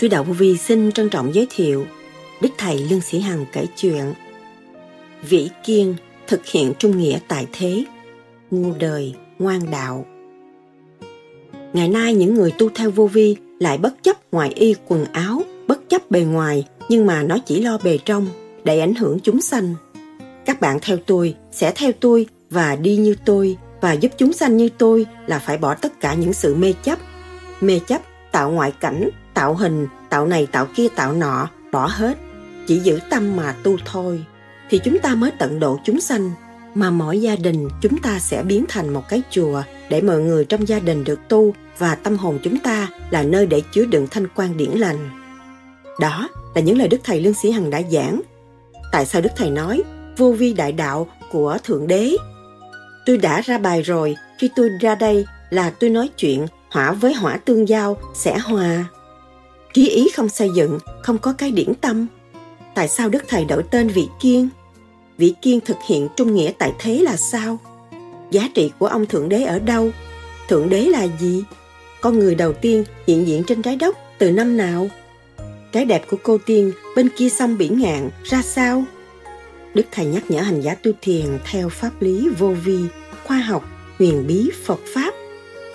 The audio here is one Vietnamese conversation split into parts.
Suy đạo vô vi xin trân trọng giới thiệu Đức Thầy Lương Sĩ Hằng kể chuyện Vĩ Kiên thực hiện trung nghĩa tại thế Ngu đời, ngoan đạo Ngày nay những người tu theo vô vi lại bất chấp ngoại y quần áo, bất chấp bề ngoài, nhưng mà nó chỉ lo bề trong, để ảnh hưởng chúng sanh. Các bạn theo tôi, sẽ theo tôi và đi như tôi, và giúp chúng sanh như tôi là phải bỏ tất cả những sự mê chấp. Mê chấp tạo ngoại cảnh, tạo hình, tạo này tạo kia tạo nọ, bỏ hết. Chỉ giữ tâm mà tu thôi, thì chúng ta mới tận độ chúng sanh, mà mỗi gia đình chúng ta sẽ biến thành một cái chùa để mọi người trong gia đình được tu và tâm hồn chúng ta là nơi để chứa đựng thanh quan điển lành. Đó là những lời Đức Thầy Lương Sĩ Hằng đã giảng. Tại sao Đức Thầy nói vô vi đại đạo của Thượng Đế? Tôi đã ra bài rồi, khi tôi ra đây là tôi nói chuyện hỏa với hỏa tương giao sẽ hòa. Trí ý không xây dựng, không có cái điển tâm. Tại sao Đức Thầy đổi tên Vị Kiên? Vị Kiên thực hiện trung nghĩa tại thế là sao? Giá trị của ông Thượng Đế ở đâu? Thượng Đế là gì? Con người đầu tiên hiện diện trên trái đất từ năm nào? Cái đẹp của cô tiên bên kia sông biển ngạn ra sao? Đức Thầy nhắc nhở hành giả tu thiền theo pháp lý vô vi, khoa học, huyền bí, Phật Pháp.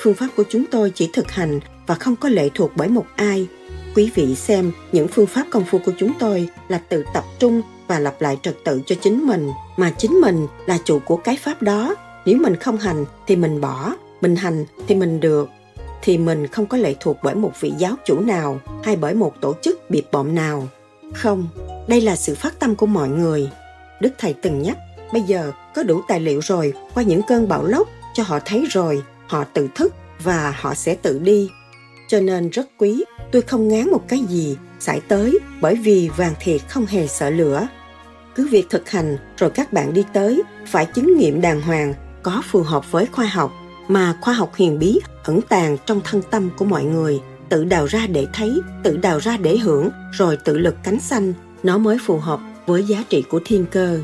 Phương pháp của chúng tôi chỉ thực hành và không có lệ thuộc bởi một ai. Quý vị xem những phương pháp công phu của chúng tôi là tự tập trung và lặp lại trật tự cho chính mình, mà chính mình là chủ của cái pháp đó. Nếu mình không hành thì mình bỏ, mình hành thì mình được thì mình không có lệ thuộc bởi một vị giáo chủ nào hay bởi một tổ chức biệt bọm nào. Không, đây là sự phát tâm của mọi người. Đức Thầy từng nhắc, bây giờ có đủ tài liệu rồi, qua những cơn bão lốc cho họ thấy rồi, họ tự thức và họ sẽ tự đi. Cho nên rất quý, tôi không ngán một cái gì xảy tới bởi vì vàng thiệt không hề sợ lửa. Cứ việc thực hành, rồi các bạn đi tới, phải chứng nghiệm đàng hoàng, có phù hợp với khoa học, mà khoa học huyền bí ẩn tàng trong thân tâm của mọi người. Tự đào ra để thấy, tự đào ra để hưởng, rồi tự lực cánh xanh nó mới phù hợp với giá trị của thiên cơ.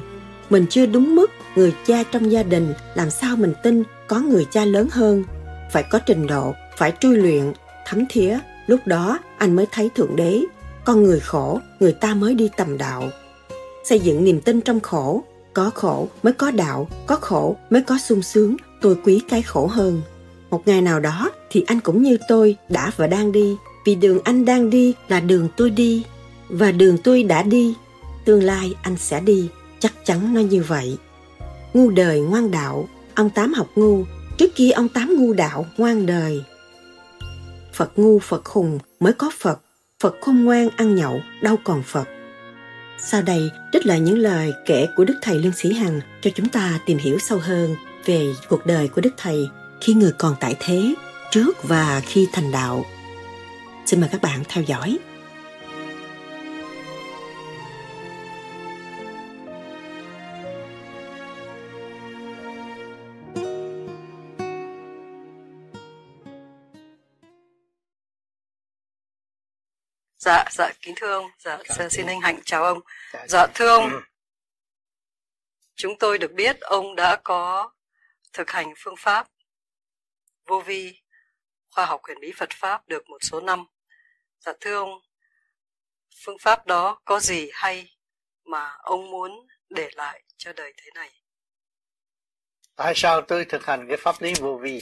Mình chưa đúng mức người cha trong gia đình, làm sao mình tin có người cha lớn hơn? Phải có trình độ, phải truy luyện, thấm thía lúc đó, anh mới thấy thượng đế. Con người khổ, người ta mới đi tầm đạo. Xây dựng niềm tin trong khổ. Có khổ mới có đạo, có khổ mới có sung sướng. Tôi quý cái khổ hơn. Một ngày nào đó thì anh cũng như tôi đã và đang đi. Vì đường anh đang đi là đường tôi đi. Và đường tôi đã đi, tương lai anh sẽ đi. Chắc chắn nó như vậy. Ngu đời ngoan đạo, ông tám học ngu. Trước kia ông tám ngu đạo ngoan đời phật ngu phật khùng mới có phật phật khôn ngoan ăn nhậu đâu còn phật sau đây trích lại những lời kể của đức thầy lương sĩ hằng cho chúng ta tìm hiểu sâu hơn về cuộc đời của Đức Thầy khi người còn tại thế, trước và khi thành đạo. Xin mời các bạn theo dõi. Dạ, dạ, kính thưa ông, dạ, dạ xin anh Hạnh chào ông. Dạ, dạ thưa ông, ừ. chúng tôi được biết ông đã có thực hành phương pháp vô vi khoa học huyền bí Phật pháp được một số năm. Dạ thưa ông, phương pháp đó có gì hay mà ông muốn để lại cho đời thế này? Tại sao tôi thực hành cái pháp lý vô vi?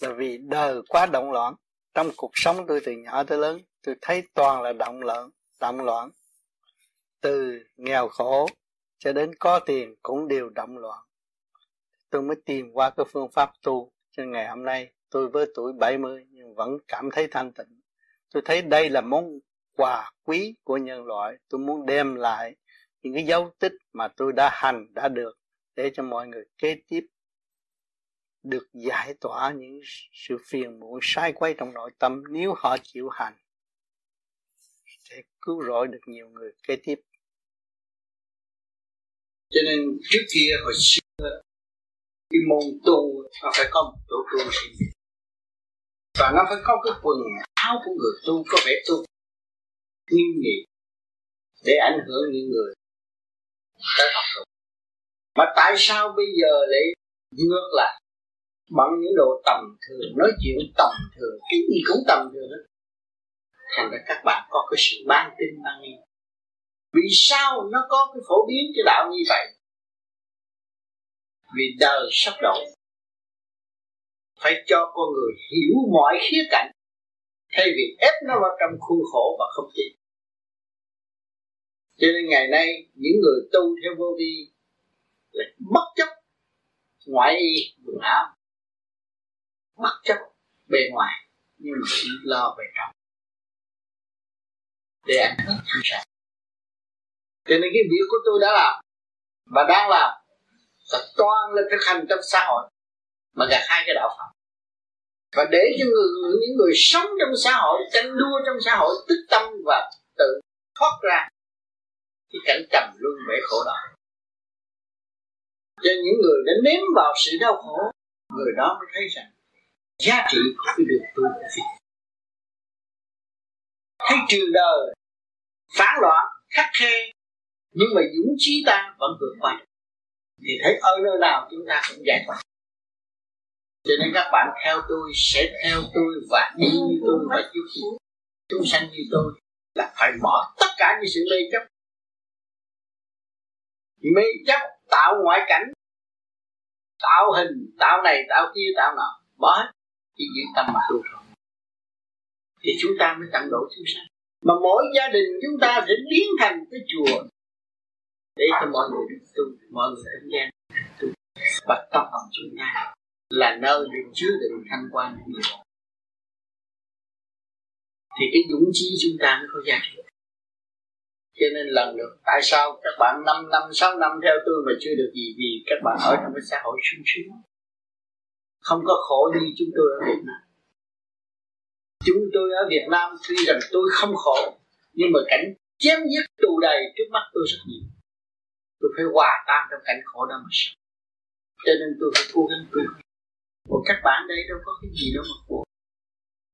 Bởi vì đời quá động loạn. Trong cuộc sống tôi từ nhỏ tới lớn, tôi thấy toàn là động loạn, động loạn. Từ nghèo khổ cho đến có tiền cũng đều động loạn. Tôi mới tìm qua cái phương pháp tu cho ngày hôm nay. Tôi với tuổi 70 nhưng vẫn cảm thấy thanh tịnh. Tôi thấy đây là món quà quý của nhân loại. Tôi muốn đem lại những cái dấu tích mà tôi đã hành đã được để cho mọi người kế tiếp được giải tỏa những sự phiền muộn sai quay trong nội tâm nếu họ chịu hành cứu rỗi được nhiều người kế tiếp. Cho nên trước kia hồi xưa, cái môn tu nó phải có một chỗ tu riêng. Và nó phải có cái quần áo của người tu, có vẻ tu nghiêm nghị để ảnh hưởng những người tới học tu mà tại sao bây giờ lại ngược lại bằng những đồ tầm thường, nói chuyện tầm thường? Cái gì cũng tầm thường hết thành ra các bạn có cái sự ban tin ban nghi vì sao nó có cái phổ biến cái đạo như vậy? Vì đời sắp đổi phải cho con người hiểu mọi khía cạnh, thay vì ép nó vào trong khuôn khổ và không chịu. cho nên ngày nay, những người tu theo vô vi là bất chấp ngoại y, quần áo. Bất chấp bề ngoài, nhưng chỉ lo về trong để ảnh hưởng sinh sản cho nên cái việc của tôi đã làm và đang làm là toàn là thực hành trong xã hội, mà cả hai cái đạo Phật. Và để cho người, những người sống trong xã hội, tranh đua trong xã hội, tức tâm và tự thoát ra cái cảnh trầm luân bể khổ đó. Cho những người đã nếm vào sự đau khổ, người đó mới thấy rằng giá trị của cái đường tu của Phật thấy trường đời phản loạn khắc khe. Nhưng mà dũng chí ta vẫn vượt qua thì thấy ở nơi nào chúng ta cũng giải thoát. Cho nên các bạn theo tôi sẽ theo tôi và đi như tôi và giúp chúng sanh như tôi là phải bỏ tất cả những sự mê chấp. Mê chấp tạo ngoại cảnh. Tạo hình tạo này tạo kia tạo nọ. Bỏ hết. Chỉ giữ tâm mà tu thôi thì chúng ta mới tận độ chúng sanh. Mà mỗi gia đình chúng ta sẽ biến thành cái chùa để cho mọi người được tu, mọi người đến gian tu. Và tâm hồn chúng ta là nơi được chứa đựng thanh quan của người. Thì cái dũng chí chúng ta mới có giá trị. Cho nên lần được tại sao các bạn 5 năm 6 năm theo tôi mà chưa được gì? Vì các bạn ở trong cái xã hội sung sướng. Không có khổ như chúng tôi ở Việt Nam chúng tôi ở Việt Nam tuy rằng tôi không khổ, nhưng mà cảnh chém giết tù đầy trước mắt tôi rất nhiều. Tôi phải hòa tan trong cảnh khổ đó mà sống. Cho nên tôi phải cố gắng tu. Còn các bạn đây đâu có cái gì đâu mà khổ.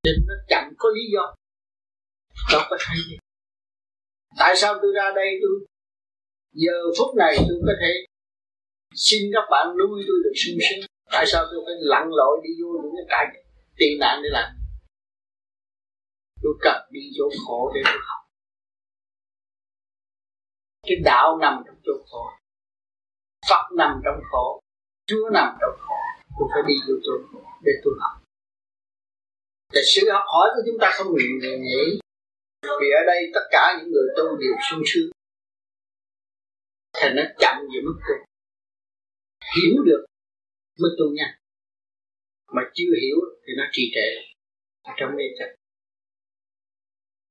Nên nó chẳng có lý do. Đâu có thấy gì. Tại sao tôi ra đây tôi? Giờ phút này tôi có thể xin các bạn nuôi tôi được sung sướng. Tại sao tôi phải lặn lội đi vô những cái tiền nạn để làm tôi cần đi chỗ khổ để tôi học. Cái đạo nằm trong chỗ khổ Phật nằm trong khổ Chúa nằm trong khổ tôi phải đi vô chỗ khổ để tôi học. Và sự học hỏi của chúng ta không ngừng nghỉ. Vì ở đây tất cả những người tu đều sung sướng. Thì nó chậm về mức tu. Hiểu được mới tu nhanh mà chưa hiểu thì nó trì trệ. Trong mê chấp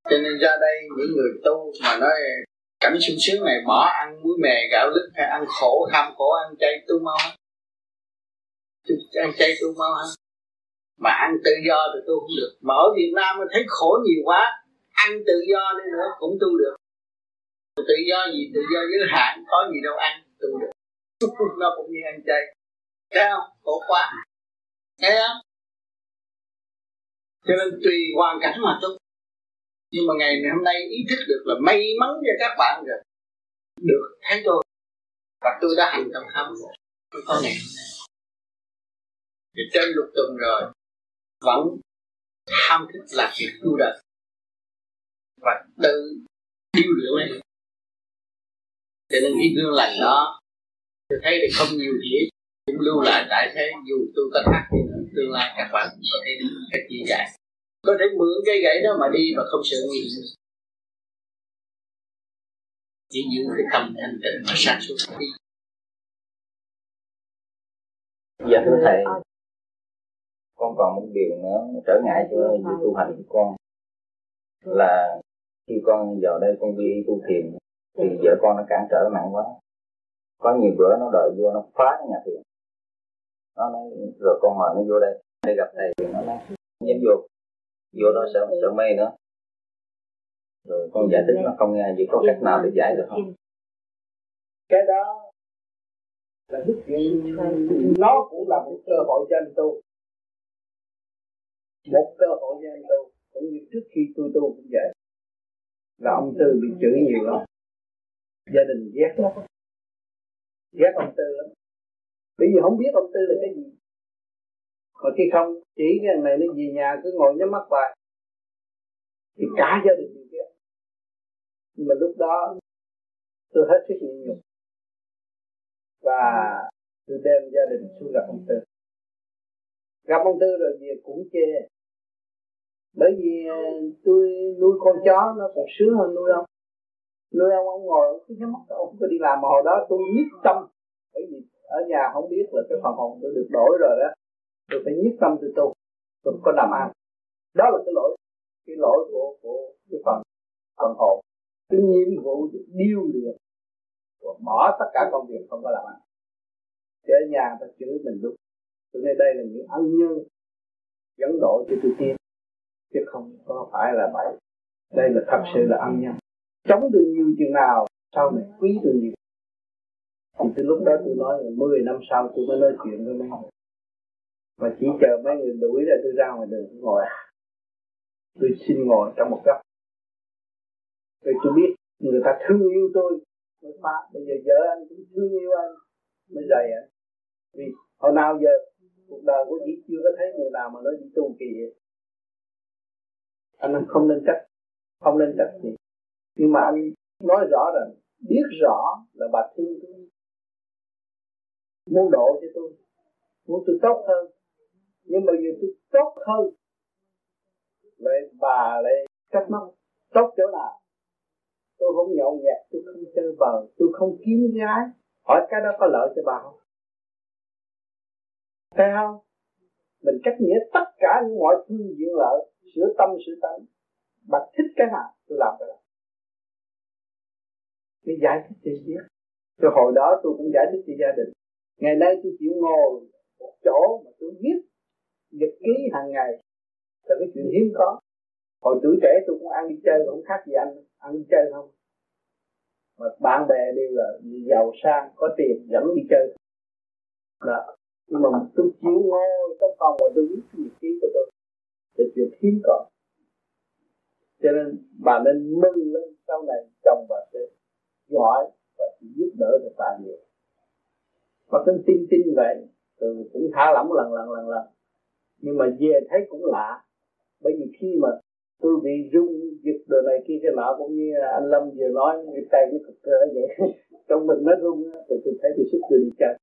cho nên ra đây những người tu mà nói cảnh sung sướng này bỏ ăn muối mè, gạo lứt, hay ăn khổ ham khổ, ăn chay tu mau hết ăn chay tu mau hết mà ăn tự do thì tu không được. Mà ở Việt Nam thấy khổ nhiều quá, ăn tự do đi nữa cũng tu được. Tự do gì? Tự do giới hạn, có gì đâu ăn, tu được. Nó cũng như ăn chay. Thấy không? Khổ quá. Thấy không? Cho nên tùy hoàn cảnh mà tu nhưng mà ngày hôm nay ý thức được là may mắn cho các bạn rồi. Được thấy tôi. Và tôi đã hành trong khám tôi có ngày thì trên lục tuần rồi, vẫn ham thích làm việc tu đời và tự tiêu luyện này cho nên cái gương lành đó, tôi thấy được không nhiều gì cũng lưu lại tại thế, dù tôi có thắc thì tương lai các bạn có thể cách gì dạy có thể mượn cây gãy đó mà đi và không sợ nguy hiểm. Chỉ giữ cái tâm thanh tịnh và sáng suốt đi. Dạ thưa thầy. Con còn một điều nữa trở ngại cho việc tu hành của con là khi con vào đây con đi tu thiền thì vợ con nó cản trở nặng quá. Có nhiều bữa nó đợi vô nó phá cái nhà thiền. Nó nói rồi con mời nó vô đây để gặp thầy. Thì nó nói dám vô vô đó sợ sợ mê nữa. Rồi con giải thích nó không nghe gì có cách nào để giải được không? cái đó là đức nó cũng là một cơ hội cho anh tu. Một cơ hội cho anh tu cũng như trước khi tôi tu cũng vậy. Là ông tư bị chửi nhiều lắm. Gia đình ghét lắm. Ghét ông tư lắm. Bởi vì không biết ông tư là cái gì mà khi không chỉ cái này nó về nhà cứ ngồi nhắm mắt lại thì cả gia đình đều kia nhưng mà lúc đó, tôi hết sức nhịn nhục. Và tôi đem gia đình xuống gặp ông tư. Gặp ông tư rồi về cũng chê. Bởi vì ờ, tôi nuôi con chó nó còn sướng hơn nuôi ông. Nuôi ông ông ngồi cứ nhắm mắt, ông không có đi làm. Mà hồi đó tôi nhất tâm. Bởi vì ở nhà không biết là cái phần hồn tôi được đổi rồi đó tôi phải nhất tâm tôi tu tôi không có làm ăn. Đó là cái lỗi cái lỗi của của cái phần phần hồn, cái nhiệm vụ điêu luyện bỏ tất cả công việc không có làm ăn. Thì ở nhà ta chửi mình lúc cho nên đây là những ân nhân dẫn độ cho tôi tiên chứ không có phải là vậy. Đây là thật sự là ân nhân. Chống tôi nhiều chừng nào, sau này quý tôi nhiều. Thì từ lúc đó tôi nói là 10 năm sau tôi mới nói chuyện với mấy người mà chỉ chờ mấy người đuổi ra tôi ra ngoài đường tôi ngồi. Tôi xin ngồi trong một góc. Rồi tôi biết người ta thương yêu tôi. Mới phá bây giờ vợ anh cũng thương yêu anh. Mới dạy anh vì hồi nào giờ cuộc đời của chị chưa có thấy người nào mà nói đi tu kỳ vậy anh không nên trách, không nên trách gì nhưng mà anh nói rõ rằng, biết rõ là bà thương tôi. Muốn độ cho tôi, muốn tôi tốt hơn nhưng mà giờ tôi tốt hơn. Lại bà lại trách móc. Tốt chỗ nào? Tôi không nhậu nhẹt, tôi không chơi bờ tôi không kiếm gái. Hỏi cái đó có lợi cho bà không? Thấy không? Mình cách nghĩa tất cả những mọi phương diện lợi, sửa tâm, sửa tánh. Bà thích cái nào, tôi làm cái đó. Tôi giải thích cho biết. Rồi hồi đó tôi cũng giải thích cho gia đình. Ngày nay tôi chịu ngồi một chỗ mà tôi biết nhật ký hàng ngày. Là cái chuyện hiếm có. Hồi tuổi trẻ tôi cũng ăn đi chơi cũng khác gì anh, ăn đi chơi không. Mà bạn bè đều là giàu sang, có tiền, dẫn đi chơi. Đó. Nhưng mà tôi chịu ngồi trong phòng và tôi viết nhật ký của tôi là chuyện hiếm có. Cho nên bà nên mừng lên sau này chồng bà sẽ giỏi và giúp đỡ được bà nhiều. Và cứ tin tin vậy, rồi cũng thả lỏng lần lần lần lần nhưng mà về thấy cũng lạ. Bởi vì khi mà tôi bị rung giật đồ này kia, cái nọ, cũng như anh Lâm vừa nói, cái tay cái cực cơ vậy, trong mình nó rung thì tôi thấy tôi sức tôi đi chơi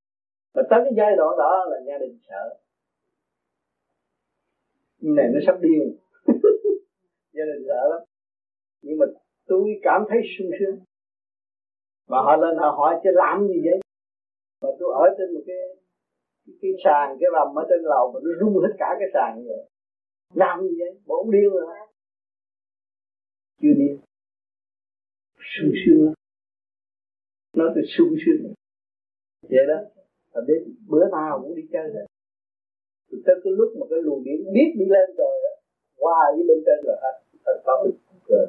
mà tới cái giai đoạn đó là gia đình sợ. Này nó sắp điên. Gia đình sợ lắm. Nhưng mà tôi cảm thấy sung sướng. Và họ lên họ hỏi chứ làm gì vậy? Mà tôi ở trên một cái cái, sàn cái rầm ở trên lầu mà nó rung hết cả cái sàn như vậy. Làm gì vậy? Bộ ông điên rồi chưa điên sung sướng nói tôi sung sướng. Vậy đó. Và đến bữa nào cũng đi chơi hết từ tới cái lúc mà cái luồng điện biết đi lên rồi qua với bên trên rồi hết có cái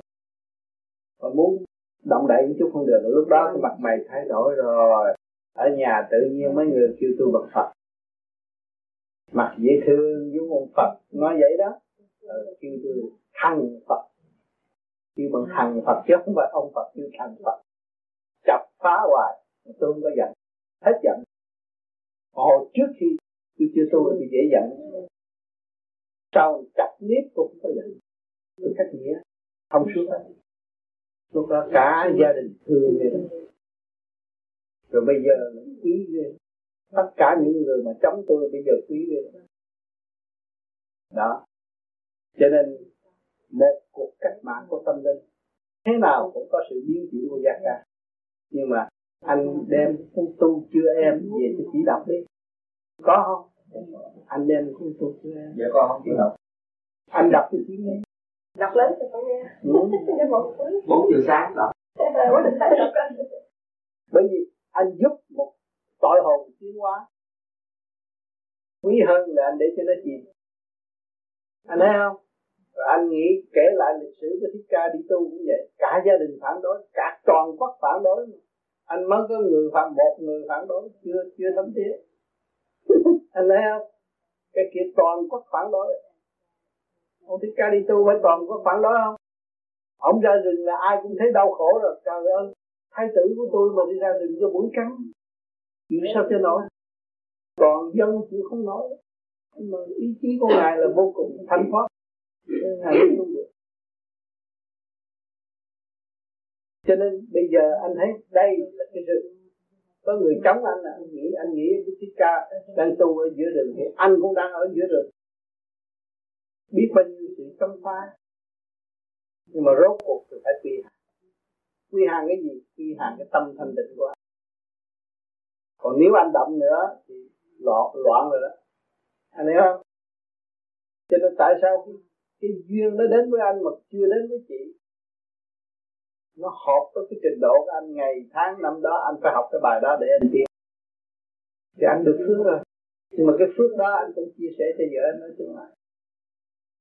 mà muốn động đậy một chút không được. Lúc đó cái mặt mày thay đổi rồi. Ở nhà tự nhiên mấy người kêu tôi bậc Phật mặt dễ thương giống ông Phật. Nói vậy đó. Ờ, kêu tôi thằng Phật. Kêu bằng thằng Phật chứ không phải ông Phật kêu thằng Phật. Chập phá hoài. Tôi không có giận. Hết giận. Hồi trước khi tôi chưa tu thì dễ giận. Sau chặt nếp tôi không có giận. Tôi cách nghĩa. Không suốt hết lúc đó cả gia đình thương vậy rồi bây giờ quý ghê tất cả những người mà chống tôi bây giờ quý ghê đó. Cho nên một cuộc cách mạng của tâm linh thế nào cũng có sự biến chuyển của gia ca. Nhưng mà anh đem cuốn tu chưa em về cho chỉ đọc đi. Có không? Anh đem cuốn tu chưa em? Dạ con không chịu đọc. Anh đọc cho chị nghe. Đọc lớn cho con nghe. Ừ. bốn giờ sáng đọc. Bởi vì anh giúp một tội hồn tiến hóa quý hơn là anh để cho nó chìm. Anh thấy không? Rồi anh nghĩ kể lại lịch sử của thích ca đi tu cũng vậy. Cả gia đình phản đối, cả toàn quốc phản đối. Anh mới có người phản một, người phản đối, chưa chưa thấm thiết anh thấy không? Cái kia toàn quốc phản đối. Ông thích ca đi tu phải toàn quốc phản đối không? Ông ra rừng là ai cũng thấy đau khổ rồi. Trời ơi, thái tử của tôi mà đi ra rừng cho mũi cắn chịu sao cho nổi còn dân chịu không nổi mà ý chí của ngài là vô cùng thanh thoát. Ngài không được. Cho nên bây giờ anh thấy đây là cái sự có người chống anh là anh nghĩ anh nghĩ cái thích ca đang tu ở giữa rừng thì anh cũng đang ở giữa rừng biết bao nhiêu sự chống phá. Nhưng mà rốt cuộc thì phải quy hàng. Quy hàng cái gì? Quy hàng cái tâm thanh định của anh còn nếu anh động nữa thì loạn loạn rồi đó. Anh hiểu không? Cho nên tại sao cái, cái duyên nó đến với anh mà chưa đến với chị? Nó hợp với cái trình độ của anh ngày tháng năm đó anh phải học cái bài đó để anh tiến. Thì anh được phước rồi. Nhưng mà cái phước đó anh cũng chia sẻ cho vợ anh nói chung là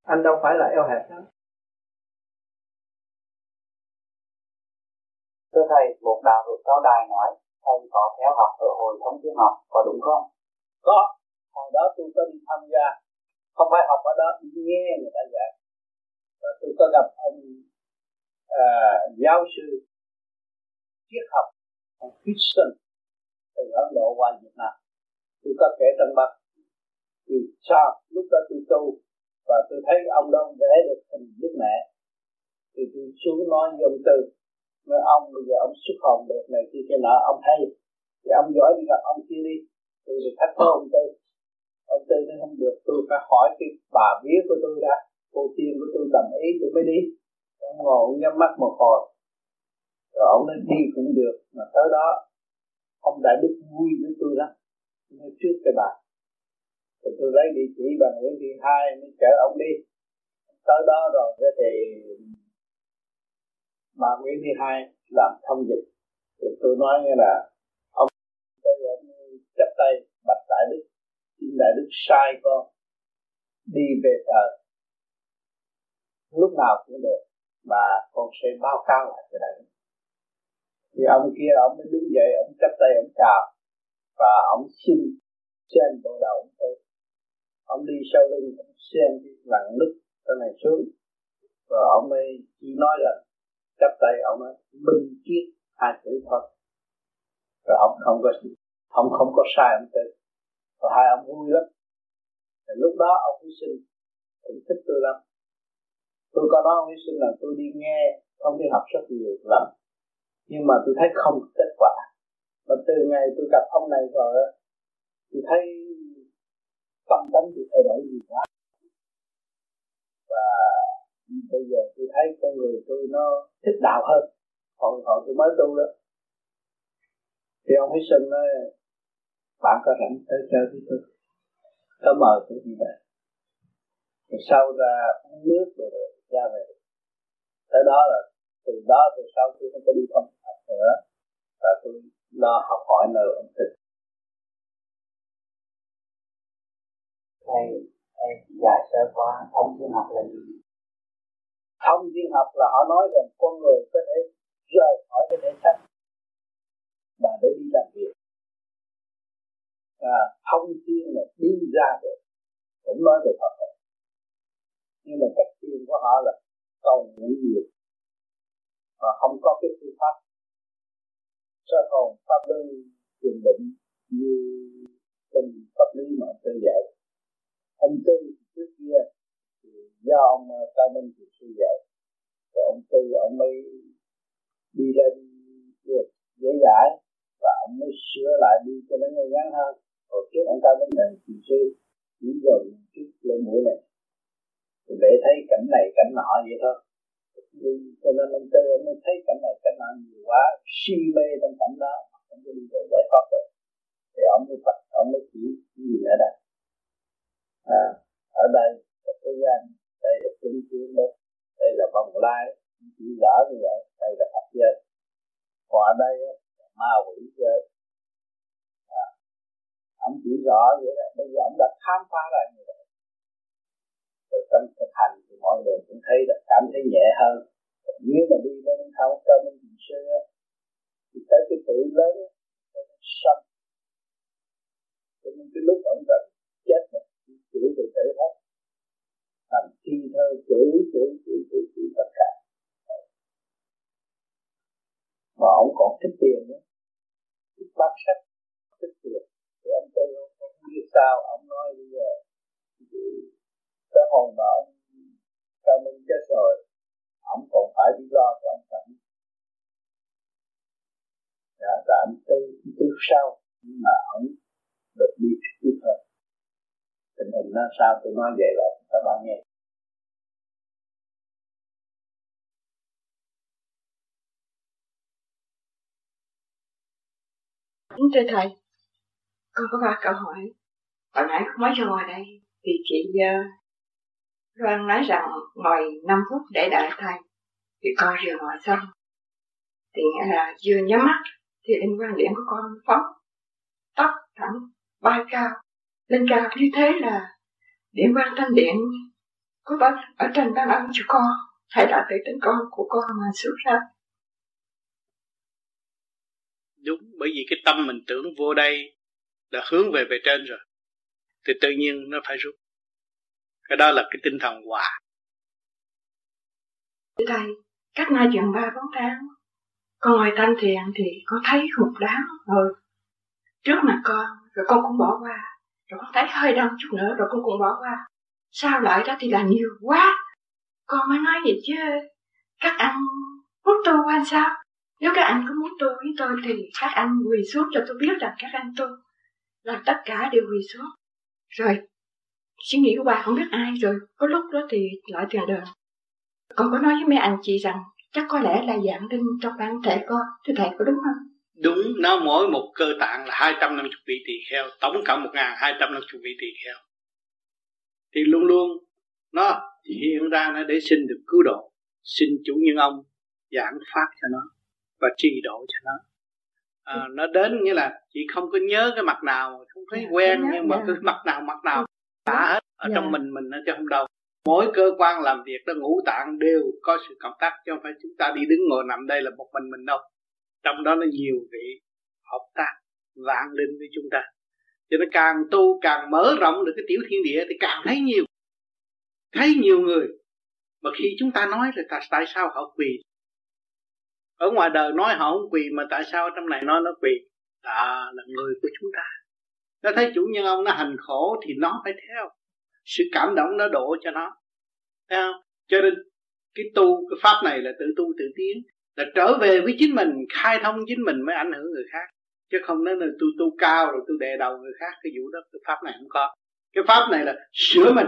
anh đâu phải là eo hẹp đó thưa thầy một đạo hữu cao đài nói thầy có theo học ở hội thống tiếng học có đúng không? Có. Hồi đó tôi có đi tham gia. Không phải học ở đó nghe người ta dạy và tôi có gặp ông à, giáo sư triết học ông Christian từ Ấn Độ qua Việt Nam. Tôi có kể trong bậc thì sao lúc đó tôi tu và tôi thấy ông đó vẽ được hình đức mẹ. Thì tôi xuống nói với ông Tư nói ông, bây giờ ông xuất hồn được này kia kia nọ, ông hay thì ông giỏi đi gặp ông kia đi. Tôi thì thách với ông Tư. Ông Tư nói không được, tôi phải hỏi cái bà vía của tôi đã. Cô tiên của tôi đồng ý, tôi mới đi. Ông ngồi, ông nhắm mắt một hồi. Rồi ông nói đi cũng được, mà tới đó ông đại đức vui với tôi lắm. Nói trước cái bà. Rồi tôi lấy địa chỉ bà Nguyễn Thị Hai, mới chở ông đi. Tới đó rồi thì bà Nguyễn Thị Hai làm thông dịch. Thì tôi nói như là ông tôi ông chấp tay, bạch đại đức xin đại đức sai con, đi về trời. Lúc nào cũng được và con sẽ báo cáo lại cho đại đức. Thì ông kia ông mới đứng dậy, ông chấp tay, ông chào, và ông xin xem bộ đầu ông tôi. Ông đi sau lưng, ông xem cái lằn nứt cái này xuống, rồi ông ấy chỉ nói là chấp tay ông nói minh triết hai chữ thôi rồi ông không có, ông không có sai ông tự và hai ông vui lắm. Rồi lúc đó ông hy sinh. Cũng thích tôi lắm. Tôi có nói ông hy sinh là tôi đi nghe, không đi học rất nhiều lần. Nhưng mà tôi thấy không kết quả. Và từ ngày tôi gặp ông này rồi tôi thấy tâm tánh tôi thay đổi gì quá. Và bây giờ tôi thấy con người tôi nó thích đạo hơn. Còn hồi tôi mới tu đó. Thì ông ấy Sinh nói bạn có rảnh tới chơi với tôi? Có mời tôi đi về. Rồi sau ra uống nước rồi, rồi ra về. Tới đó là từ đó từ sau tôi không có đi công học nữa. Và tôi lo học hỏi nơi ông tịch thầy thầy dạy sơ qua ông thiên học là gì? Thông thiên học là họ nói rằng con người có thể rời khỏi cái thể xác mà để đi làm việc. À, thông thiên là đi ra được cũng nói về Phật nhưng mà cách tiền của họ là cầu nguyện nhiều mà không có cái phương pháp. Sơ hồn pháp luân thiền định như tình pháp lý mà tôi dạy? Ông tư trước kia do ông ờ, cao minh thì sư dạy rồi ông tư ông mới đi lên được dễ dãi và ông mới sửa lại đi cho nó ngay ngắn hơn. Hồi trước ông cao minh này thì sư chỉ rồi chút lên mũi này để thấy cảnh này cảnh nọ vậy thôi. Cho nên ông tư ông mới thấy cảnh này cảnh nọ nhiều quá si mê trong cảnh đó ông mới đi về giải thoát được. Thì ông mới phật ông mới chỉ gì ở đây. À, ở đây cái thế gian đây là chứng kiến đó đây là bồng lai. Chỉ rõ như vậy. Đây là pháp giới còn ở đây là ma quỷ giới à, ông chỉ rõ vậy đó. Bây giờ ông đã khám phá ra như vậy. Từ tâm thực hành thì mọi người cũng thấy là cảm thấy nhẹ hơn. Nếu mà đi bên thao cho bên thiền sư thì tới cái tuổi lớn tới cái sân. Cho nên cái lúc ông cần chết mà chửi từ tử hết thành thi thơ chữ chữ chữ chữ chữ tất cả. Mà ông còn thích tiền nữa. Thích bán sách thích tiền. Thì ông tôi không biết sao ông nói bây giờ? Cái hồn mà ông cao minh chết rồi ông còn phải đi lo cho ông cảnh. Dạ, và anh tư sau. Nhưng mà ông được đi tiếp hơn tình hình nó sao tôi nói vậy là các bạn nghe. Thưa thầy? Con có ba câu hỏi. Hồi nãy mới cho ngồi đây thì chị uh, Loan nói rằng ngồi 5 phút để đợi thầy thì con vừa ngồi xong. Thì nghĩa là vừa nhắm mắt thì linh quan điểm của con phóng tóc thẳng bay cao lên cao như thế là điện quan thanh điện có bác ở trên ban ân cho con hay là tự tính con của con mà xuất ra. Đúng bởi vì cái tâm mình tưởng vô đây là hướng về về trên rồi thì tự nhiên nó phải rút. Cái đó là cái tinh thần hòa. Thầy cách nay chừng ba bốn tháng con ngồi thanh thiền thì con thấy một đám rồi trước mặt con rồi con cũng bỏ qua rồi con thấy hơi đông chút nữa rồi con cũng bỏ qua. Sao lại đó thì là nhiều quá. Con mới nói vậy chứ. Các anh muốn tu hay sao? Nếu các anh có muốn tu với tôi thì các anh quỳ xuống cho tôi biết rằng các anh tu là tất cả đều quỳ xuống. Rồi, suy nghĩ của bà không biết ai rồi, có lúc đó thì lại tiền đời con có nói với mấy anh chị rằng chắc có lẽ là dạng linh trong bản thể con, thưa thầy có đúng không? Đúng nó mỗi một cơ tạng là 250 vị tỳ kheo tổng cộng 1250 vị tỳ kheo thì luôn luôn nó hiện ra nó để xin được cứu độ xin chủ nhân ông giảng pháp cho nó và trì độ cho nó à, nó đến nghĩa là chị không có nhớ cái mặt nào không thấy dạ, quen nhưng mà yeah. cái mặt nào mặt nào đã hết ở yeah. trong dạ. mình mình nó chứ không đâu mỗi cơ quan làm việc đó ngũ tạng đều có sự cộng tác chứ không phải chúng ta đi đứng ngồi nằm đây là một mình mình đâu trong đó nó nhiều vị hợp tác vạn linh với chúng ta. Cho nên càng tu càng mở rộng được cái tiểu thiên địa thì càng thấy nhiều. Thấy nhiều người. Mà khi chúng ta nói là tại, tại sao họ quỳ? Ở ngoài đời nói họ không quỳ mà tại sao trong này nói nó quỳ? À là người của chúng ta. Nó thấy chủ nhân ông nó hành khổ thì nó phải theo. Sự cảm động nó đổ cho nó. Thấy không? Cho nên cái tu cái pháp này là tự tu tự tiến là trở về với chính mình, khai thông chính mình mới ảnh hưởng người khác. Chứ không nói là tôi tu cao rồi tôi đè đầu người khác, cái vụ đó cái pháp này không có. Cái pháp này là sửa mình.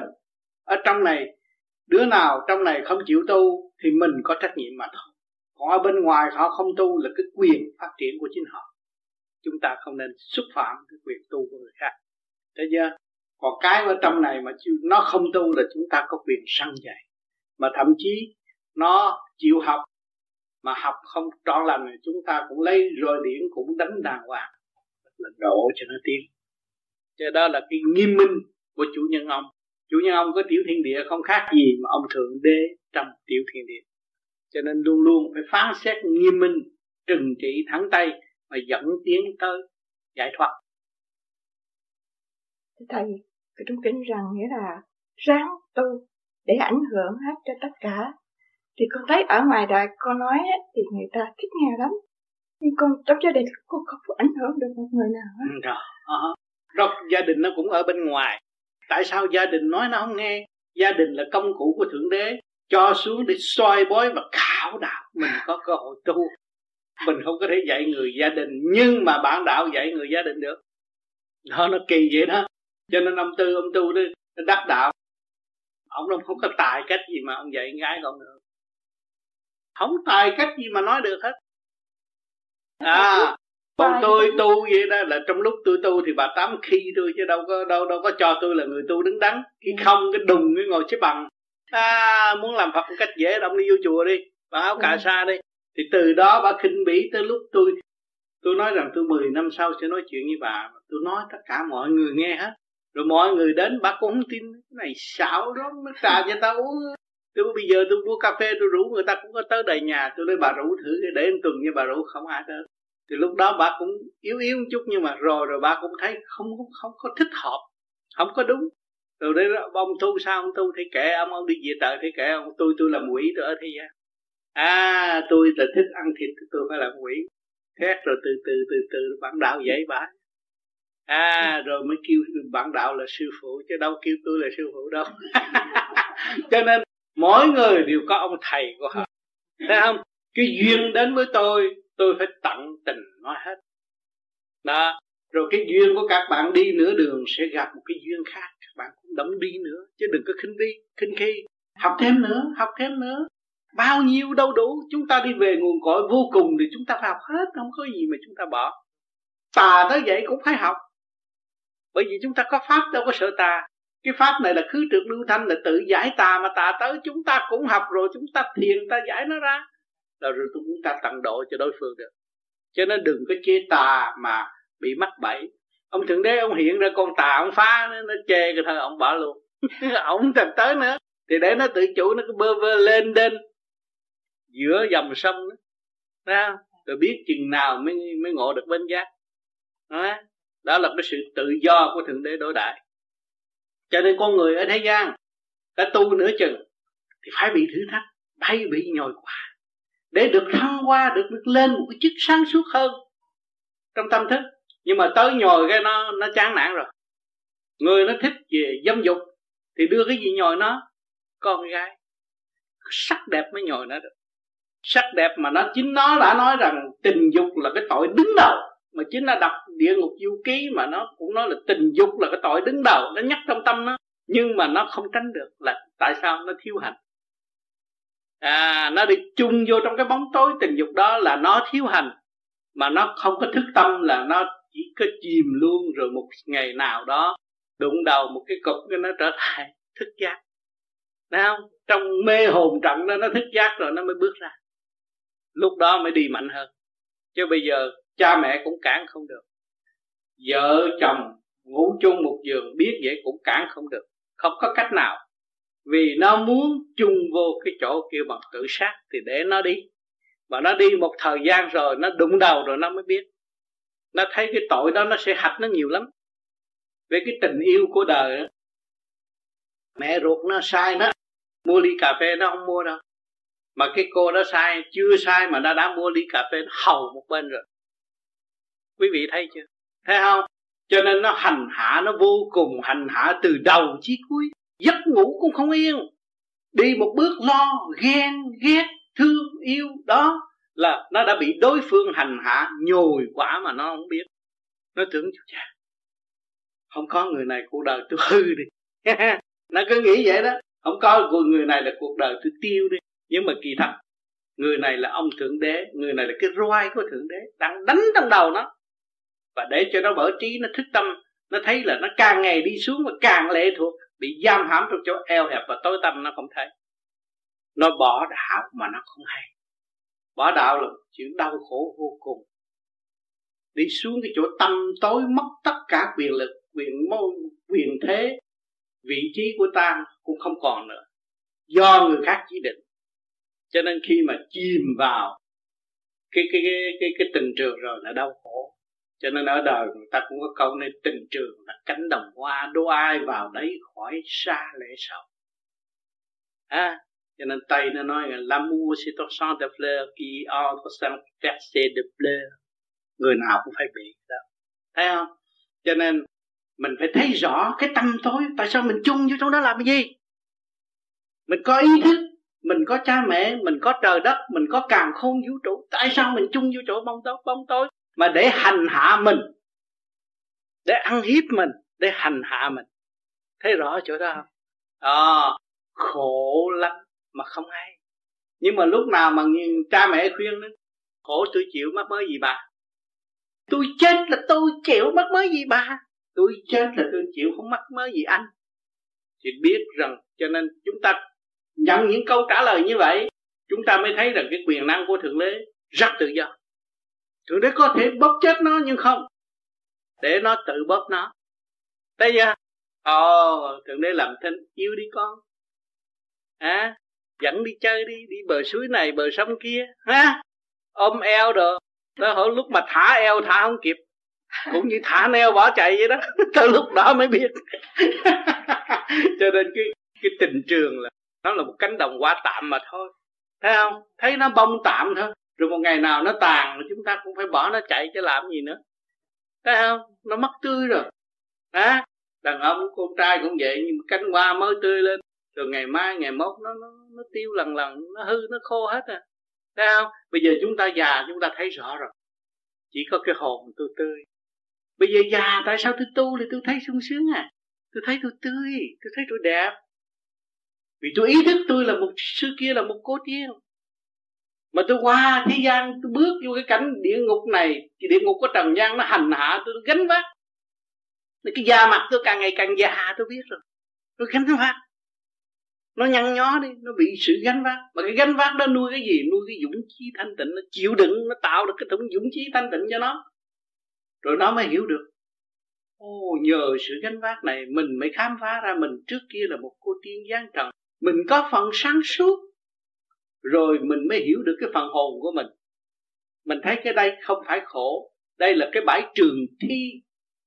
Ở trong này, đứa nào trong này không chịu tu thì mình có trách nhiệm mà thôi. Còn ở bên ngoài họ không tu là cái quyền phát triển của chính họ. Chúng ta không nên xúc phạm cái quyền tu của người khác. Thế chưa? Còn cái ở trong này mà nó không tu là chúng ta có quyền săn dạy. Mà thậm chí nó chịu học mà học không trọn lành thì chúng ta cũng lấy roi điển cũng đánh đàng hoàng. Là độ cho nó tiến cho đó là cái nghiêm minh của chủ nhân ông. Chủ nhân ông có tiểu thiên địa không khác gì mà ông thượng đế trong tiểu thiên địa. Cho nên luôn luôn phải phán xét nghiêm minh, trừng trị thẳng tay mà dẫn tiến tới giải thoát. Thầy cái trung kính rằng nghĩa là ráng tu để ảnh hưởng hết cho tất cả thì con thấy ở ngoài đời con nói ấy, thì người ta thích nghe lắm. Nhưng con trong gia đình con không có ảnh hưởng được một người nào hết ừ, rồi ờ uh-huh. rồi gia đình nó cũng ở bên ngoài. Tại sao gia đình nói nó không nghe? Gia đình là công cụ của thượng đế cho xuống để soi bói và khảo đạo mình có cơ hội tu. Mình không có thể dạy người gia đình nhưng mà bản đạo dạy người gia đình được. Đó nó kỳ vậy đó. Cho nên ông tư ông tu đó đắc đạo. Ông không có tài cách gì mà ông dạy gái con được không tài cách gì mà nói được hết. À còn tôi tu vậy đó là trong lúc tôi tu thì bà tám khi tôi chứ đâu có đâu đâu có cho tôi là người tu đứng đắn. Khi ừ. không cái đùng cái ngồi xếp bằng. À muốn làm phật một cách dễ động đi vô chùa đi bà áo cà ừ. sa đi. Thì từ đó bà khinh bỉ tới lúc tôi tôi nói rằng tôi 10 năm sau sẽ nói chuyện với bà. Tôi nói tất cả mọi người nghe hết. Rồi mọi người đến bà cũng không tin. Cái này xạo đó nó trà cho ta uống tôi bây giờ tôi mua cà phê, tôi rủ người ta cũng có tới đầy nhà. Tôi nói, bà rủ thử để một tuần như bà rủ. Không ai tới. Thì lúc đó bà cũng yếu yếu một chút, nhưng mà rồi rồi bà cũng thấy không không không có thích hợp, không có đúng. Rồi đấy ông tu sao? Ông tu thì kệ ông ông đi về trời thì kệ ông. Tôi tôi làm quỷ, tôi ở thế gian à tôi là thích ăn thịt, tôi phải làm quỷ. Thét rồi từ từ từ từ bạn đạo dạy bà. À rồi mới kêu bạn đạo là sư phụ, chứ đâu kêu tôi là sư phụ đâu. Cho nên mỗi người đều có ông thầy của họ. Thấy không? Cái duyên đến với tôi tôi phải tận tình nói hết. Đó. Rồi cái duyên của các bạn đi nửa đường sẽ gặp một cái duyên khác. Các bạn cũng đóng đi nữa, chứ đừng có khinh đi khinh khi. Học thêm nữa, học thêm nữa. Bao nhiêu đâu đủ. Chúng ta đi về nguồn cội vô cùng thì chúng ta phải học hết, không có gì mà chúng ta bỏ. Tà tới vậy cũng phải học. Bởi vì chúng ta có pháp, đâu có sợ tà cái pháp này là khứ trượt lưu thanh là tự giải tà mà tà tới. Chúng ta cũng học rồi chúng ta thiền ta giải nó ra. Là rồi chúng ta tận độ cho đối phương được. Cho nên đừng có chê tà mà bị mắc bẫy. Ông thượng đế ông hiện ra con tà ông phá nó, nó chê cái thôi ông bỏ luôn. Ông thành tới nữa. Thì để nó tự chủ nó cứ bơ vơ lên đên giữa dòng sông đó, rồi biết chừng nào mới mới ngộ được bên giác. Đó, đó là cái sự tự do của thượng đế đối đại cho nên con người ở thế gian đã tu nửa chừng thì phải bị thử thách phải bị nhồi qua để được thăng qua, được, được lên một cái chức sáng suốt hơn trong tâm thức. Nhưng mà tới nhồi cái nó nó chán nản rồi. Người nó thích về dâm dục thì đưa cái gì nhồi nó? Con gái. Sắc đẹp mới nhồi nó được. Sắc đẹp mà nó chính nó đã nói rằng tình dục là cái tội đứng đầu mà chính nó đặt địa ngục du ký mà nó cũng nói là tình dục là cái tội đứng đầu, nó nhắc trong tâm nó. Nhưng mà nó không tránh được là tại sao nó thiếu hành? À nó đi chung vô trong cái bóng tối tình dục đó là nó thiếu hành, mà nó không có thức tâm là nó chỉ có chìm luôn rồi một ngày nào đó đụng đầu một cái cục cái nó trở lại thức giác. Thấy không? Trong mê hồn trận đó nó thức giác rồi nó mới bước ra. Lúc đó mới đi mạnh hơn. Chứ bây giờ cha mẹ cũng cản không được. Vợ chồng ngủ chung một giường biết vậy cũng cản không được. Không có cách nào. Vì nó muốn chung vô cái chỗ kia bằng tự sát Thì để nó đi. Và nó đi một thời gian rồi, Nó đụng đầu rồi nó mới biết. Nó thấy cái tội đó nó sẽ hạch nó nhiều lắm. Về cái tình yêu của đời đó. Mẹ ruột nó sai nó, Mua ly cà phê nó không mua đâu. Mà cái cô đó sai, Chưa sai mà nó đã mua ly cà phê Nó hầu một bên rồi. Quý vị thấy chưa? Thấy không? Cho nên nó hành hạ, nó vô cùng hành hạ từ đầu chí cuối. Giấc ngủ cũng không yên. Đi một bước lo, ghen, ghét, thương, yêu. Đó là nó đã bị đối phương hành hạ, nhồi quả mà nó không biết. Nó tưởng chú cha không có người này cuộc đời tôi hư đi. Nó cứ nghĩ vậy đó. Không có người này là cuộc đời tôi tiêu đi. Nhưng mà kỳ thật, người này là ông thượng đế, người này là cái roi của thượng đế đang đánh trong đầu nó và để cho nó mở trí nó thức tâm nó thấy là nó càng ngày đi xuống và càng lệ thuộc bị giam hãm trong chỗ eo hẹp và tối tâm nó không thấy. Nó bỏ đạo mà nó không hay. Bỏ đạo là chuyện đau khổ vô cùng. Đi xuống cái chỗ tâm tối mất tất cả quyền lực quyền môn quyền thế vị trí của ta cũng không còn nữa. Do người khác chỉ định. Cho nên khi mà chìm vào cái cái cái cái, cái tình trường rồi là đau khổ cho nên ở đời người ta cũng có câu nên tình trường là cánh đồng hoa đố ai vào đấy khỏi xa lễ sầu à, cho nên tây nó nói là l'amour c'est un sang de fleur qui entre sang percer de fleur. Người nào cũng phải bị đó. Thấy không? Cho nên mình phải thấy rõ cái tâm tối tại sao mình chung vô trong đó làm cái gì? Mình có ý thức mình có cha mẹ mình có trời đất mình có càng khôn vũ trụ tại sao mình chung vô chỗ bóng tối bóng tối? Mà để hành hạ mình để ăn hiếp mình để hành hạ mình. Thấy rõ chỗ đó không? À, khổ lắm mà không hay. Nhưng mà lúc nào mà cha mẹ khuyên đó khổ tôi chịu mắc mới gì bà? Tôi chết là tôi chịu mắc mới gì bà? Tôi chết là tôi chịu không mắc mới gì anh. Thì biết rằng cho nên chúng ta nhận những câu trả lời như vậy chúng ta mới thấy rằng cái quyền năng của thượng đế rất tự do thượng đế có thể bóp chết nó nhưng không? Để nó tự bóp nó. Thấy chưa? Ồ thượng đế làm thinh yêu đi con. À, dẫn đi chơi đi đi bờ suối này bờ sông kia. Ha ôm eo rồi. Tới hồi lúc mà thả eo thả không kịp. Cũng như thả neo bỏ chạy vậy đó. Tới lúc đó mới biết. Cho nên cái cái tình trường là nó là một cánh đồng hoa tạm mà thôi. Thấy không? Thấy nó bông tạm thôi rồi một ngày nào nó tàn chúng ta cũng phải bỏ nó chạy chứ làm gì nữa. Thấy không? Nó mất tươi rồi. À, đàn ông con trai cũng vậy nhưng mà cánh hoa mới tươi lên. Rồi ngày mai ngày mốt nó nó, nó tiêu lần lần nó hư nó khô hết à. Thấy không? Bây giờ chúng ta già chúng ta thấy rõ rồi. Chỉ có cái hồn tôi tươi. Bây giờ già tại sao tôi tu thì tôi thấy sung sướng à? Tôi thấy tôi tươi tôi thấy tôi đẹp. Vì tôi ý thức tôi là một xưa kia là một cô tiên mà tôi qua thế gian tôi bước vô cái cảnh địa ngục này thì địa ngục của trần gian nó hành hạ tôi, tôi gánh vác. Cái da mặt tôi càng ngày càng già tôi biết rồi. Tôi gánh vác. Nó nhăn nhó đi nó bị sự gánh vác. Mà cái gánh vác đó nuôi cái gì? Nuôi cái dũng chí thanh tịnh. Nó chịu đựng nó tạo được cái thủng dũng chí thanh tịnh cho nó. Rồi nó mới hiểu được. Ô nhờ sự gánh vác này mình mới khám phá ra mình trước kia là một cô tiên gian trần. Mình có phần sáng suốt rồi mình mới hiểu được cái phần hồn của mình. Mình thấy cái đây không phải khổ. Đây là cái bãi trường thi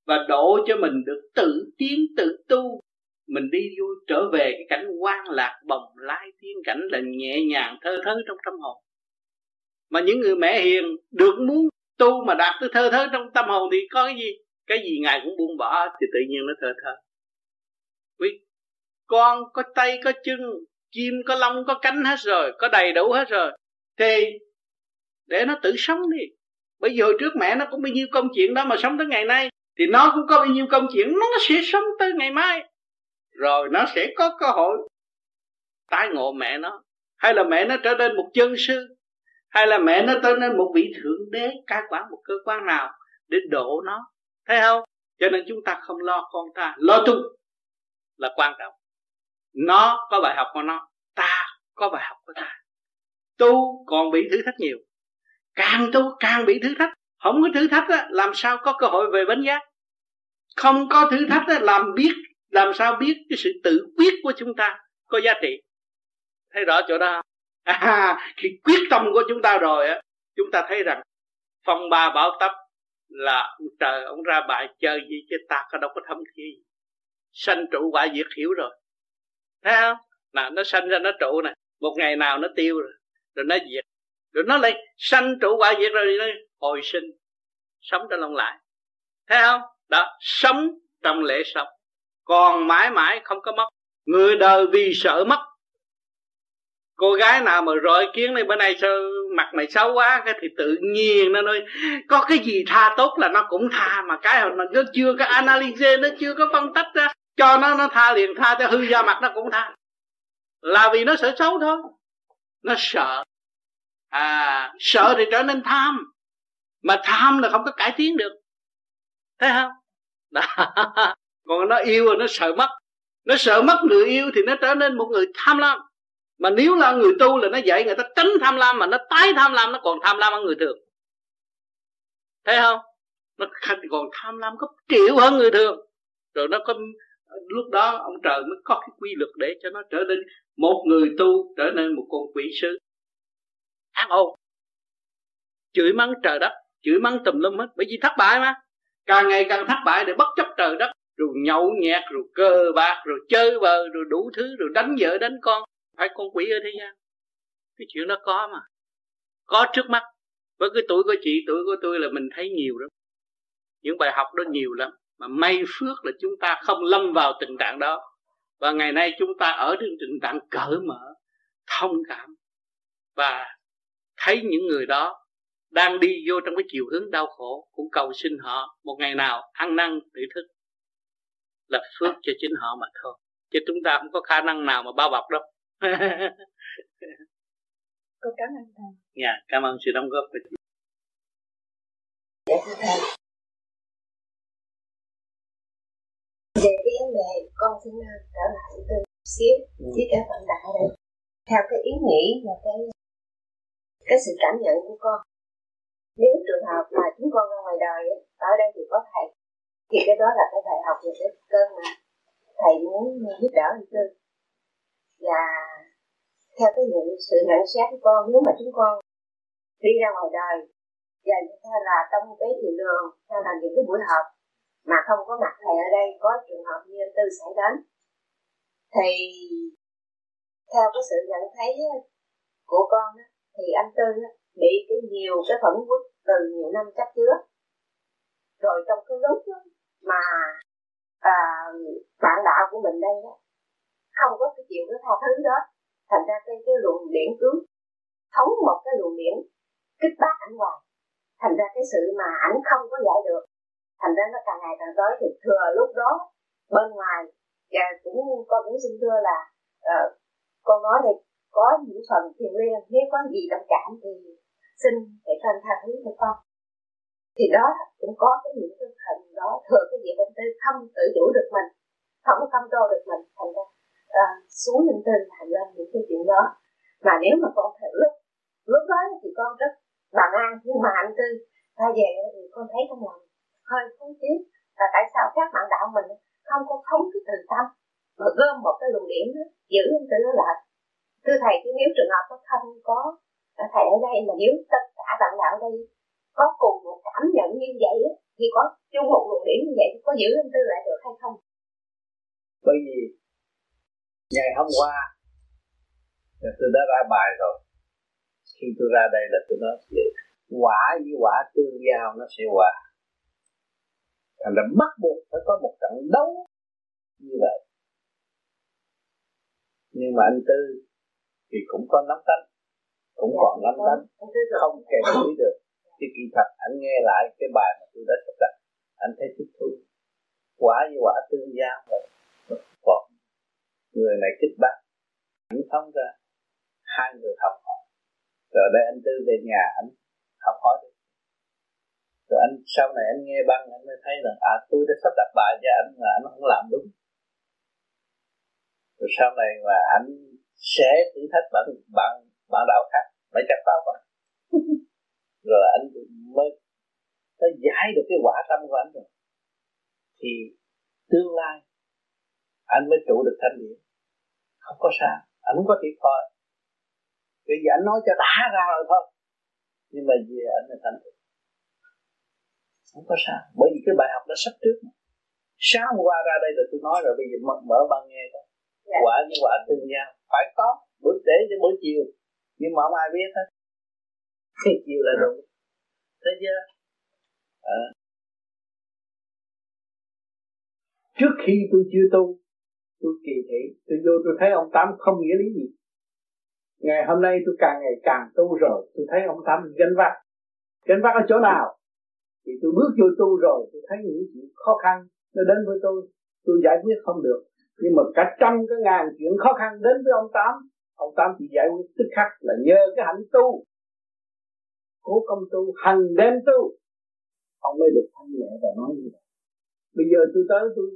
và độ cho mình được tự tiến, tự tu. Mình đi vô trở về cái cảnh quan lạc bồng lai tiên cảnh là nhẹ nhàng, thơ thớ trong tâm hồn. Mà những người mẹ hiền được muốn tu mà đạt tới thơ thớ trong tâm hồn thì có cái gì? Cái gì ngài cũng buông bỏ thì tự nhiên nó thơ thớ. Quý, con có tay có chân chim có lông, có cánh hết rồi, có đầy đủ hết rồi. Thì để nó tự sống đi. Bởi vì hồi trước mẹ nó cũng bao nhiêu công chuyện đó mà sống tới ngày nay, thì nó cũng có bao nhiêu công chuyện, nó sẽ sống tới ngày mai. Rồi nó sẽ có cơ hội tái ngộ mẹ nó. Hay là mẹ nó trở nên một chân sư, hay là mẹ nó trở nên một vị thượng đế cai quản một cơ quan nào để độ nó. Thấy không? Cho nên chúng ta không lo con ta. Lo tu là quan trọng nó có bài học của nó ta có bài học của ta. Tu còn bị thử thách nhiều. Càng tu càng bị thử thách. Không có thử thách á, làm sao có cơ hội về bánh giác? Không có thử thách á, làm biết làm sao biết cái sự tự quyết của chúng ta có giá trị. Thấy rõ chỗ đó không? À, khi quyết tâm của chúng ta rồi á chúng ta thấy rằng phong ba bảo tấp là ông trời ông ra bài chơi gì chứ ta có đâu có thâm thi sanh trụ quả diệt hiểu rồi thấy không? Nào nó sanh ra nó trụ này một ngày nào nó tiêu rồi rồi nó diệt. Rồi nó lại sanh trụ quả diệt rồi nó hồi sinh, sống trong lòng lại. Thấy không? Đó, sống trong lễ sống. Còn mãi mãi không có mất. Người đời vì sợ mất. Cô gái nào mà rọi kiến này bên này sao mặt mày xấu quá, cái thì tự nhiên nó nói, có cái gì tha tốt là nó cũng tha, mà cái mà nó chưa có analyze nó chưa có phân tích ra cho nó nó tha liền, tha cho hư da mặt nó cũng tha. Là vì nó sợ xấu thôi. Nó sợ. À sợ thì trở nên tham. Mà tham là không có cải tiến được. Thấy không? Đó. còn nó yêu rồi nó sợ mất. Nó sợ mất người yêu thì nó trở nên một người tham lam. Mà nếu là người tu là nó dạy người ta tránh tham lam mà nó tái tham lam, nó còn tham lam hơn người thường. Thấy không? Nó còn tham lam gấp triệu hơn người thường. Rồi nó có lúc đó, ông trời mới có cái quy luật để cho nó trở nên một người tu, trở nên một con quỷ sứ. Ác ôn chửi mắng trời đất, chửi mắng tùm lum hết, bởi vì thất bại mà. Càng ngày càng thất bại để bất chấp trời đất, rồi nhậu nhẹt, rồi cơ bạc, rồi chơi bờ rồi đủ thứ, rồi đánh vợ, đánh con. Phải con quỷ ở thế gian. Cái chuyện đó có mà. Có trước mắt. Với cái tuổi của chị, tuổi của tôi là mình thấy nhiều lắm. Những bài học đó nhiều lắm mà may phước là chúng ta không lâm vào tình trạng đó. Và ngày nay chúng ta ở trong tình trạng cởi mở thông cảm. Và thấy những người đó đang đi vô trong cái chiều hướng đau khổ cũng cầu xin họ một ngày nào ăn năn tự thức là phước cho chính họ mà thôi. Chứ chúng ta không có khả năng nào mà bao bọc đâu. Cô cảm ơn thầy. Dạ cảm ơn sự đóng góp của chị. Dạ thưa thầy về cái vấn đề con xin trở lại từ xíu với cả vận đại đây theo cái ý nghĩ và cái cái sự cảm nhận của con. Nếu trường hợp mà chúng con ra ngoài đời ở đây thì có thầy. Thì cái đó là cái bài học về cái cơn mà thầy muốn giúp đỡ anh tư và theo cái nhận sự nhận xét của con nếu mà chúng con đi ra ngoài đời và như là trong cái thị đường hay là những cái buổi họp mà không có mặt thầy ở đây có trường hợp như anh tư xảy đến. Thì theo cái sự nhận thấy của con thì anh tư bị cái nhiều cái phẫn quốc từ nhiều năm chắc chứa rồi trong cái lúc mà à, bạn đạo của mình đây đó không có cái chịu cái tha thứ đó. Thành ra cái cái luồng điển cứ thống một cái luồng điển kích bác ảnh hoài. Thành ra cái sự mà ảnh không có giải được thành ra nó càng ngày càng tới thì thừa lúc đó bên ngoài và cũng con cũng xin thưa là uh, con nói này có những phần thiền liêng nếu có gì đồng cảm thì xin để con tha thứ cho con. Thì đó cũng có cái những cái phần đó thừa cái việc bên tư không tự chủ được mình không có control được mình. Thành ra uh, xuống những tư làm lên những cái chuyện đó. Mà nếu mà con thử lúc lúc đó thì con rất bằng an nhưng mà anh tư ra về thì con thấy trong lòng hơi không tiếc. Là tại sao các bạn đạo mình không có thống cái từ tâm mà gom một cái luồng điểm đó, giữ anh tư lại. Thưa thầy chứ nếu trường hợp nó không có thầy ở đây mà nếu tất cả bạn đạo đây có cùng một cảm nhận như vậy thì có chung một luồng điểm như vậy có giữ anh tư lại được hay không? Bởi vì ngày hôm qua tôi đã ra bài rồi. Khi tôi ra đây là tôi nói quả với quả tương giao nó sẽ hòa thành ra bắt buộc phải có một trận đấu như vậy. Nhưng mà anh tư thì cũng có nắm tánh, cũng còn nắm tánh, không kèm ý được thì kỳ thật anh nghe lại, cái bài mà tôi đã tập đặt anh thấy thích thú. Quả với quả tương giao rồi. Còn người này kích bác anh thông ra, hai người học hỏi. Rồi đây anh tư về nhà anh học hỏi được rồi anh, sau này anh nghe băng, anh mới thấy rằng à tôi đã sắp đặt bài cho anh mà anh không làm đúng. Rồi sau này mà anh sẽ thử thách bạn bạn bạn đạo khác mới chắc vào bạn rồi anh mới mới giải được cái quả tâm của anh rồi. Thì tương lai, anh mới trụ được thanh điển. Không có sao, anh không có thiệt thòi. Giờ anh nói cho đã ra rồi thôi. Nhưng mà về anh là thành không có sao. Bởi vì cái bài học đã sắp trước sáng hôm qua ra đây là tôi nói rồi bây giờ mở, mở băng nghe thôi dạ. quả như quả tương nhau phải có bữa để cho buổi chiều. Nhưng mà không ai biết hết. Thì chiều là đủ. Thấy chưa à. trước khi tôi chưa tu tôi kỳ thị. Tôi vô tôi thấy ông tám không nghĩa lý gì. Ngày hôm nay tôi càng ngày càng tu rồi tôi thấy ông tám gánh vác. Gánh vác ở chỗ nào thì tôi bước vô tu rồi, tôi thấy những chuyện khó khăn, nó đến với tôi. Tôi giải quyết không được. Nhưng mà cả trăm cái ngàn chuyện khó khăn đến với ông tám ông tám chỉ giải quyết tức khắc là nhờ cái hạnh tu. Cố công tu, hành đêm tu. Ông mới được thanh nhẹ và nói như vậy. Bây giờ tôi tới, tôi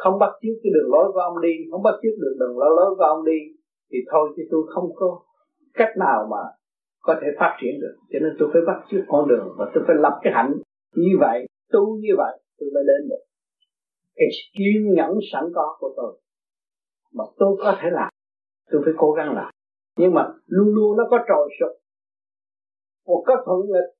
không bắt chước cái đường lối của ông đi, không bắt chước được đường lối lối của ông đi, thì thôi chứ tôi không có cách nào mà có thể phát triển được. Cho nên tôi phải bắt trước con đường và tôi phải lập cái hạnh. Như vậy, tu như vậy, tôi mới đến được. Cái kiên nhẫn sẵn có của tôi mà tôi có thể làm, tôi phải cố gắng làm. Nhưng mà luôn luôn nó có trồi sụp một cái thuận nghịch.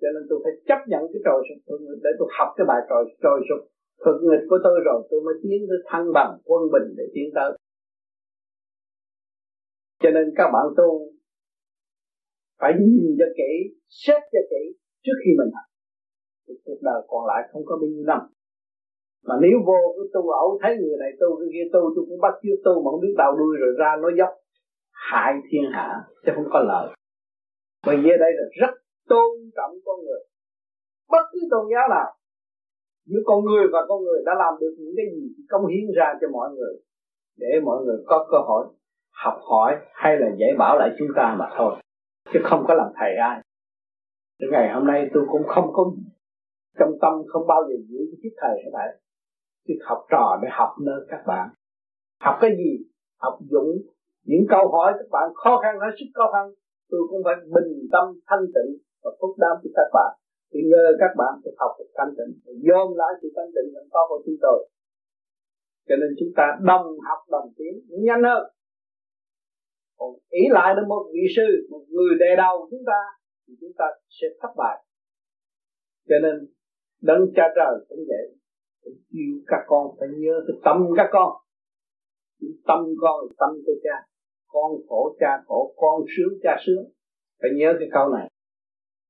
Cho nên tôi phải chấp nhận cái trồi sụp, thuận nghịch để tôi học cái bài trồi trồi sụp. Thuận nghịch của tôi rồi, tôi mới tiến tới thăng bằng quân bình để tiến tới. Cho nên các bạn tu phải nhìn cho kỹ, xét cho kỹ trước khi mình học cuộc đời còn lại không có bao nhiêu năm. Mà nếu vô cái tu ẩu, thấy người này tu người kia tu, tôi cũng bắt chước tu, mà không biết đầu đuôi rồi ra nói dốc. Hại thiên hạ, chứ không có lợi bởi vì đây là rất tôn trọng con người. Bất cứ tôn giáo nào, giữa con người và con người đã làm được những cái gì công hiến ra cho mọi người, để mọi người có cơ hội học hỏi hay là dạy bảo lại chúng ta mà thôi chứ không có làm thầy ai. Đến ngày hôm nay tôi cũng không có trong tâm không bao giờ giữ cái chiếc thầy hết thảy chứ học trò để học nơi các bạn. Học cái gì? Học dụng. Những câu hỏi các bạn khó khăn, hết sức khó khăn, tôi cũng phải bình tâm thanh tịnh và phúc đam cho các bạn. Thì nhờ các bạn phải học được thanh tịnh. Dồn lại sự thanh tịnh sẵn có của chúng tôi. Cho nên chúng ta đồng học đồng tiến nhanh hơn còn ý lại đến một vị sư, một người đề đầu chúng ta, thì chúng ta sẽ thất bại. Cho nên, đấng cha trời cũng vậy. Yêu các con, phải nhớ cái tâm các con. Tâm con là tâm của cha. Con khổ cha khổ, con sướng cha sướng. Phải nhớ cái câu này.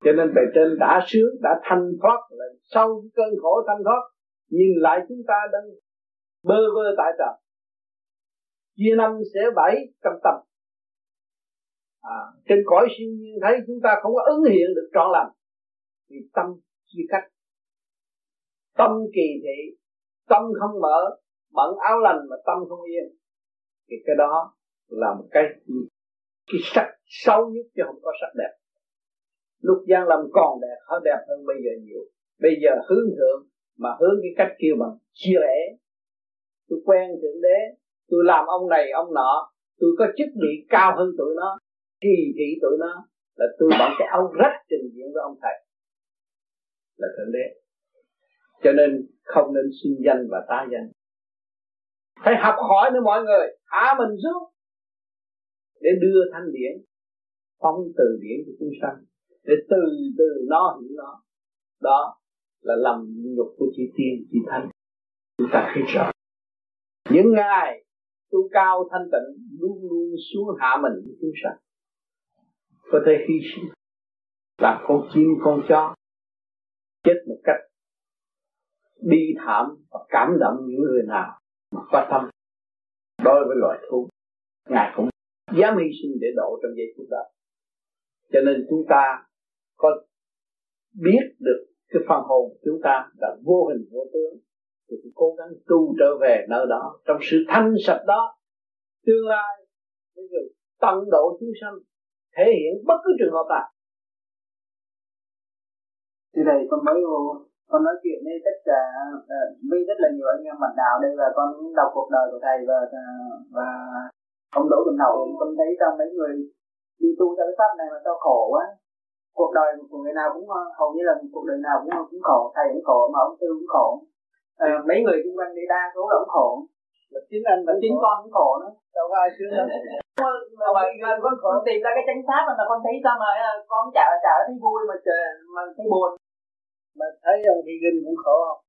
Cho nên bề trên đã sướng, đã thanh thoát, là sau cơn khổ thanh thoát nhìn lại chúng ta đang bơ vơ tại trời. Chia năm sẽ bảy trong tâm à, trên cõi siêu nhiên thấy chúng ta không có ứng hiện được trọn lành vì tâm chia cách. Tâm kỳ thị tâm không mở bận áo lành mà tâm không yên. Thì cái đó là một cái cái sắc xấu nhất chứ không có sắc đẹp. Lúc gian lâm còn đẹp hơn đẹp hơn bây giờ nhiều. Bây giờ hướng thượng mà hướng cái cách kia bằng chia rẽ. Tôi quen thượng đế tôi làm ông này ông nọ tôi có chức vị cao hơn tụi nó kỳ thị tụi nó là tôi bằng cái áo rách trình diện với ông thầy là thượng đế. Cho nên không nên xin danh và tá danh. Phải học hỏi nữa mọi người. Hạ mình xuống để đưa thanh điển, phóng từ điển của chúng sanh, để từ từ nó hiểu nó. Đó là lầm nhục của chị tiên chị thanh chúng ta thấy rõ. Những ngày tu cao thanh tịnh, luôn luôn xuống hạ mình với chúng sanh có thể hy sinh. Làm con chim, con chó chết một cách bi thảm và cảm động những người nào mà có tâm đối với loài thú, ngài cũng dám hy sinh để độ trong giây phút đó. Cho nên chúng ta có biết được cái phần hồn chúng ta là vô hình, vô tướng. Thì cũng cố gắng tu trở về nơi đó trong sự thanh sạch đó. Tương lai, bây giờ tận độ chúng sanh thể hiện bất cứ trường hợp nào. Thì thầy con mới vô con nói chuyện với tất cả uh, với rất là nhiều anh em mặt đạo đây và con đọc cuộc đời của thầy và và ông đỗ tuần hậu con thấy sao mấy người đi tu theo cái pháp này mà sao khổ quá. Cuộc đời của người nào cũng ờ, hầu như là cuộc đời nào cũng cũng khổ thầy cũng khổ mà ông tư cũng khổ. À, mấy người xung quanh đi đa số là cũng khổ. Mà chính anh và chính con cũng khổ nữa. Đâu có ai sướng đâu mà, mà, con, con tìm ra cái chánh pháp mà con thấy sao mà à, con chả chả thấy vui mà mà thấy buồn. Mà thấy ông Thi Kinh cũng khổ không?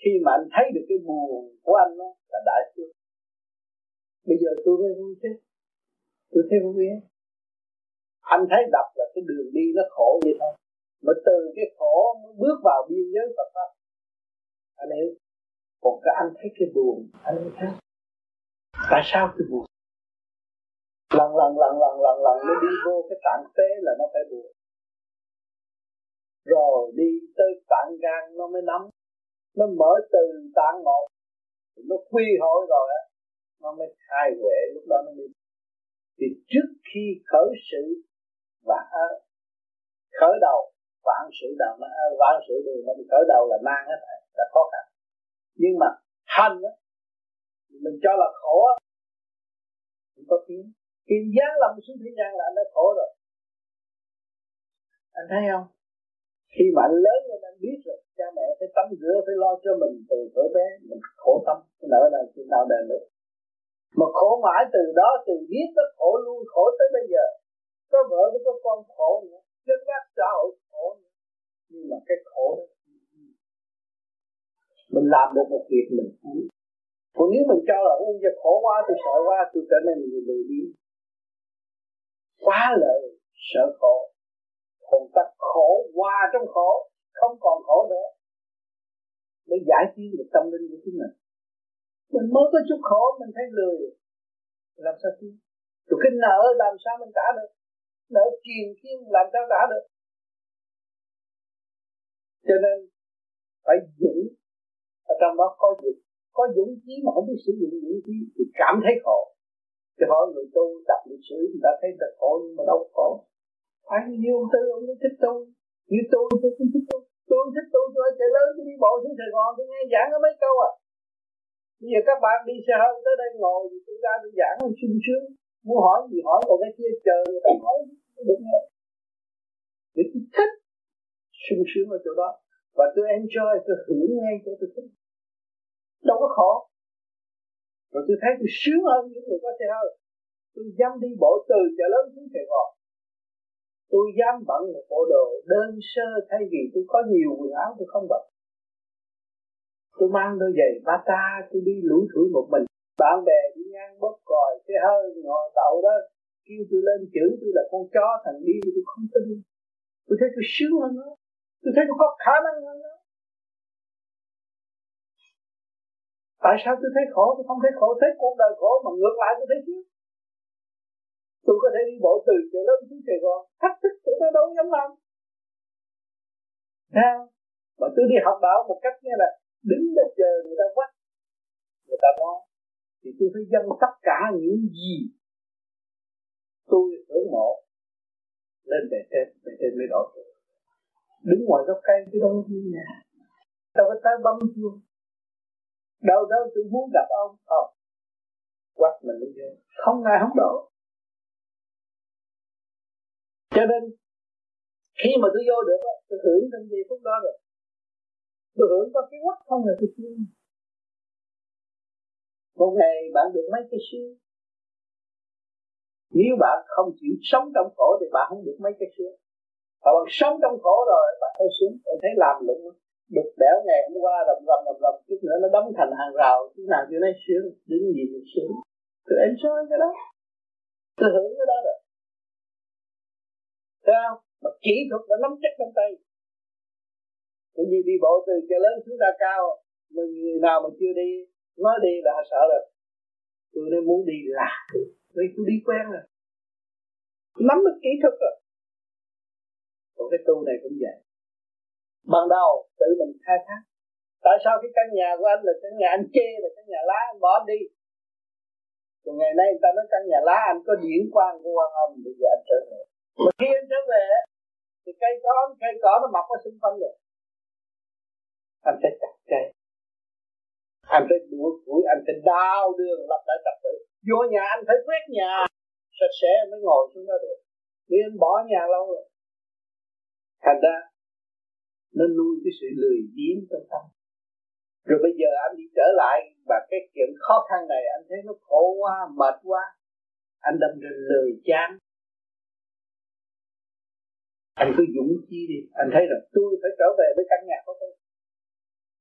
Khi mà anh thấy được cái buồn của anh đó, là đại phước bây giờ tôi mới vui chứ. Tôi thấy vui ấy. anh thấy đập là cái đường đi nó khổ vậy thôi. Mà từ cái khổ mới bước vào biên giới Phật pháp. Anh hiểu. Còn cái anh thấy cái buồn anh mới thấy. Tại sao tôi buồn? Lần lần lần lần lần lần nó đi vô cái tạng phế là nó phải buồn rồi đi tới tạng gan nó mới nắm, nó mở từ tạng một, nó quy hội rồi á, nó mới khai huệ, lúc đó nó đi. Thì trước khi khởi sự và khởi đầu, vạn sự đầu nó vạn sự đều nó khởi đầu là mang hết là khó khăn. Nhưng mà hành á, mình cho là khổ á, không có tiếng khi giáng lâm xuống thế gian là anh đã khổ rồi. Anh thấy không? Khi mà anh lớn lên, anh biết rồi, cha mẹ phải tắm rửa, phải lo cho mình, từ thở bé, mình khổ tâm, cái là khi nào đền được mà khổ mãi từ đó, từ biết nó khổ luôn, khổ tới bây giờ. Có vợ với có con khổ nữa chân gác xã hội khổ nữa. Nhưng mà cái khổ đó, mình làm được một việc mình. Còn nếu mình cho là ôi giờ khổ quá, tôi sợ quá, tôi trở nên người lười biếng quá lợi sợ khổ. Còn ta khổ qua trong khổ, không còn khổ nữa. Để giải quyết được tâm linh của chính mình. Mình mới có chút khổ, mình thấy lười. Làm sao chứ? Tụi cái nợ làm sao mình trả được? Nợ kiền thiên làm sao trả được? Cho nên, phải dũng. Ở trong đó có dũng. Có dũng chí mà không biết sử dụng dũng chí thì cảm thấy khổ thì hỏi người tu đọc lịch sử người ta thấy thật khổ, nhưng mà đâu khổ. Anh như ông tư, ông thích tu. Như tôi tôi cũng thích tu. Tôi thích tu, tôi sẽ lớn, tôi đi bộ xuống Sài Gòn, tôi nghe giảng có mấy câu à. Bây giờ các bạn đi xe hơi tới đây ngồi, thì chúng ra đi giảng sung sướng. Muốn hỏi gì hỏi, còn cái kia chờ người ta nói được nghe. Để tôi thích sung sướng ở chỗ đó. Và tôi enjoy, tôi hưởng ngay chỗ tôi thích. Đâu có khổ rồi tôi thấy tôi sướng hơn những người có xe hơi. Tôi dám đi bộ từ chợ lớn xuống Sài Gòn. Tôi dám bận một bộ đồ đơn sơ thay vì tôi có nhiều quần áo tôi không bận. Tôi mang đôi giày bata, tôi đi lủi thủi một mình. Bạn bè đi ngang bóp còi, xe hơi, ngồi tàu đó, kêu tôi lên chữ tôi là con chó, thằng đi tôi không tin. Tôi thấy tôi sướng hơn nó. Tôi thấy tôi có khả năng hơn nó. Tại sao tôi thấy khổ? Tôi không thấy khổ. Thấy cuộc đời khổ mà ngược lại tôi thấy sướng tôi có thể đi bộ từ chợ lớn xuống Sài Gòn, thách thức tôi đâu đâu dám làm. Sao mà tôi đi học đạo một cách như là đứng để chờ người ta quát, người ta nói. Thì tôi phải dâng tất cả những gì tôi hưởng mộ lên bề trên bề trên mới đổi đứng ngoài gốc cây, tôi đâu có nhà. Đâu có tới bấm chuông đâu đâu tôi muốn gặp ông. Ờ. Không quát mình lên không ai không đổ. Cho nên, khi mà tôi vô được, tôi hưởng trong giây phút đó rồi. Tôi hưởng có cái quát không là tôi chưa một ngày bạn được mấy cái xưa nếu bạn không chịu sống trong khổ thì bạn không được mấy cái xưa và bạn sống trong khổ rồi, bạn thấy xuống, bạn thấy làm lụng đục đẽo ngày hôm qua, đập rầm đập rầm, chút nữa nó đóng thành hàng rào, chút nào chưa nói sướng, đứng gì thì sướng. Tôi enjoy cái đó. Tôi hưởng cái đó rồi. Sao mà kỹ thuật đã nắm chắc trong tay. Cũng như đi bộ từ chợ lớn xuống ra cao, mà người nào mà chưa đi, nói đi là họ sợ rồi. Tôi nên muốn đi là vì tôi đi quen rồi. Nắm được kỹ thuật rồi. Còn cái tu này cũng vậy ban đầu tự mình khai thác. Tại sao cái căn nhà của anh là căn nhà anh chê là căn nhà lá anh bỏ đi? Còn ngày nay người ta nói căn nhà lá anh có điển quang của quan âm bây giờ anh trở về. Mà khi anh trở về thì cây cỏ, cây cỏ nó mọc ở xung quanh rồi. Anh sẽ chặt cây. Anh phải đuổi củi anh phải đào đường lập lại trật tự. Vô nhà anh phải quét nhà sạch sẽ mới ngồi xuống đó được. Vì anh bỏ nhà lâu rồi. Thành ra nó nuôi cái sự lười biếng trong tâm. Rồi bây giờ anh đi trở lại và cái chuyện khó khăn này anh thấy nó khổ quá, mệt quá. Anh đâm ra lười chán. Anh cứ dũng chi đi. Anh thấy rằng tôi phải trở về với căn nhà của tôi.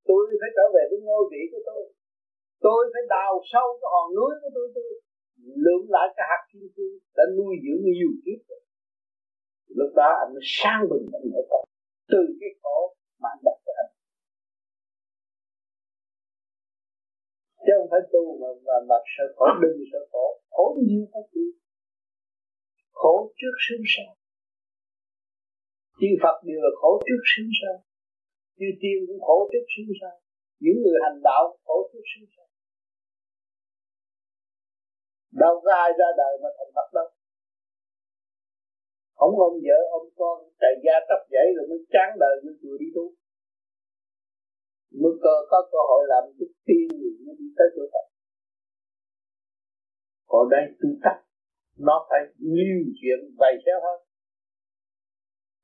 Tôi phải trở về với ngôi vị của tôi. Tôi phải đào sâu cái hòn núi của tôi. Tôi lượng lại cái hạt kim cương đã nuôi dưỡng nhiều kiếp rồi. Lúc đó anh mới sang bình anh mới có từ cái khổ mà anh đặt cho anh chứ không phải tu mà mà, mà sợ khổ đừng sợ khổ. Khổ nhiều có gì? Khổ trước sinh sau. Chư Phật đều là khổ trước sinh sau. Chư tiên cũng khổ trước sinh sau. Những người hành đạo khổ trước sinh sau. Đâu có ai ra đời mà thành Phật đâu không ôm vợ ôm con chạy gia tóc dậy rồi mới chán đời mới vừa đi tu. Mới cơ có cơ hội làm chút tiên thì mới đi tới chỗ Phật. Còn đây tu tắc nó phải lưu chuyện vầy xéo hơn.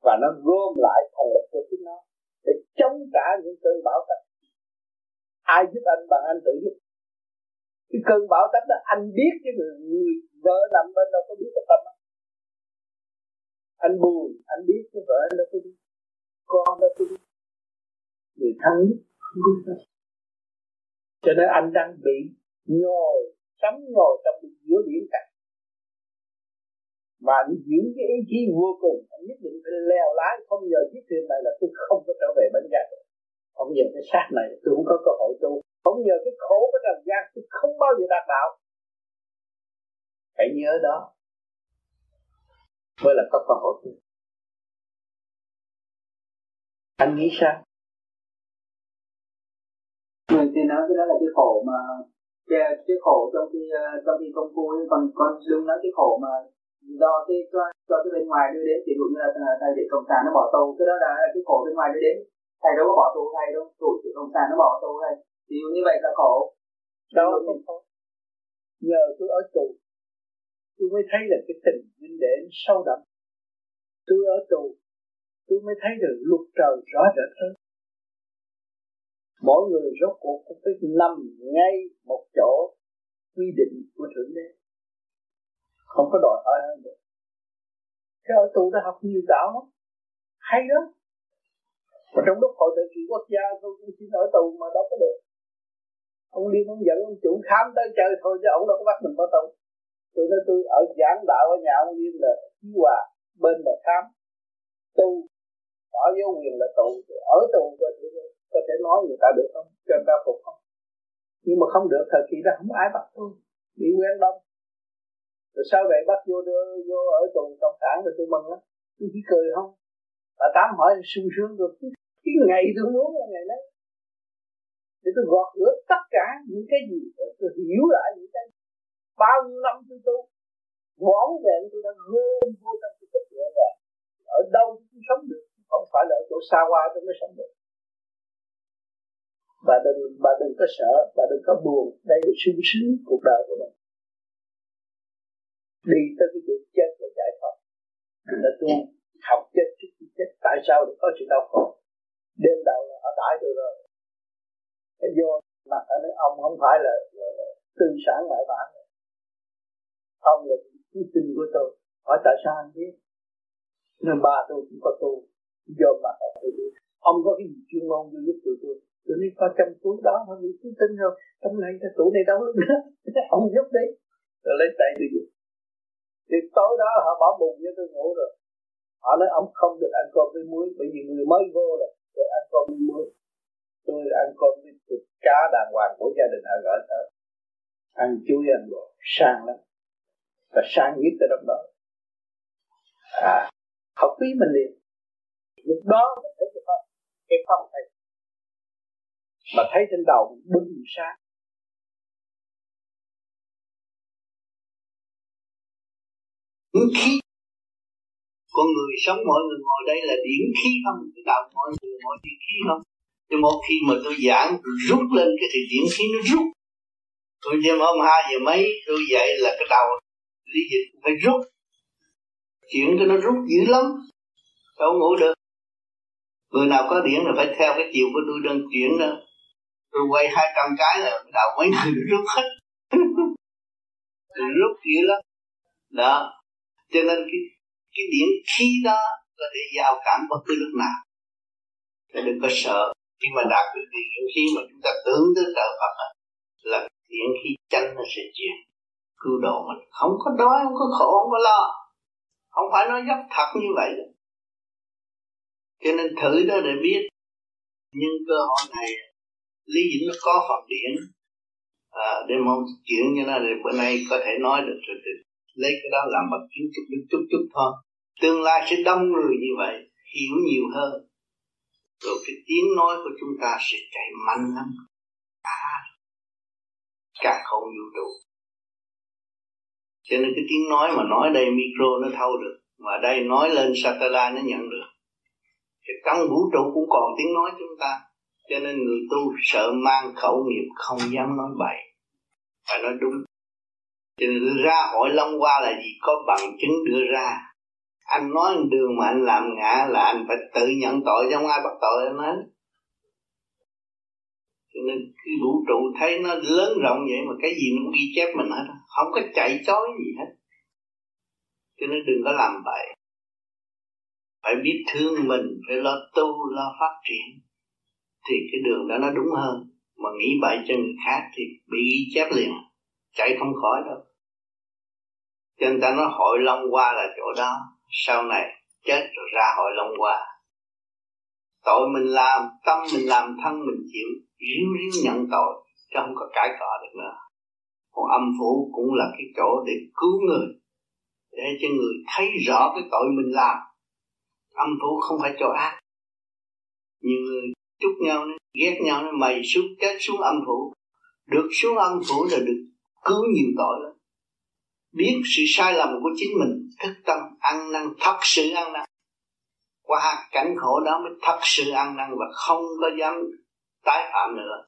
Và nó gom lại thành lực của chính nó để chống trả những cơn bão táp. Ai giúp anh bằng anh tự giúp. Cái cơn bão táp đó anh biết cái người, người vợ nằm bên đâu có biết cái tâm anh buồn, anh biết cái vợ anh đâu có đi. Con đâu có đi. Người thân nhất, không biết đâu cho nên anh đang bị ngồi sắm ngồi trong giữa biển cả mà anh giữ cái ý chí vô cùng, anh nhất định phải leo lái. Không nhờ chiếc thuyền này là tôi không có trở về bên gia không nhờ cái xác này tôi không có cơ hội tu. Không nhờ cái khổ của trần gian tôi không bao giờ đạt đạo. Hãy nhớ đó mới là có cơ hội. Tu anh nghĩ sao? Người thì nói cái đó là cái khổ mà cái, cái khổ trong khi trong khi công phu còn còn đừng nói cái khổ mà do cái do, do cái bên ngoài đưa đến. Ví dụ như là thầy bị cộng sản nó bỏ tù cái đó là cái khổ bên ngoài đưa đến. Thầy đâu có bỏ tù thầy đâu tù chỉ cộng sản nó bỏ tù thầy. Dụ như vậy là khổ. Đâu nhờ tôi ở tù tôi mới thấy là cái tình huynh đệ sâu đậm. Tôi ở tù, tôi mới thấy được luật trời rõ rệt hơn. Mỗi người rốt cuộc cũng phải nằm ngay một chỗ quy định của thượng đế. Không có đòi hỏi hơn được. Cái ở tù đã học nhiều đạo lắm. Hay đó. Mà trong lúc hội tự trị quốc gia, tôi cũng xin ở tù mà đâu có được. Ông liên ông dẫn ông chủ khám tới chơi thôi chứ ông đâu có bắt mình vào tù tôi nói tôi ở giảng đạo ở nhà ông liên là chí hòa bên là khám tu. Bỏ dấu quyền là tù ở tù có thể, có thể nói người ta được không? Cho người ta phục không? Nhưng mà không được thời kỳ đó không ai bắt tôi. Bị quen đông. Rồi sau này bắt vô đưa vô ở tù cộng sản rồi tôi mừng lắm. Tôi chỉ cười không? Bà tám hỏi sung sướng được cái ngày tôi muốn là ngày đấy. Để tôi gọt rửa tất cả những cái gì tôi hiểu lại những cái bao nhiêu năm tôi tu vỏn vẹn tôi đã gom vô trong cái tích nhẹ nhàng ở đâu tôi sống được không phải là ở chỗ xa hoa tôi mới sống được. Bà đừng bà đừng có sợ bà đừng có buồn. Đây là sung sướng cuộc đời của mình. Đi tới cái việc chết là giải thoát. Mình đã tu học chết trước khi chết. Tại sao lại có sự đau khổ? Đêm đầu là họ đãi tôi rồi. Cái vô mặt ở ông không phải là, là, là tư sản ngoại bản ông là cứu sinh của tôi. Hỏi tại sao anh biết? Nên ba tôi cũng có tu do mà tôi biết. Ông có cái gì chuyên môn cho giúp tụi tôi? Tôi đi qua trong túi đó không những cứu tinh rồi. Trong này cái tủ này đâu nữa ông giúp đi rồi lấy tay tôi giúp thì tối đó họ bỏ bùn cho tôi ngủ rồi. Họ nói, ông không được ăn cơm với muối, bởi vì người mới vô rồi. Tôi ăn cơm với muối. Tôi ăn cơm với thịt cá đàng hoàng của gia đình họ gọi tới. Ăn chuối ăn bò, sang lắm và sang nhất tới đồng đó à học phí mình liền. Lúc đó mình thấy cái pháp cái pháp này. Mà thấy trên đầu mình bừng sáng. Những khí. Con người sống mọi người ngồi đây là điển khí không? Cái đạo mọi người mọi điển khí không? Nhưng một khi mà tôi giảng rút lên cái thì điển khí nó rút. Tôi đêm hôm hai giờ mấy tôi dậy là cái đầu lý dịch phải rút. Chuyện cho nó rút dữ lắm, đâu ngủ được. Người nào có điển là phải theo cái chiều của tôi đơn chuyển đó. Tôi quay hai trăm cái là đầu mấy người rút hết. Rút dữ lắm. Đó. Cho nên cái cái điển khí đó có thể giao cảm bất cứ lúc nào. Cho đừng có sợ. Khi mà đạt được cái điển khí mà chúng ta tưởng tới trợ Phật là điển khí chân nó sẽ chuyển cứu độ mình. Không có đói không có khổ không có lo. Không phải nói dốc thật như vậy. Cho nên thử đó để biết. Nhưng cơ hội này lý dĩnh nó có phần điển à, để mong chuyện như là bữa nay có thể nói được rồi lấy cái đó làm bằng chứng chút chút chút chút thôi. Tương lai sẽ đông người như vậy hiểu nhiều hơn. Rồi cái tiếng nói của chúng ta sẽ chạy mạnh lắm. À, cả cả không vũ trụ cho nên cái tiếng nói mà nói đây micro nó thâu được, mà đây nói lên satellite nó nhận được. Thì trong vũ trụ cũng còn tiếng nói chúng ta. Cho nên người tu sợ mang khẩu nghiệp không dám nói bậy. Phải nói đúng. Cho nên ra hỏi Long qua là gì? Có bằng chứng đưa ra. Anh nói đường mà anh làm ngã là anh phải tự nhận tội chứ không ai bắt tội anh hết. Cho nên vũ trụ thấy nó lớn rộng vậy mà cái gì nó cũng ghi chép mình hết không có chạy chối gì hết. Cho nên đừng có làm vậy phải biết thương mình, phải lo tu, lo phát triển. Thì cái đường đó nó đúng hơn. Mà nghĩ bậy cho người khác thì bị ghi chép liền. Chạy không khỏi đâu. Cho nên ta nói hội long qua là chỗ đó. Sau này chết rồi ra hội long qua tội mình làm, tâm mình làm, thân mình chịu riêng riêng nhận tội, chứ không có cãi cọ được nữa. Còn âm phủ cũng là cái chỗ để cứu người, để cho người thấy rõ cái tội mình làm. Âm phủ không phải chỗ ác. Nhiều người chúc nhau, ghét nhau mày xuống, chết xuống âm phủ. Được xuống âm phủ là được cứu nhiều tội lắm. Biết sự sai lầm của chính mình, thức tâm, ăn năn, thật sự ăn năn qua cảnh khổ đó mới thật sự ăn năn và không có dám tái phạm nữa.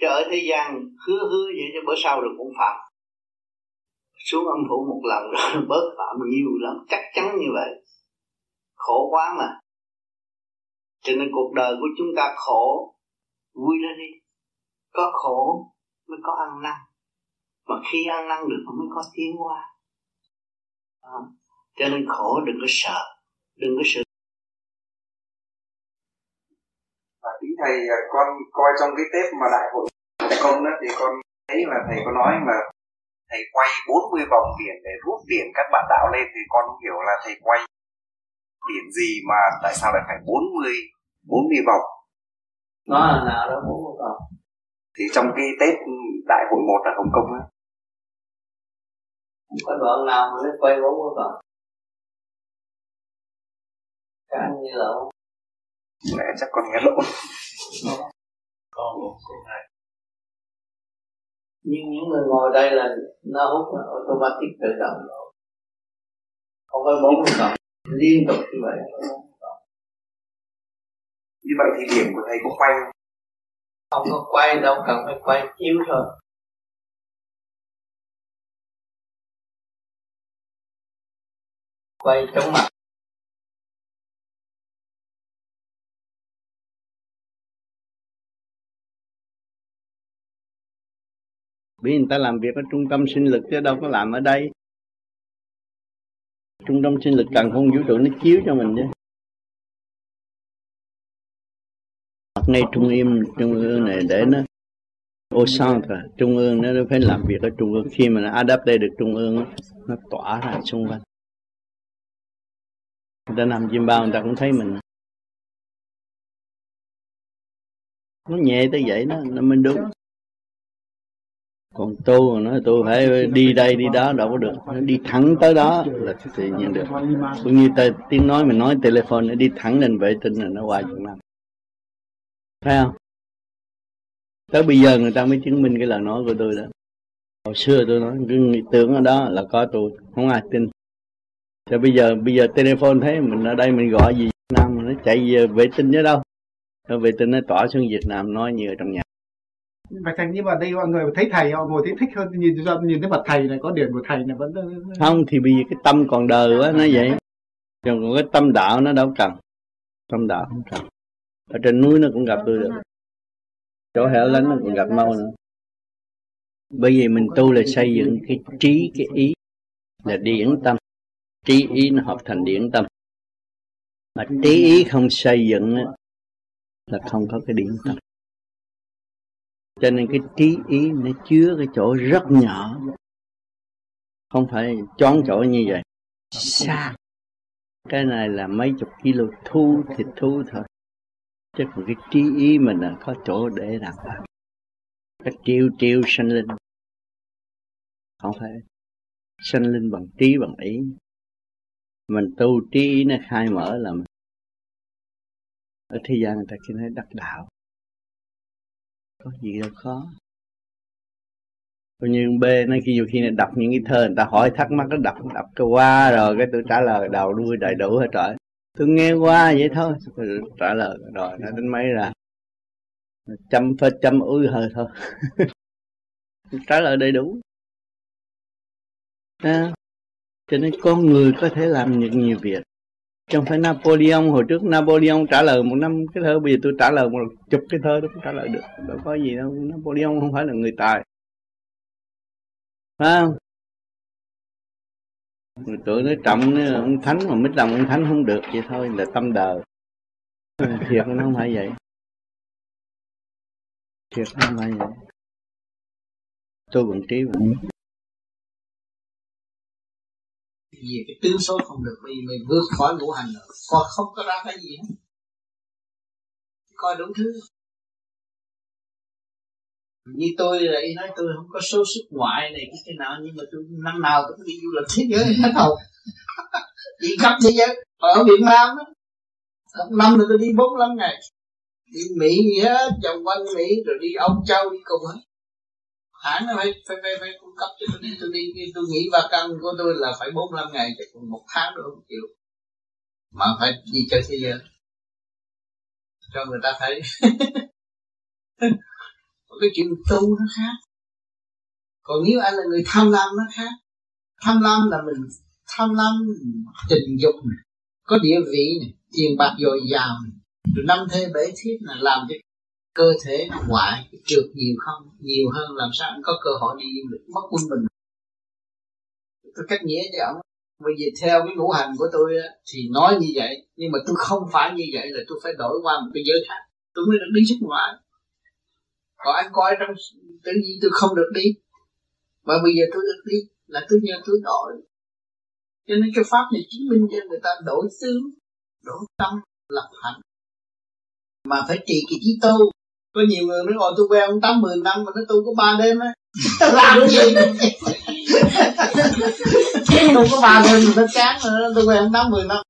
Chứ ở thế gian hứa hứa vậy cho bữa sau rồi cũng phạm. Xuống âm phủ một lần rồi bớt phạm nhiều lắm chắc chắn như vậy. Khổ quá mà. Cho nên cuộc đời của chúng ta khổ vui lên đi. Có khổ mới có ăn năn. Mà khi ăn năn được mới có tiến qua. à, cho nên khổ đừng có sợ đừng có sợ và kính thầy à, con coi trong cái tép mà đại hội công đó thì con thấy là thầy có nói là thầy quay 40 vòng biển để rút tiền các bạn đạo lên thì con không hiểu là thầy quay biển gì mà tại sao lại phải 40 40 vòng. Nó là nào đó 40 vòng. Thì trong cái tết đại hội một ở Hồng Kông á. Không có đoạn nào mà nó quay bốn mươi vòng. Cái anh như lỗ lẽ chắc còn nghe một này. Nhưng những người ngồi đây là nó hút là automatic tự động. Không phải bốn vòng liên tục như vậy. Như vậy thì điểm của thầy có quay không? Không có quay đâu cần phải quay chiếu thôi. Quay trong mặt vì người ta làm việc ở trung tâm sinh lực chứ đâu có làm ở đây. Trung tâm sinh lực càng không vũ trụ nó chiếu cho mình chứ. Ngay trung im, trung ương này để nó ô cả trung ương nó phải làm việc ở trung ương. Khi mà nó adapt được trung ương nó tỏa ra xung quanh. Người ta nằm chim bao người ta cũng thấy mình. Nó nhẹ tới vậy đó nó mới đúng còn tu mà nói tôi phải đi đây đi đó đâu có được. Nó đi thẳng tới đó là tự nhiên được. Cũng như ta, tiếng nói mình nói telephone nó đi thẳng lên vệ tinh là nó qua chừng nào thấy không? Tới bây giờ người ta mới chứng minh cái lời nói của tôi đó. Hồi xưa tôi nói cứ nghĩ tưởng ở đó là có tôi không ai tin. Cho bây giờ bây giờ telephone thấy mình ở đây mình gọi gì Việt Nam nó chạy về vệ tinh chứ đâu. Rồi vệ tinh nó tỏa xuống Việt Nam nói như ở trong nhà. Bạch Thành, nhưng mà đây mọi người thấy thầy họ ngồi thấy thích hơn, nhìn nhìn thấy mặt thầy này, có điểm của thầy này vẫn không, thì vì cái tâm còn đời quá, nó vậy. Còn cái tâm đạo nó đâu cần. Tâm đạo không cần. Ở trên núi nó cũng gặp tôi được. Chỗ hẻo lánh nó cũng gặp mau nữa. Bởi vì mình tu là xây dựng cái trí, cái ý là điển tâm. Trí ý nó hợp thành điển tâm. Mà trí ý không xây dựng là không có cái điển tâm cho nên cái trí ý nó chứa cái chỗ rất nhỏ. Không phải chón chỗ như vậy. Xa. Cái này là mấy chục kilo thu thịt thu thôi. Chứ còn cái trí ý mình là có chỗ để làm pháp cái triêu triêu sanh linh. Không phải sanh linh bằng trí bằng ý. Mình tu trí ý nó khai mở là mình. Ở thế gian người ta chỉ nói đắc đạo có gì đâu khó. Coi như B nó khi nhiều khi này đọc những cái thơ người ta hỏi thắc mắc nó đọc đọc cái qua rồi cái tôi trả lời đầu đuôi đầy đủ hết trời. Tôi nghe qua vậy thôi tôi trả lời rồi nó đến mấy là chăm phết chăm ui hơi thôi. Trả lời đầy đủ. À, cho nên con người có thể làm những nhiều việc. Chẳng phải Napoleon, hồi trước Napoleon trả lời một năm, cái thơ bây giờ tôi trả lời một chục cái thơ đó cũng trả lời được. Đâu có gì đâu, Napoleon không phải là người tài. Phải không? Người tuổi nói trọng ông thánh mà mít lòng ông thánh không được, vậy thôi, là tâm đời thiệt nó không phải vậy. Thiệt nó không phải vậy. Tôi vẫn trí vẫn về cái tướng số không được vì mình vượt khỏi ngũ hành rồi. Còn không có ra cái gì hết. Coi đúng thứ. Như tôi là nói, tôi không có số xuất ngoại này, cái nào, nhưng mà tôi năm nào tôi cũng đi du lịch thế giới hết hầu đi khắp thế giới. Ở Việt Nam đó năm rồi tôi đi bốn năm ngày. Đi Mỹ gì hết, vòng quanh Mỹ, rồi đi Âu Châu, đi cùng hết hãng nó phải phải phải, phải cung cấp cho tôi đi. Tôi đi tôi nghĩ và căn của tôi là phải bốn năm ngày chứ còn một tháng rồi không chịu. Mà phải đi chơi thế giới. Cho người ta thấy. Cái chuyện tu nó khác. Còn nếu anh là người tham lam nó khác. Tham lam là mình tham lam tình dục này, có địa vị này, tiền bạc dồi dào này, rồi năm thê bể thiết là làm cho cơ thể ngoại trượt nhiều không, nhiều hơn làm sao anh có cơ hội đi du lịch mất quân bình tôi cách nghĩa cho ông. Bởi vì theo cái ngũ hành của tôi thì nói như vậy, nhưng mà tôi không phải như vậy là tôi phải đổi qua một cái giới khác. Tôi mới được đi xuất ngoại. Còn anh coi trong tự nhiên tôi không được đi. Mà bây giờ tôi được đi là tôi nhờ tôi đổi. Cho nên cái pháp này chứng minh cho người ta đổi tướng, đổi tâm, lập hạnh. Mà phải trì kỳ trí tu có nhiều người nói ngồi tôi quen tám mười năm mà nó tu có ba đêm á. Làm cái gì? Tôi có ba đêm mà nó chán nữa tôi quen tám mười năm.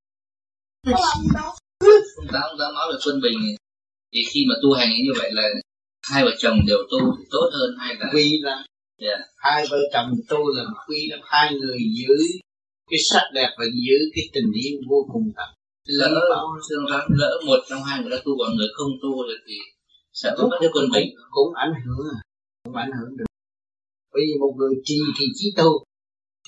Ông tám ông tám nói là quân bình thì khi mà tu hành như vậy là hai vợ chồng đều tu thì tốt hơn hay là? Quy là yeah. hai vợ chồng tu là quy là hai người giữ cái sắc đẹp và giữ cái tình yêu vô cùng thật. Lỡ lỡ một trong hai người đã tu còn người không tu rồi thì sẽ có cái quân bình cũng ảnh hưởng à. Cũng ảnh hưởng được. Bởi vì một người trì kỳ trí tu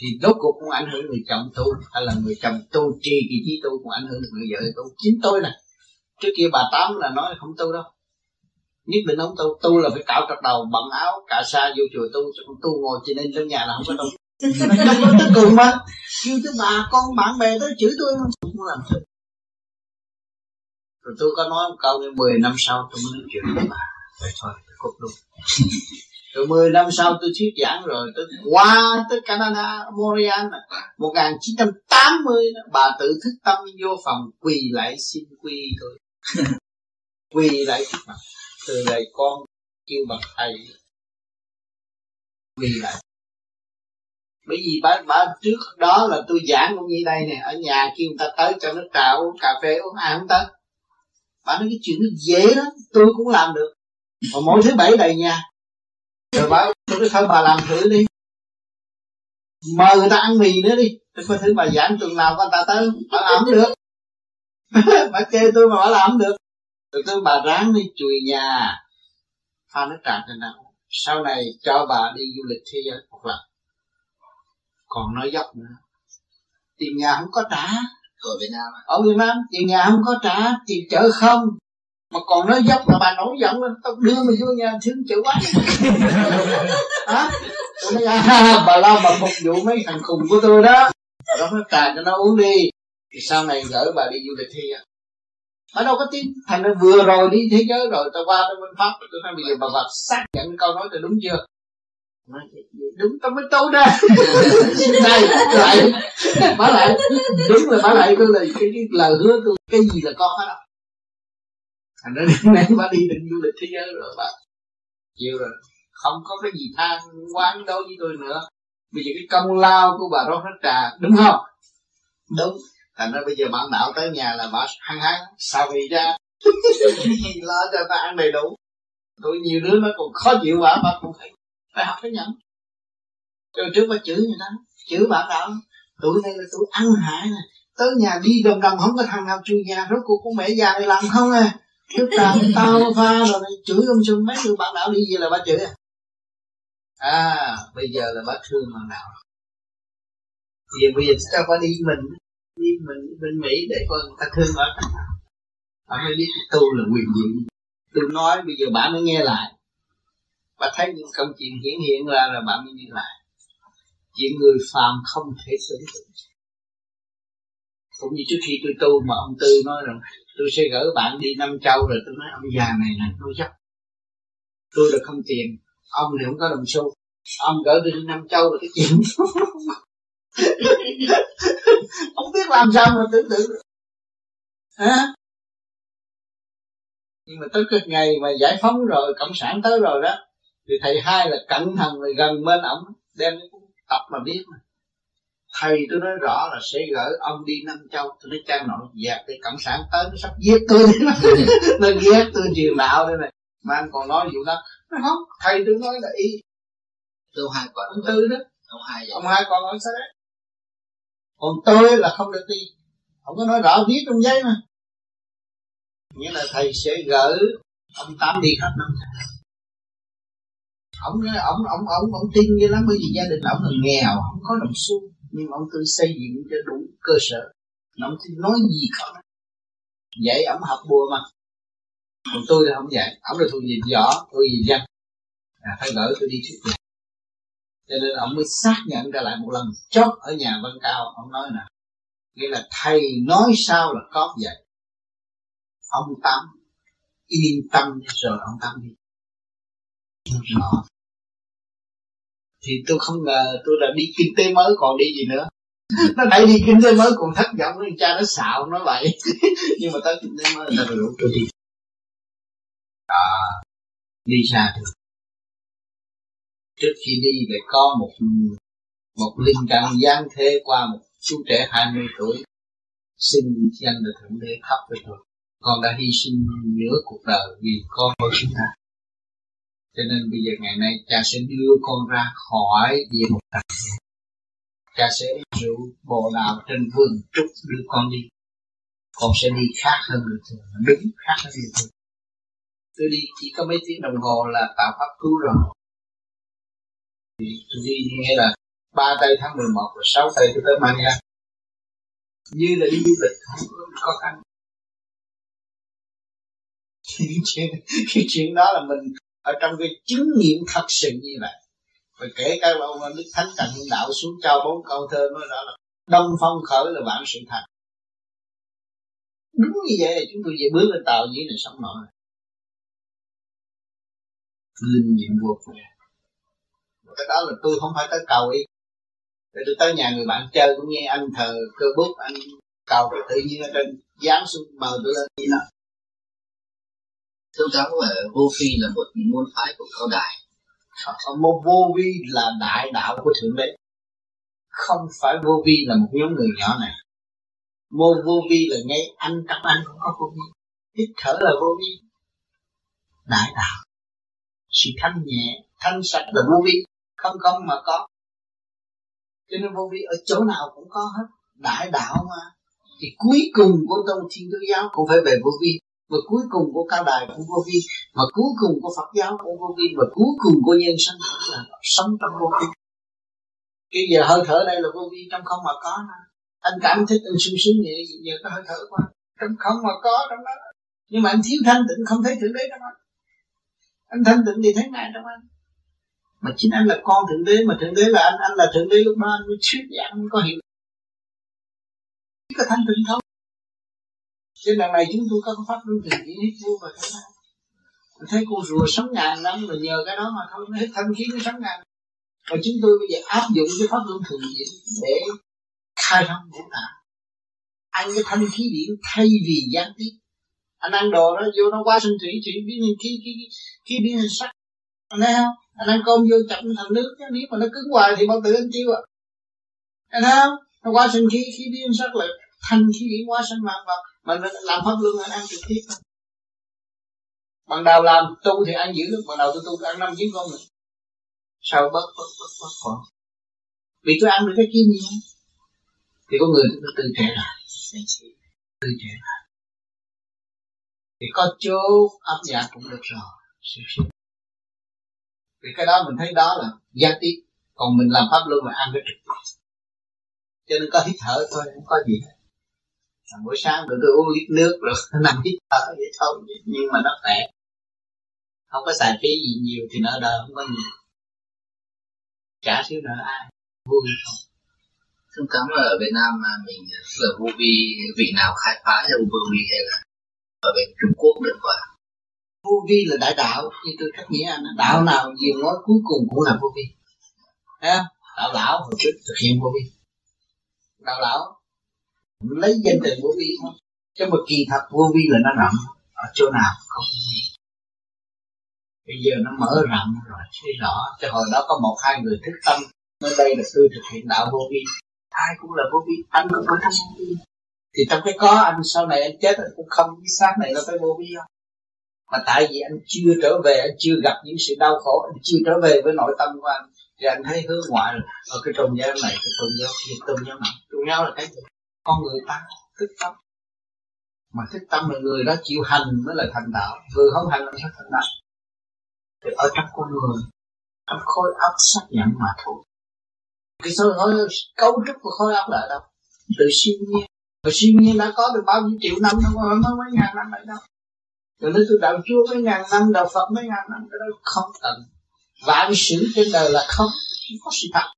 thì rốt cuộc cũng ảnh hưởng người chồng tu. Hay là người chồng tu trì kỳ trí tu cũng ảnh hưởng được người vợ tu. Chính tôi nè. Trước kia bà tám là nói không tu đâu. Nhất định không tu. Tu là phải cạo trọc đầu bận áo cà sa vô chùa tu chứ không tu ngồi trên nên trong nhà là không có tu. Đó tới cùng mà. Kêu tới bà con bạn bè tới chửi tôi không làm sao rồi tôi có nói một câu đến 10 năm sau tôi mới nói chuyện với bà. Vậy thôi tôi cút luôn. Rồi 10 năm sau tôi thuyết giảng rồi tôi qua tới Canada Montreal 1980 bà tự thức tâm vô phòng quỳ lại xin quy tôi quỳ lại trước mặt từ đây con kêu bằng thầy. Quỳ lại. Bởi vì bà, bà trước đó là tôi giảng cũng như đây nè ở nhà kêu người ta tới cho nước trà uống cà phê uống ai không tới bạn nói cái chuyện nó dễ lắm, tôi cũng làm được. Mà mỗi thứ bảy đầy nhà. Rồi bà tôi nói thôi, bà làm thử đi. Mời người ta ăn mì nữa đi. Tôi coi thử bà giảng tuần nào con người ta tới, bà làm được. Bà chê tôi mà bà làm được. Rồi tôi bà ráng đi chùi nhà. Pha nước trà cho nào. Sau này cho bà đi du lịch thế giới một lần. Còn nói dốc nữa. Tiền nhà không có trả ở Việt Nam ở Việt Nam. Tiền nhà không có trả tiền chợ không. Mà còn nói dốc là bà nổi giận lên tao đưa mày vô nhà thương chữ quá. Hả? Tôi nói à, bà lo bà phục vụ mấy thằng khùng của tôi đó. Bà đó nó trà cho nó uống đi. Thì sau này gửi bà đi du lịch thi à. Bà đâu có tin. Thành ra vừa rồi đi thế giới rồi tao qua tao bên pháp tôi nói bây giờ bà bà xác nhận câu nói tôi đúng chưa đúng tao mới tu ra này lại bả lại đúng là bả lại tôi là cái, cái lời hứa tôi cái gì là có hết đó thành ra đến nay bả đi định du lịch thế giới rồi bả chịu rồi không có cái gì than quán đối với tôi nữa. Bây giờ cái công lao của bà rót hết trà đúng không? Đúng. Thành ra bây giờ bạn đạo tới nhà là bà hăng hăng sao vậy ra lo cho ta ăn đầy đủ. Tôi nhiều đứa nó còn khó chịu quá, bà cũng phải phải học phải nhẫn. Rồi trước mà chửi người ta chửi bạn đạo tuổi này là tuổi ăn hại này tới nhà đi đồng đồng không có thằng nào chui nhà, rốt cuộc con mẹ già này làm không à? Trước tao tao pha rồi này chửi ông sung mấy người bạn đạo đi về là bà chửi à? À bây giờ là bà thương bạn đạo thì bây giờ sao phải đi mình đi mình bên mỹ để coi người ta thương bà cách nào bà mới biết tu là quyền diện tôi nói bây giờ bà mới nghe lại và thấy những công chuyện hiển hiện ra là bạn mới đi lại, chuyện người phàm không thể tưởng tượng. Cũng như trước khi tôi tu mà ông tư nói rằng, tôi sẽ gửi bạn đi năm châu rồi tôi nói, ông già này là tôi dốc tôi là không tiền. Ông thì không có đồng xu. Ông gửi đi năm châu rồi cái chuyện không biết làm sao mà tưởng tượng hả? Nhưng mà tới cái ngày mà giải phóng rồi, cộng sản tới rồi đó thì thầy hai là cẩn thận rồi gần bên ổng đem cái tập mà biết mà. Thầy tôi nói rõ là sẽ gửi ông đi năm châu. Tôi nói cha nội dẹp cái cộng sản tới nó sắp giết tôi nó ghét tôi truyền đạo đây này. Mà anh còn nói vụ đó. Không thầy tôi nói là y. Tôi hai còn ông tư đó. Ông hai ông hai còn sao đấy còn tôi là không được đi. Ông có nói rõ viết trong giấy mà. Nghĩa là thầy sẽ gửi ông tám đi khắp năm ông ông ông ông ông tin như lắm bởi vì gia đình ông là nghèo không có đồng xu. Nhưng ông tôi xây dựng cho đủ cơ sở. Ông tin nói gì không? Vậy ông học bùa mà. Còn tôi là không vậy. ông là thuộc nhìn võ tôi nhìn dân. À, phải gửi tôi đi trước nhà. Cho nên ông mới xác nhận ra lại một lần chót ở nhà Văn Cao ông nói nè nghĩa là thầy nói sao là có vậy? Ông tám yên tâm rồi ông tám đi. Rõ thì tôi không ngờ tôi đã đi kinh tế mới còn đi gì nữa. Nó đẩy đi kinh tế mới còn thất vọng nó cha nó xạo nó vậy. Nhưng mà tới kinh tế mới là đủ tôi đi. À, đi xa được. Trước khi đi phải có một một linh căn gian thế qua một chú trẻ 20 tuổi xin danh là thượng đế khắp với tôi con đã hy sinh nửa cuộc đời vì con của chúng ta cho nên bây giờ ngày nay cha sẽ đưa con ra khỏi địa ngục trần cha sẽ rủ bồ đạo trên vườn trúc đưa con đi. Con sẽ đi khác hơn người thường, đứng khác hơn người thường. Tôi đi chỉ có mấy tiếng đồng hồ là tạo pháp cứu rồi. Thì tôi đi nghe là ba tây tháng 11 và sáu tây tôi tới Mania như là đi du lịch, không có khó khăn. Cái chuyện cái chuyện đó là mình ở trong cái chứng nghiệm thật sự như vậy. Và kể cả ông đức thánh trần đạo xuống trao bốn câu thơ nói đó là đông phong khởi là bản sự thành đúng như vậy là chúng tôi về bước lên tàu dưới này sống nổi. Linh nghiệm vô cùng. Cái đó là tôi không phải tới cầu đi để tôi tới nhà người bạn chơi cũng nghe anh thờ cơ bút, anh cầu tự nhiên ở trên dán xuống mời tôi lên như nào Thưa là vô vi là một môn phái của cao đài. Một vô vi là đại đạo của thượng đế. Không phải vô vi là một nhóm người nhỏ này. Mô vô vi là ngay anh trong anh cũng có vô vi. Hít thở là vô vi. Đại đạo. Sự thanh nhẹ, thanh sạch là vô vi. Không không mà có. Cho nên vô vi ở chỗ nào cũng có hết. Đại đạo mà. Thì cuối cùng của tông thiên chúa giáo cũng phải về vô vi và cuối cùng của cao đài cũng vô vi và cuối cùng của Phật giáo cũng vô vi, và cuối cùng của nhân sinh cũng là sống trong vô vi. Cái giờ hơi thở đây là vô vi trong không mà có nè. Anh cảm thấy anh sung sướng nhẹ nhờ cái hơi thở qua trong không mà có, trong đó. Nhưng mà anh thiếu thanh tịnh, không thấy thượng đế trong anh. Anh thanh tịnh thì thấy ngài trong anh. Mà chính anh là con thượng đế, mà thượng đế là anh anh là thượng đế lúc đó, anh mới thuyết giảng có hiểu. Cái thanh tịnh thôi trên đằng này chúng tôi có pháp luân thường chuyển hít vô và thở ra mình thấy con rùa sống ngàn năm là nhờ cái đó mà thôi, nó hết thanh khí nó sống ngàn và chúng tôi bây giờ áp dụng cái pháp luân thường chuyển để khai thông ngũ tạng ăn cái thanh khí điển thay vì gián tiếp. Anh ăn đồ đó, vô nó quá sinh thủy thủy biến thành khí khí khí biến thành sắc anh thấy không? Anh ăn cơm vô chậm thành nước nếu mà nó cứng hoài thì bao tử anh tiêu à. Anh thấy không? Nó quá sinh khí khí biến thành sắc là thanh khí điển quá sinh mạng vật mình làm pháp luân anh ăn trực tiếp. Thôi bằng đầu làm tu thì ăn dữ được bằng đầu tôi tu ăn năm chín con rồi. Sau bớt bớt bớt bớt còn vì tôi ăn được cái kia nhiều. Thì có người tôi tự trẻ lại. Tự trẻ lại. Thì có chỗ áp dạ cũng được rồi. Vì cái đó mình thấy đó là gia tiếp. Còn mình làm pháp luân mà ăn cái trực tiếp. Cho nên có hít thở thôi, không có gì hết buổi sáng tụi tôi uống lít nước rồi nằm hít thở vậy thôi nhưng mà nó khỏe. Không có xài phí gì nhiều thì nợ đời không có nhiều. Trả xíu nợ ai vui không Thông cảm ở Việt Nam mà mình là vô vi vị nào khai phá ra vô vi hay là ở bên Trung Quốc được qua vô vi là đại đạo như tôi cách nghĩa anh đạo nào nhiều nói cuối cùng cũng là vô vi. Thấy đạo lão hồi trước thực hiện vô vi. Đạo lão lấy danh từ vô vi thôi. Chứ mà kỳ thật vô vi là nó rộng. Ở chỗ nào không biết bây giờ nó mở rộng rồi, thấy rõ. Cho hồi đó có một hai người thức tâm. Nơi đây là tôi thực hiện đạo vô vi. Ai cũng là vô vi. Anh cũng có thức vô vi thì trong cái có. Anh sau này anh chết anh cũng không cái xác này nó phải vô vi không? Mà tại vì anh chưa trở về, anh chưa gặp những sự đau khổ, anh chưa trở về với nội tâm của anh, thì anh thấy hướng ngoại ở cái tôn giáo này, cái tôn giáo kia tôn giáo này tôn giáo là cái gì? Con người ta thức tâm. Mà thức tâm là người đó chịu hành mới là thành đạo. Người không hành là sao thành đạo. Thì ở trong con người, trong khối óc xác nhận mà thôi. Cái số nói, cấu trúc của khối óc là đâu? Từ siêu nhiên. Và siêu nhiên đã có được bao nhiêu triệu năm đâu mới mấy ngàn năm lại đâu. Rồi nói tôi đạo chúa mấy ngàn năm, đạo phật mấy ngàn năm, cái đó không cần. Vạn sự trên đời là không chỉ có sự thật.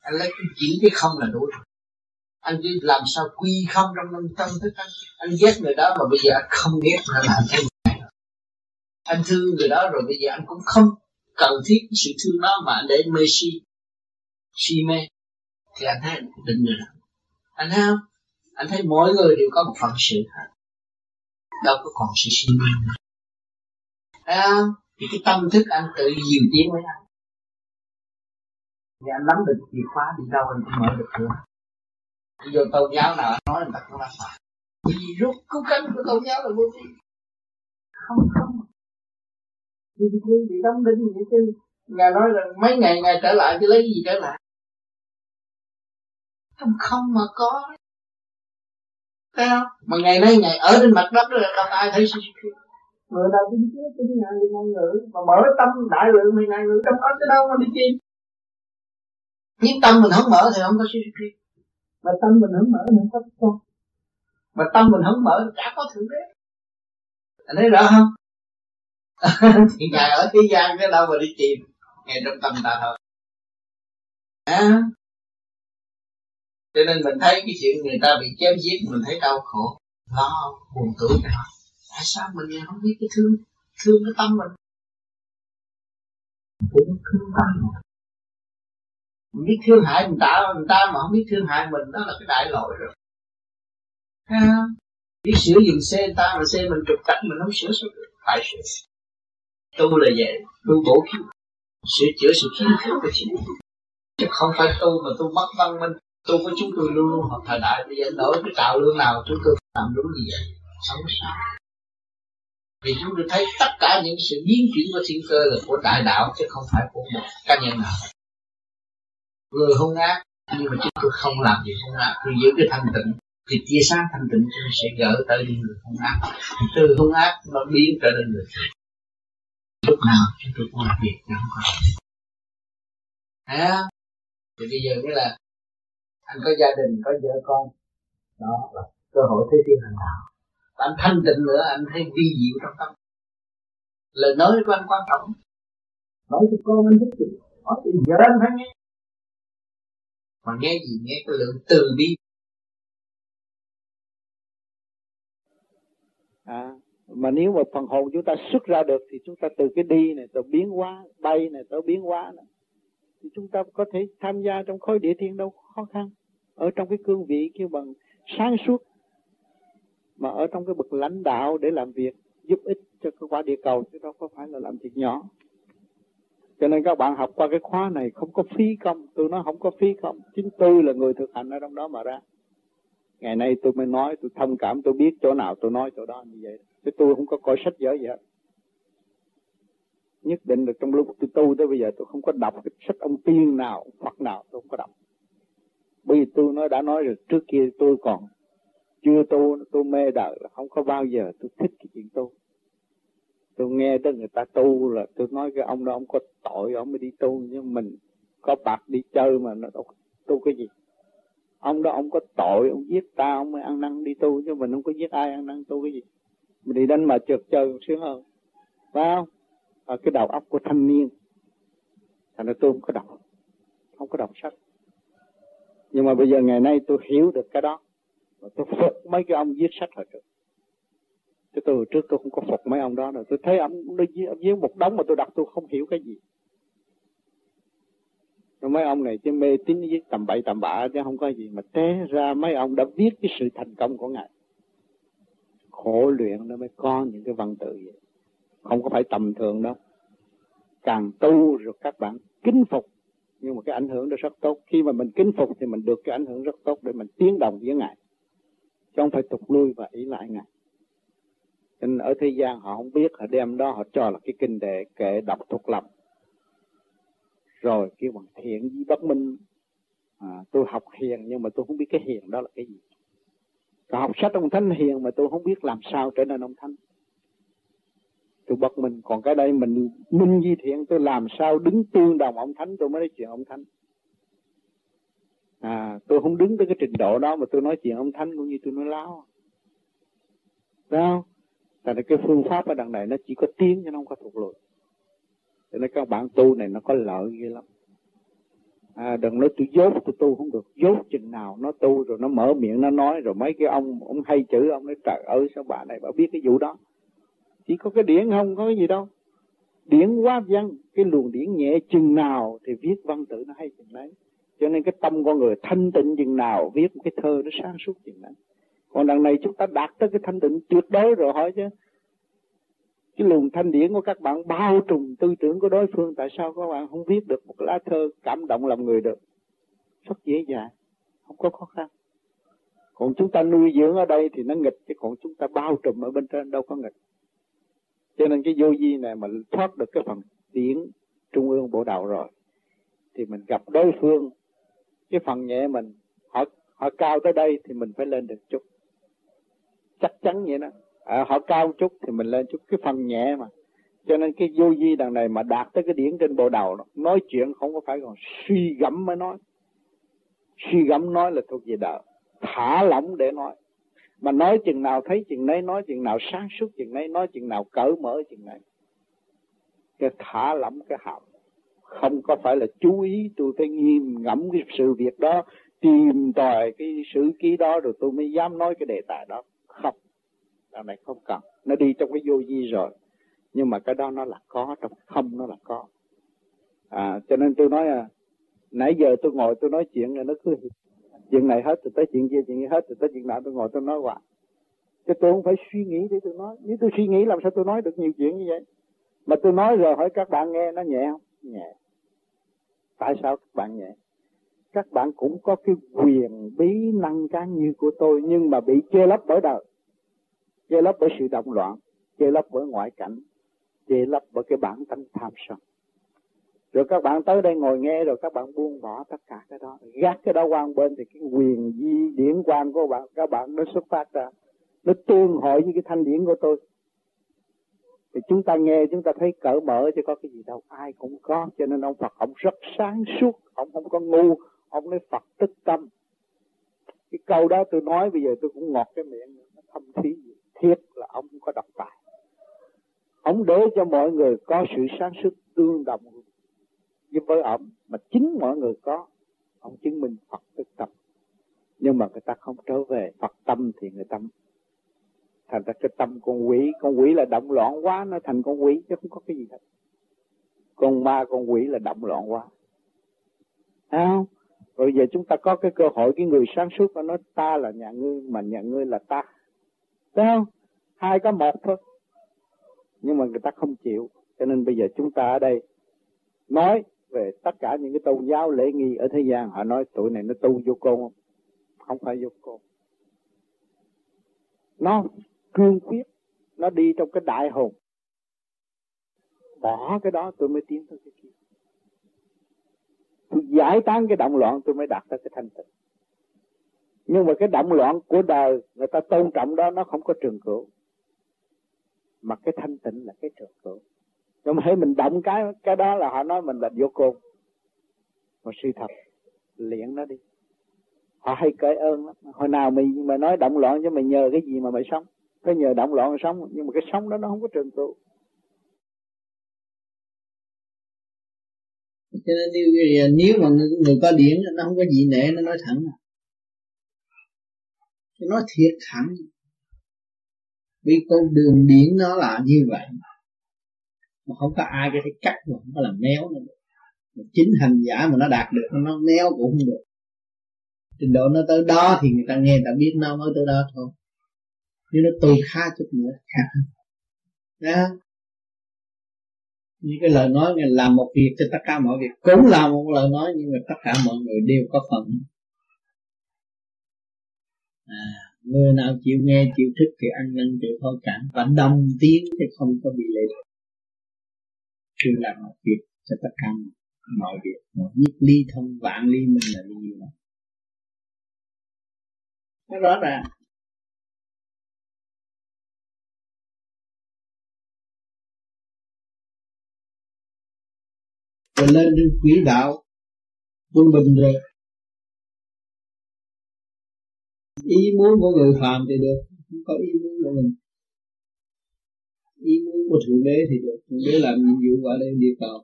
Anh lấy cái chỉ cái không là đủ rồi anh cứ làm sao quy không trong tâm tâm thức anh? Anh ghét người đó mà bây giờ anh không ghét nữa là anh thấy anh thương người đó rồi bây giờ anh cũng không cần thiết sự thương đó mà anh để mê si. Si mê. Thì anh thấy anh định người đó. Anh thấy không? Anh thấy mỗi người đều có một phần sự hết đâu có còn sự si mê nữa. Thấy không? Thì cái tâm thức anh tự dìu tiến với anh. Thì anh nắm được chìa khóa đi đâu anh cũng mở được cửa vô tôn giáo nào anh nói người ta cũng là sao vì rút cứu cánh của tôn giáo là vô vi không không. Vì khi bị đóng đinh vậy chứ, ngài nói rằng mấy ngày ngài trở lại thì lấy gì trở lại? Không không mà có. Thấy không? Mà ngày nay ngài ở trên mặt đất là đâu ai thấy Suzuki người ta tin trước tin ngài thì ngài ngữ. Mà mở tâm đại lượng thì ngài ngữ trong có cái đâu mà đi chi nhưng tâm mình không mở thì không có Suzuki mà tâm mình không mở thì không có con. Mà tâm mình không mở thì chả có thượng đế. Anh thấy rõ không? Thì ngài ở thế gian cái đâu mà đi tìm. Ngay trong tâm ta thôi. À. cho nên mình thấy cái chuyện người ta bị chém giết, mình thấy đau khổ. Lo, buồn tuổi cho họ tại sao mình không biết cái thương thương cái tâm mình? Cũng thương tâm mình biết thương hại người ta người ta mà không biết thương hại mình, đó là cái đại lỗi rồi. Ha biết sửa dùng xe người ta mà xe mình trục trặc, mình không sửa sao được? Phải sửa. Tu là vậy, tu bổ khiếu sửa chữa sự khiếm khuyết của chính chứ không phải tu mà tu mất văn minh. Tu với chúng tôi luôn luôn học thời đại. Bây giờ đổi cái tạo lương nào, chúng tôi làm đúng như vậy. Sống sao? Vì chúng tôi thấy tất cả những sự biến chuyển của thiên cơ là của đại đạo, chứ không phải của một cá nhân nào người hung ác nhưng mà chúng tôi không làm gì hung ác. Tôi giữ cái thanh tịnh. Thì tia sáng thanh tịnh chúng sẽ gỡ tới đi người hung ác. Thì từ hung ác nó biến trở nên người thiện lúc nào chúng tôi cũng làm việc chẳng có à, thì bây giờ nghĩa là anh có gia đình có vợ con. Đó là cơ hội thế thiên hành đạo. Anh thanh tịnh nữa anh thấy vi diệu trong tâm. Lời nói của anh quan trọng. Nói cho con anh thích gì nói cho vợ anh phải nghe mà nghe gì nghe cái lượng từ bi. À mà nếu mà phần hồn chúng ta xuất ra được thì chúng ta từ cái đi này, từ biến hóa, bay này tới biến hóa này thì chúng ta có thể tham gia trong khối địa thiên đâu khó khăn. Ở trong cái cương vị kêu bằng sáng suốt, mà ở trong cái bậc lãnh đạo để làm việc, giúp ích cho cái quả địa cầu chứ đâu có phải là làm việc nhỏ cho nên các bạn học qua cái khóa này không có phí công tôi nói không có phí công. Chính tôi là người thực hành ở trong đó mà ra. Ngày nay tôi mới nói tôi thông cảm tôi biết chỗ nào tôi nói chỗ đó như vậy. Chứ tôi không có coi sách vở gì hết. Nhất định là trong lúc tôi tu tới bây giờ tôi không có đọc cái sách ông tiên nào, Phật nào, tôi không có đọc. Bởi vì tôi nói, đã nói rồi, trước kia tôi còn chưa tu, tôi mê đời là không có bao giờ tôi thích cái chuyện tu tôi nghe tới người ta tu là tôi nói cái ông đó, ông có tội, ông mới đi tu, nhưng mình có bạc đi chơi mà nó tu cái gì. Ông đó ông có tội, ông giết ta, ông mới ăn năn đi tu, chứ mình không có giết ai ăn năn tu cái gì. Mình đi đánh mà trượt chơi sướng hơn phải không? Ở cái đầu óc của thanh niên. Thành ra tôi không có đọc. Không có đọc sách. Nhưng mà bây giờ ngày nay tôi hiểu được cái đó. Mà tôi phục mấy cái ông viết sách hồi trước chứ tôi trước tôi không có phục mấy ông đó rồi tôi thấy ông đi viết một đống mà tôi đọc tôi không hiểu cái gì. Rồi mấy ông này chứ mê tín với tầm bậy tầm bạ chứ không có gì mà té ra mấy ông đã viết cái sự thành công của ngài. Khổ luyện nó mới có những cái văn tự vậy. Không có phải tầm thường đâu. Càng tu rồi các bạn kính phục. Nhưng mà cái ảnh hưởng nó rất tốt. Khi mà mình kính phục thì mình được cái ảnh hưởng rất tốt để mình tiến đồng với ngài. Chứ không phải tục lui và ý lại ngài nên ở thế gian họ không biết họ đem đó họ cho là cái kinh đệ kệ đọc thuộc lòng rồi kêu bằng thiện với bất minh. À, tôi học hiền nhưng mà tôi không biết cái hiền đó là cái gì. Còn học sách ông thánh hiền mà tôi không biết làm sao trở nên ông thánh. Tôi bất minh. Còn cái đây mình minh di thiện tôi làm sao đứng tương đồng ông thánh tôi mới nói chuyện ông thánh. À tôi không đứng tới cái trình độ đó mà tôi nói chuyện ông thánh cũng như tôi nói láo. Sao tại vì cái phương pháp ở đằng này nó chỉ có tiếng chứ nó không có thuộc lùi cho nên các bạn tu này nó có lợi ghê lắm. À, đừng nói tôi dốt tôi tu không được. Dốt chừng nào nó tu rồi nó mở miệng nó nói rồi mấy cái ông ông hay chữ ông nói trời ơi sao bà này bà biết cái vụ đó? Chỉ có cái điển không có cái gì đâu. Điển quá văn cái luồng điển nhẹ chừng nào thì viết văn tự nó hay chừng đấy. Cho nên cái tâm con người thanh tịnh chừng nào viết một cái thơ nó sáng suốt chừng đấy còn đằng này chúng ta đạt tới cái thanh tịnh tuyệt đối rồi hỏi chứ. Cái luồng thanh điển của các bạn bao trùm tư tưởng của đối phương, tại sao các bạn không viết được một lá thơ cảm động lòng người được? Rất dễ dàng, không có khó khăn. Còn chúng ta nuôi dưỡng ở đây thì nó nghịch, chứ còn chúng ta bao trùm ở bên trên đâu có nghịch. Cho nên cái vô vi này mà thoát được cái phần điển trung ương bộ đạo rồi, thì mình gặp đối phương, cái phần nhẹ mình, họ họ cao tới đây thì mình phải lên được chút chắc chắn vậy đó. À, họ cao chút thì mình lên chút cái phần nhẹ mà. Cho nên cái vô vi đằng này mà đạt tới cái điển trên bộ đầu đó, nói chuyện không có phải còn suy gẫm mới nói. Suy gẫm nói là thuộc về đạo. Thả lỏng để nói. Mà nói chừng nào thấy chừng nấy nói chừng nào sáng suốt chừng nấy nói chừng nào cởi mở chừng này cái thả lỏng cái họng không có phải là chú ý tôi phải nghiêm ngẫm cái sự việc đó tìm tòi cái sự ký đó rồi tôi mới dám nói cái đề tài đó đạo này không cần. Nó đi trong cái vô vi rồi. Nhưng mà cái đó nó là có, trong không nó là có. À cho nên tôi nói à nãy giờ tôi ngồi tôi nói chuyện rồi nó cứ chuyện này hết rồi tới chuyện kia chuyện kia hết rồi tới chuyện nào tôi ngồi tôi nói hoài. Chứ tôi không phải suy nghĩ để tôi nói. Nếu tôi suy nghĩ làm sao tôi nói được nhiều chuyện như vậy? Mà tôi nói rồi hỏi các bạn nghe, nó nhẹ không? Nhẹ. Tại sao các bạn nhẹ? Các bạn cũng có cái quyền bí năng cá như của tôi nhưng mà bị che lấp bởi đời che lấp bởi sự động loạn, che lấp bởi ngoại cảnh, che lấp bởi cái bản tánh tham sân. Rồi các bạn tới đây ngồi nghe rồi các bạn buông bỏ tất cả cái đó. Gác cái đó qua bên thì cái quyền di điển quan của bạn, các bạn nó xuất phát ra. Nó tương hội với cái thanh điển của tôi. Thì chúng ta nghe, chúng ta thấy cỡ mở chứ có cái gì đâu. Ai cũng có, cho nên ông Phật, ông rất sáng suốt. Ông không có ngu, ông nói Phật tức tâm. Cái câu đó tôi nói, bây giờ tôi cũng ngọt cái miệng nó thâm thí thiệt là ông có độc tài. Ông để cho mọi người có sự sáng suốt tương đồng. Với với ông mà chính mọi người có, ông chứng minh Phật tức tâm nhưng mà người ta không trở về Phật tâm thì người tâm thành ra cái tâm con quỷ con quỷ là động loạn quá, nó thành con quỷ chứ không có cái gì hết con ma, con quỷ là động loạn quá. Thấy không? Rồi giờ chúng ta có cái cơ hội, cái người sáng suốt nó nói, ta là nhà ngươi, mà nhà ngươi là ta. Thấy không? Hai có một thôi. Nhưng mà người ta không chịu. Cho nên bây giờ chúng ta ở đây nói về tất cả những cái tôn giáo lễ nghi ở thế gian. Họ nói tụi này nó tu vô côn không? Không phải vô côn nó cương quyết. Nó đi trong cái đại hồn. Bỏ cái đó tôi mới tiến tới cái kia. Tôi giải tán cái động loạn tôi mới đạt tới cái thanh tịnh nhưng mà cái động loạn của đời người ta tôn trọng đó nó không có trường cửu. Mà cái thanh tịnh là cái trường cửu. Nhưng mà thấy mình động cái cái đó là họ nói mình là vô côn mà sự thật luyện nó đi. Họ hay cởi ơn lắm. Hồi nào mình mà nói động loạn cho mày nhờ cái gì mà mày sống? Phải nhờ động loạn mà sống. Nhưng mà cái sống đó nó không có trường cửu. Cho nên nếu, nếu mà người, người có điển nó không có gì nể nó nói thẳng à nó nói thiệt thẳng vì con đường điển nó là như vậy mà. Không có ai có thể cắt mà không có làm méo nữa mà chính hành giả mà nó đạt được, nó méo cũng không được. Trình độ nó tới đó thì người ta nghe ta biết nó mới tới đó thôi. Nếu nó tu khá chút nữa khác đó như cái lời nói là làm một việc cho tất cả mọi việc. Cũng là một lời nói, nhưng mà tất cả mọi người đều có phần à, người nào chịu nghe chịu thích thì ăn năn chịu thôi cản và đồng tiếng thì không có bị lệ làm một việc cho tất cả mọi việc. Một nhất ly thông vạn ly minh là như vậy nó rõ ràng. Rồi lên trên quỹ đạo quân bình rồi ý muốn của người phàm thì được không có ý muốn của mình. Ý muốn của thượng đế thì được thượng đế làm nhiệm vụ qua đây địa cầu.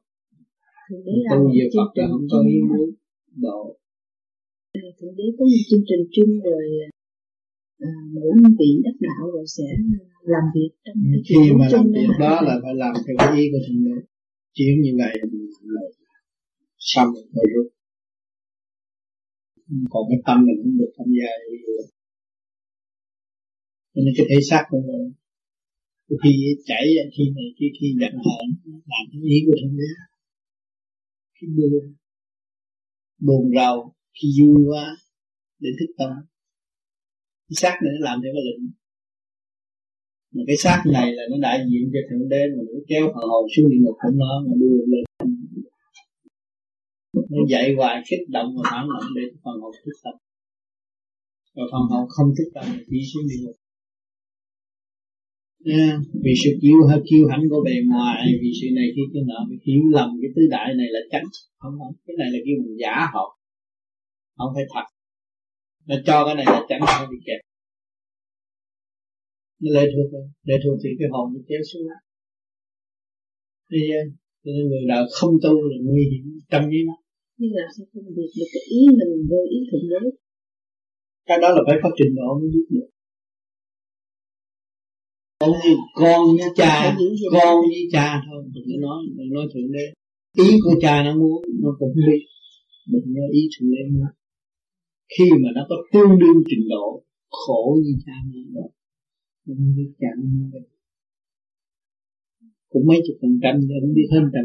Tu về phật là không có ý muốn độ. Thượng đế có một chương trình chung rồi à, mỗi vị đắc đạo rồi sẽ làm việc trong cái khi mà làm việc đó là phải làm theo ý của thượng đế. Chuyện như vậy là xong rồi rút còn cái tâm mình không được tham gia cho nên cái thể xác của mình, khi chảy khi này, khi khi giận hờn làm cái ý của thượng đế khi buồn buồn rầu, khi vui quá, để thức tâm. Cái xác này nó làm theo cái lệnh mà cái xác này là nó đại diện cho thượng đế mà nó kéo họ hồn xuống địa ngục của nó mà đưa lên nên dạy hoài kích động và phản động để phần hồn thức tâm và phần hồn không thức tâm thì đi xuống địa ngục. Yeah. vì sự kiêu hay kiêu hãnh của bề ngoài, vì sự này khi cái nọ bị hiểu lầm cái tứ đại này là tránh không không, cái này là kêu mình giả họ. Không phải thật. Nó cho cái này là tránh không bị kẹt. Nó lệ thuộc lệ thuộc thì cái hồn nó kéo xuống lại Thế nên người đạo không tu là nguy hiểm trong với nó nhưng làm sao phân biệt được cái ý mình vô ý thượng đế? Cái đó là phải có trình độ mới biết được. Con như con với cha con với cha thôi đừng có nói đừng nói thượng đế. Ý của cha nó muốn nó cũng biết. Đừng nói ý thượng đế nữa. Khi mà nó có tương đương trình độ khổ như cha nó rồi nó không biết cha nó muốn vậy cũng mấy chục phần trăm nhưng không biết hơn trăm.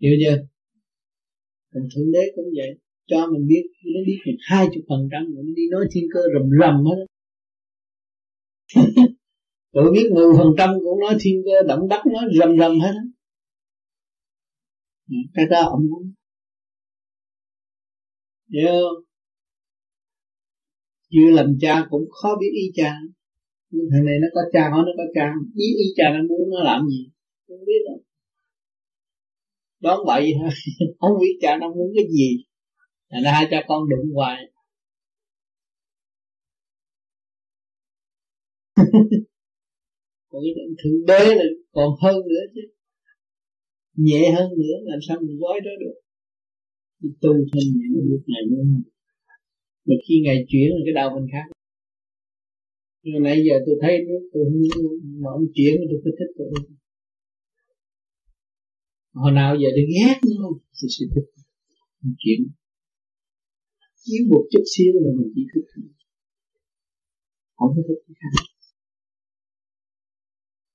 Hiểu chưa mình thượng đế cũng vậy cho mình biết nó biết được hai chục phần trăm mình nó đi nói thiên cơ rầm rầm hết Tôi biết 10 phần trăm cũng nói thiên cơ động đất nói rầm rầm hết. Ừ, cái đó ông muốn. Hiểu? Chưa làm cha cũng khó biết ý cha. Nhưng thằng này nó có cha, nó có cha. Ý ý cha nó muốn nó làm gì? Không biết đâu. Đón bậy thôi. không biết cha nó muốn cái gì. Thành ra hai cha con đụng hoài. còn cái thượng đế là còn hơn nữa chứ nhẹ hơn nữa, làm sao mình gói đó được thì tu thân nhẹ nó lúc này nữa mà khi ngày chuyển là cái đau bên khác nhưng nãy giờ tôi thấy nó, tôi không mà ông chuyển, tôi phải thích tôi hồi nào giờ tôi ghét nó không tôi sẽ thích ông chuyển. Chiếu một chút xíu là mình chỉ thích không có thích cái khác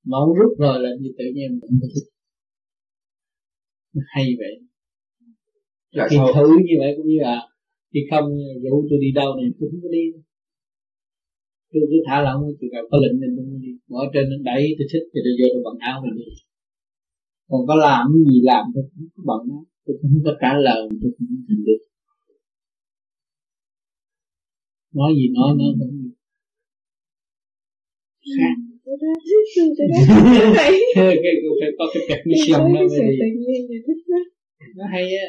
mà ông rút rồi là như tự nhiên mình không thích nó hay vậy. Dạ, khi thử như vậy cũng như là khi không rủ tôi đi đâu này tôi không có đi. Tôi cứ thả lỏng tôi gặp có lệnh nên tôi đi. Ở trên nó đẩy tôi thích thì tôi vô tôi bằng áo mình đi còn có làm cái gì làm tôi cũng có bận đó tôi không có trả lời tôi không thành được nói gì nói nó cũng khác cái phải có cái đó mới đi nó hay á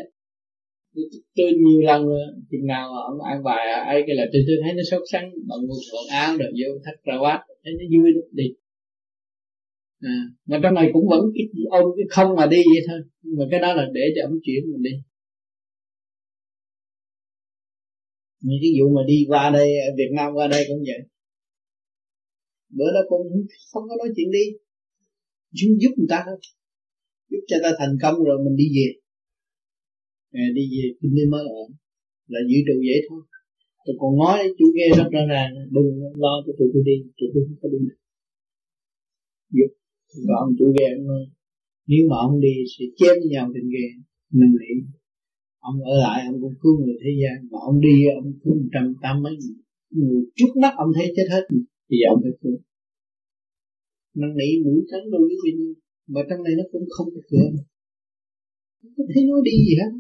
tôi nhiều lần chừng nào ông ăn bài ấy cái là tôi tôi thấy nó sốt sắng bận một quần áo rồi vô thắt ra quát thấy nó vui lắm đi à, mà trong này cũng vẫn cái ôm cái không mà đi vậy thôi. Nhưng mà cái đó là để cho ông chuyển mình đi. Như cái vụ mà đi qua đây Việt Nam qua đây cũng vậy. Bữa đó con không có nói chuyện đi. Chúng giúp người ta thôi. Giúp cho ta thành công rồi mình đi về. À, đi về kinh đi mới ở. Là giữ trụ vậy thôi. Tôi còn nói chú nghe rất rõ ràng đừng lo cho tụi tôi đi. Tụi tôi không có đi. Giúp và ông chủ ghe ông nếu mà ông đi sẽ chém nhau trên ghe năn nỉ ông ở lại, ông cũng cứu người thế gian. Mà ông đi, ông cứu một trăm tám mấy người. Trước mắt ông thấy chết hết thì ông phải cứu. Năn nỉ, mũi trắng đâu biết bao nhiêu, mà trong này nó cũng không có cửa không thấy nói đi gì hết.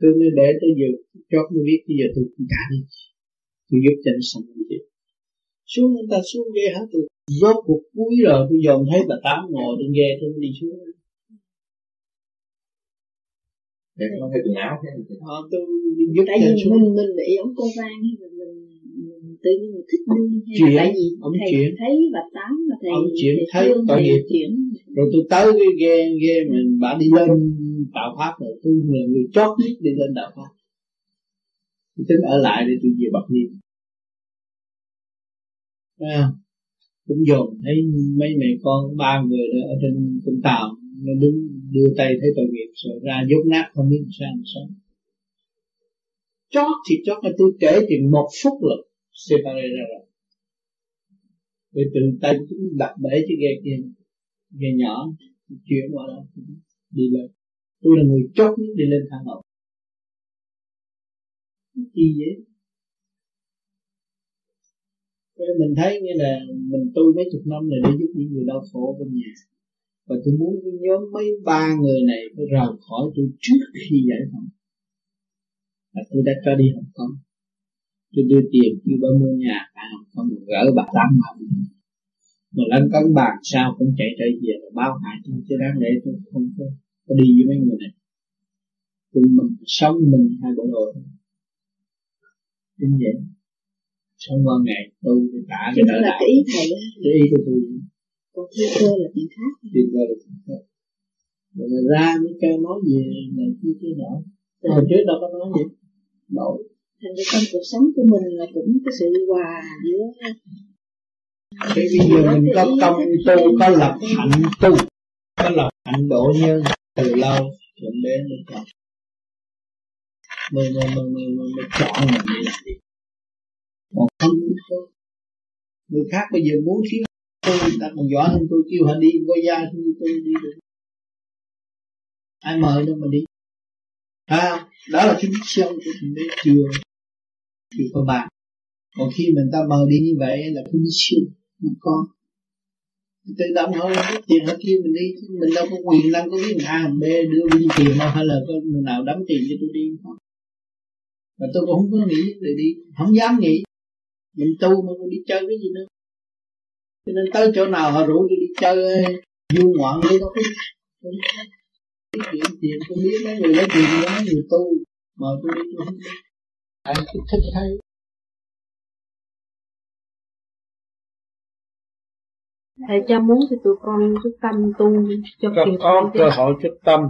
Tôi mới để tới giờ cho tôi biết bây giờ tôi cũng cả đi. Tôi giúp cho nó xong gì xuống người ta, xuống ghê hết tôi rốt cuộc cuối rồi tôi dòm thấy bà tám ngồi trên ghê tôi đi xuống. Để nó thấy quần áo thế ờ, tôi giúp tại vì mình mình bị ống cô vang mình tự nhiên mình thích đi chuyện tại vì ông thầy chuyện. thấy bà tám và thầy ông chuyện thầy thấy tội nghiệp. chuyển rồi tôi tới cái ghe ghe mình bà đi lên tạo pháp rồi tôi là người chót nhất đi lên đạo pháp. Tôi tính ở lại để tôi về bạc liêu. À, cũng dồn thấy mấy mẹ con, ba người đó ở trên con tàu, nó đứng, đưa tay thấy tội nghiệp rồi ra dốt nát, không biết sao mà sống. Chót thì chót là tôi kể chừng một phút là separate ra rồi. Vì từ tay chúng đặt bể chiếc ghe kia, ghe nhỏ, chuyển qua đó, đi lên. Tôi là người chót nhất đi lên thang hậu chi vậy? Thế mình thấy như là mình tu mấy chục năm này để giúp những người đau khổ bên nhà. Và tôi muốn cái nhóm mấy ba người này phải rời khỏi tôi trước khi giải phóng. Và tôi đã cho đi Hồng Kông tôi đưa tiền kêu bà mua nhà tại Hồng Kông gỡ bà tám mà mà lăn cấn bàn sao cũng chạy trở về là báo hại tôi chứ đáng lẽ tôi không có, có đi với mấy người này. Tụi mình sống mình hai bộ đồ như vậy xong qua ngày tu thì cả cái đó là cái ý thầy cái ý của tôi còn thiên cơ là chuyện khác. Thiên cơ là chuyện khác. Rồi mà ra mới cho nói về này kia kia nọ. Hồi trước đâu có nói gì. Đổi. Thành ra trong cuộc sống của mình là cũng có sự hòa giữa cái bây giờ mình có công tu có lập hạnh tu có lập hạnh độ nhân từ lâu rồi đến mình chọn mình mình mình mình, mình, mình chọn mình đi làm gì còn không người khác bây giờ muốn khiến tôi người ta còn giỏi hơn tôi kêu họ đi có gia như tôi đi được. Ai mời đâu mà đi. À, đó là cái mission của thượng đế chưa chưa có bàn còn khi mình ta mời đi như vậy là cái mission một có tự động hơn biết tiền ở kia mình đi mình đâu có quyền đâu có biết mình A B đưa đi tiền đâu hay là có người nào đóng tiền cho tôi đi không? Và tôi cũng không có nghĩ để đi không dám nghĩ mình tu mà còn đi chơi cái gì nữa. Cho nên tới chỗ nào họ rủ đi đi chơi du ngoạn đi đâu có cái chuyện tiền tôi biết mấy người lấy tiền đó người tu. Mà tôi đi tôi không ai thích thích thấy. Thầy cho muốn thì tụi con chút tâm tu cho có, kịp có cơ hội chút tâm.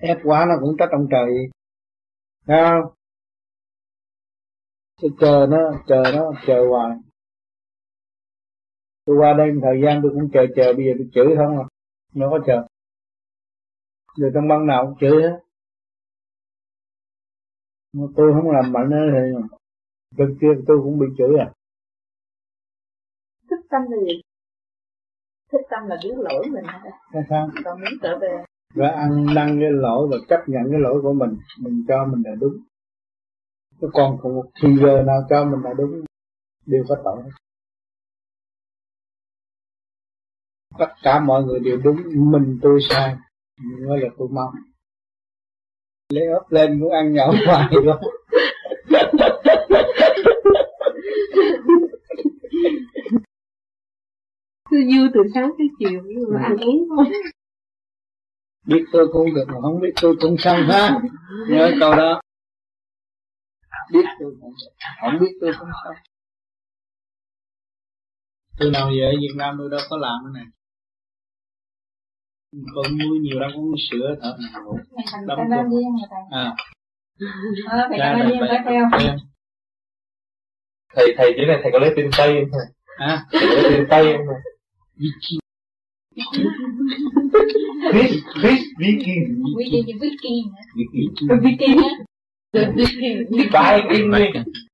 Ép quá nó cũng trách ông trời. Thấy không tôi chờ nó chờ nó chờ hoài. Tôi qua đây một thời gian tôi cũng chờ chờ bây giờ tôi chửi không à. Nó có chờ. Rồi trong băng nào cũng chửi hết. Tôi không làm mạnh nữa thì bên kia tôi cũng bị chửi à. Thích tâm là gì? Thích tâm là biết lỗi mình Sao sao? còn muốn trở về. Và ăn năn cái lỗi và chấp nhận cái lỗi của mình. Mình cho mình là đúng chứ còn không một thì giờ nào cho mình là đúng. Đều có tội. Tất cả mọi người đều đúng. Mình tôi sai. Mới là tôi mong. Lấy ớt lên cũng ăn nhậu hoài quá cứ vui từ sáng tới chiều nhưng mà ăn uống thôi. Biết tôi cũng được mà không biết tôi cũng xong ha. Nhớ câu đó biết tôi cũng được. Không biết tôi cũng xong từ nào ở Việt Nam tôi đâu có làm cái này. Con nuôi nhiều lắm cũng sữa thở ngủ đóng à. Ra là phải thầy thầy dưới này thầy có lấy tin tây không thầy à thầy có lấy tin tây không thầy Chris Chris Viking. Viking Viking Viking Viking Viking Viking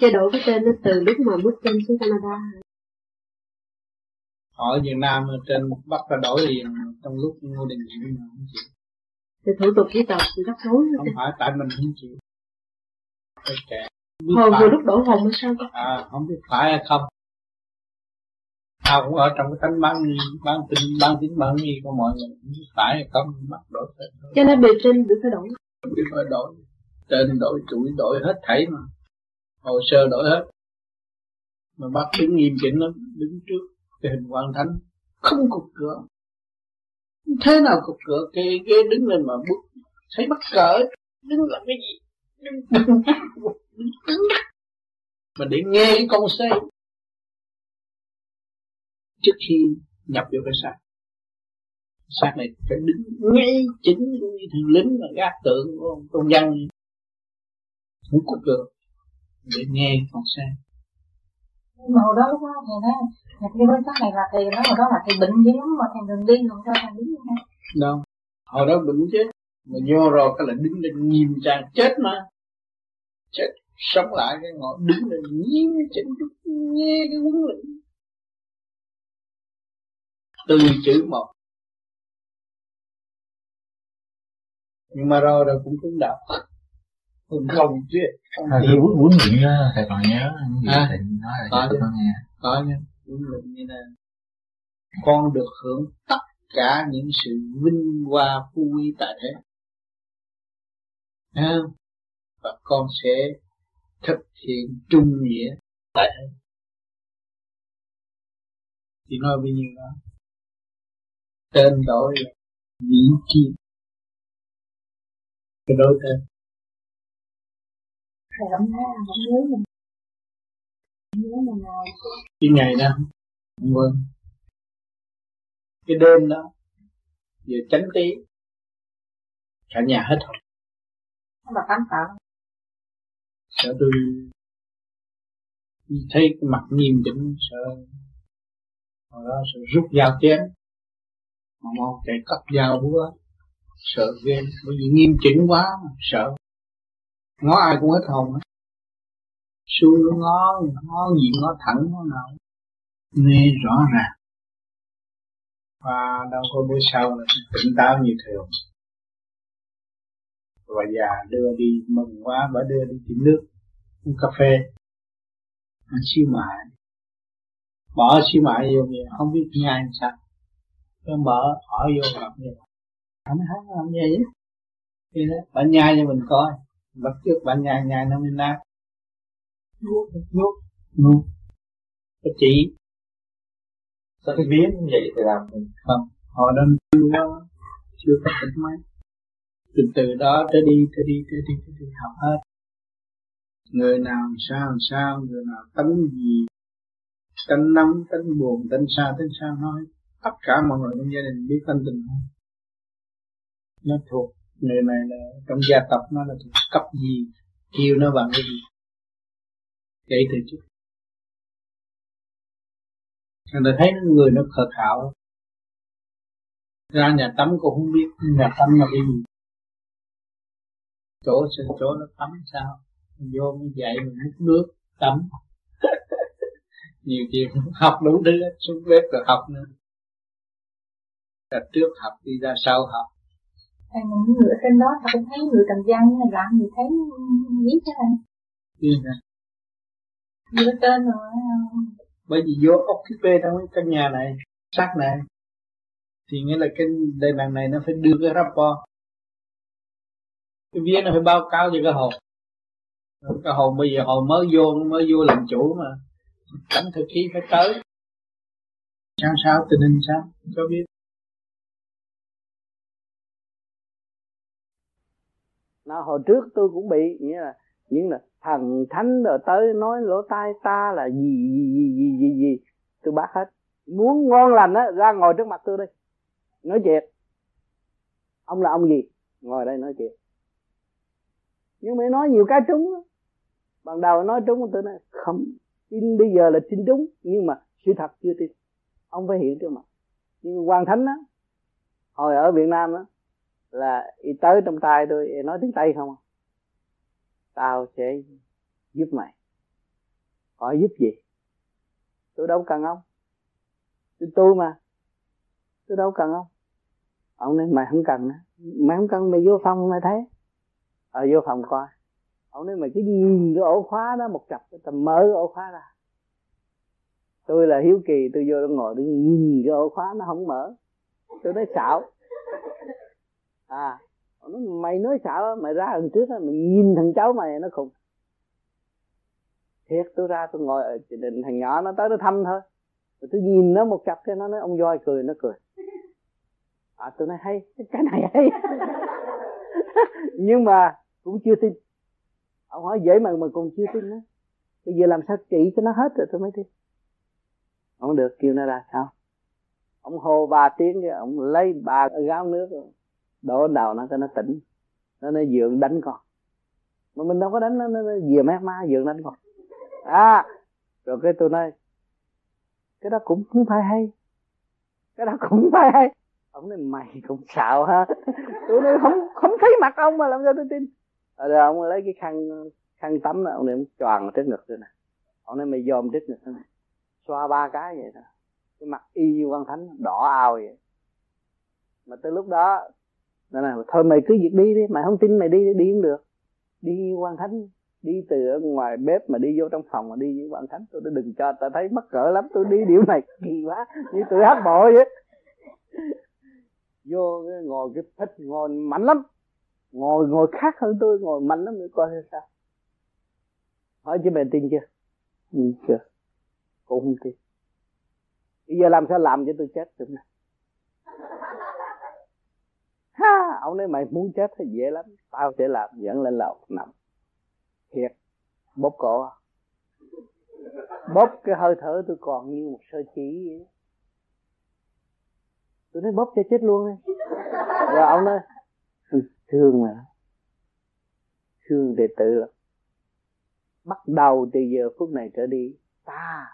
chế độ cái tên nó từ lúc mà bước chân xuống Canada. Ở Việt Nam trên Bắc ta đổi liền trong lúc ngô đình diệu mà không chịu. Thì thủ tục giấy tờ thì rắc rối không phải tại mình không chịu. Hồn vừa lúc đổ hồn mới sao? Có à không biết phải hay không tao cũng ở trong cái tánh bán bán tin bán tín bán nghi của mọi người. Biết phải không bắt đổi cho nên bề trên được phải đổi. Biết phải đổi. Tên đổi chuỗi đổi hết thảy mà. Hồ sơ đổi hết. Mà bác đứng nghiêm chỉnh lắm đứng trước cái hình quan thánh. Không cục cửa. Thế nào cục cửa? Cái ghế đứng lên mà bước. Thấy mắc cỡ. Đứng làm cái gì? Đứng đứng. Đứng. Đứng. Mà để nghe cái con xe trước khi nhập vô cái xác. Xác này phải đứng ngay chính như thằng lính mà gác tượng của ông tôn dân không cục cửa để nghe con xe mà hồi đó lúc đó thầy nói nhập vô cái xác này là thầy nói hồi đó là thầy bệnh dữ lắm mà thầy đừng đi làm sao thầy đứng như thế đâu? Hồi đó bệnh chứ. Mà vô rồi cái là đứng lên nhìn chàng chết mà. Chết sống lại cái ngồi đứng lên nghiêm chỉnh nghe cái huấn luyện từ chữ một. Nhưng mà rồi rồi cũng cũng đọc. Không không biết không à, cái huấn luyện đó thầy còn nhớ. Gì à, thầy nói là có cho con nghe. Có nha huấn luyện như này con được hưởng tất cả những sự vinh hoa phú quý tại thế. À, và con sẽ thực hiện trung nghĩa tại thế. Thì nói bao nhiêu đó tên đổi là vĩ kim. Cái đối tên. Thầy không thấy là không nhớ mình. Nhớ mình nào cái ngày đó không quên. Cái đêm đó giờ chánh tí cả nhà hết hồn. Bà tám tạo. Sợ tôi thấy cái mặt nghiêm chỉnh sợ hồi đó sợ rút dao chém mà mau chạy cấp dao búa sợ ghê. Bởi vì nghiêm chỉnh quá mà sợ. Ngó ai cũng hết hồn. Á xuống nó ngó ngó gì ngó thẳng, ngó nào. Nghe rõ ràng. Và đâu có bữa sau là tỉnh táo như thường. Và già đưa đi, mừng quá, bà đưa đi tìm nước, uống cà phê. Ăn xíu mại. Bỏ xíu mại vô vậy không biết nhai sao cái mở hỏi vô gặp như vậy anh hát làm gì? Thì đó bạn nhai cho mình coi. Bắt trước bạn nhai nhai nó mới nát nuốt nuốt nuốt có chỉ. Sao cái biến như vậy thì làm không? Họ đang chưa có chưa có tỉnh mấy từ từ đó tới đi tới đi tới đi tới đi học hết. Người nào sao sao người nào tánh gì? Tánh nóng tánh buồn tánh sao tánh sao nói tất cả mọi người trong gia đình biết thanh tình không? Nó thuộc, người này là trong gia tộc nó là thuộc cấp gì yêu nó bằng cái gì? Kể từ trước. Người ta thấy người nó khờ khạo. Ra nhà tắm cũng không biết nhà tắm là cái gì. Chỗ chỗ nó tắm sao? Vô mới dậy mình múc nước, tắm. Nhiều chuyện học đủ thứ xuống bếp rồi học nữa là trước học đi ra sau học. Thầy mình người ở trên đó ta cũng thấy người trần gian này làm gì thấy biết chứ thầy biết nè. Người tên rồi bởi vì vô occupy trong cái căn nhà này sát này thì nghĩa là cái đây đằng này nó phải đưa cái rapport. Cái vía nó phải báo cáo cho cái hồn cái hồn bây giờ hồn mới vô mới vô làm chủ mà. Cảnh thực khí phải tới. Sáng sao tình hình sao? Cho biết nó hồi trước tôi cũng bị, nghĩa là những là thần thánh rồi tới nói lỗ tai ta là gì gì gì gì gì gì. Tôi bác hết. Muốn ngon lành á, ra ngồi trước mặt tôi đi. Nói chuyện. Ông là ông gì? Ngồi đây nói chuyện. Nhưng mà nói nhiều cái trúng ban đầu nói trúng, tôi nói, không, tin bây giờ là tin trúng, nhưng mà sự thật chưa tin. Ông phải hiện trước mặt. Nhưng quan thánh á, hồi ở việt nam á là y tới trong tay tôi nói tiếng tây không à? tao sẽ giúp mày. Hỏi giúp gì? Tôi đâu cần ông. Tôi tu mà. Tôi đâu cần ông. Ông nói, mày không cần nữa. Mày không cần, mày vô phòng mày thấy. Ở vô phòng coi. Ông nói, mày cứ nhìn cái ổ khóa đó một chập, tao mở cái ổ khóa ra. Tôi là hiếu kỳ, tôi vô đó ngồi tôi nhìn cái ổ khóa nó không mở. Tôi nói, xạo à nó mày nói xạo mày ra lần trước mày nhìn thằng cháu mày, nó khùng. Thiệt, tôi ra tôi ngồi ở định thằng nhỏ, nó tới nó thăm thôi. Rồi tôi nhìn nó một chập cái nó nói, ông voi cười, nó cười. À tôi nói, hay, cái này hay. Nhưng mà cũng chưa tin. Ông hỏi, dễ mà mà còn chưa tin nữa bây giờ làm sao trị cho nó hết rồi tôi mới tin. Ông được, kêu nó ra, sao? Ông hô ba tiếng rồi ông lấy ba gáo nước đổ đầu nó cho nó tỉnh. Nó nó dượng đánh con. Mà mình đâu có đánh nó nó, nó dìa mát ma dượng đánh con. À rồi cái tôi nói cái đó cũng không phải hay. Cái đó cũng phải hay. Ông nói mày cũng xạo ha. Tôi nói không không thấy mặt ông mà làm sao tôi tin. Rồi ông lấy cái khăn khăn tắm đó, ông này choàng trước ngực rồi nè. Ông nói mày dòm trước ngực này xoa ba cái vậy thôi cái mặt y như quan thánh đỏ ao vậy. Mà tới lúc đó nó là thôi mày cứ việc đi đi mày không tin mày đi đi cũng được. Đi quan thánh đi từ ở ngoài bếp mà đi vô trong phòng mà đi với quan thánh tôi đừng cho tao thấy mắc cỡ lắm tôi đi điều này kỳ quá như tôi hát bộ vậy. Vô ngồi cái thích ngồi mạnh lắm. Ngồi ngồi khác hơn tôi ngồi mạnh lắm nữa coi sao. Hỏi chứ mày tin chưa? Ừ, chưa? Cũng không tin. Bây giờ làm sao làm cho tôi chết được này ha ông nói mày muốn chết thì dễ lắm. Tao sẽ làm dẫn lên lầu nằm. Thiệt, bóp cổ. Bóp cái hơi thở tôi còn như một sơ chỉ vậy tôi nói bóp cho chết luôn đi rồi ông nói thương mà. Thương đệ tử lắm. Bắt đầu từ giờ phút này trở đi, ta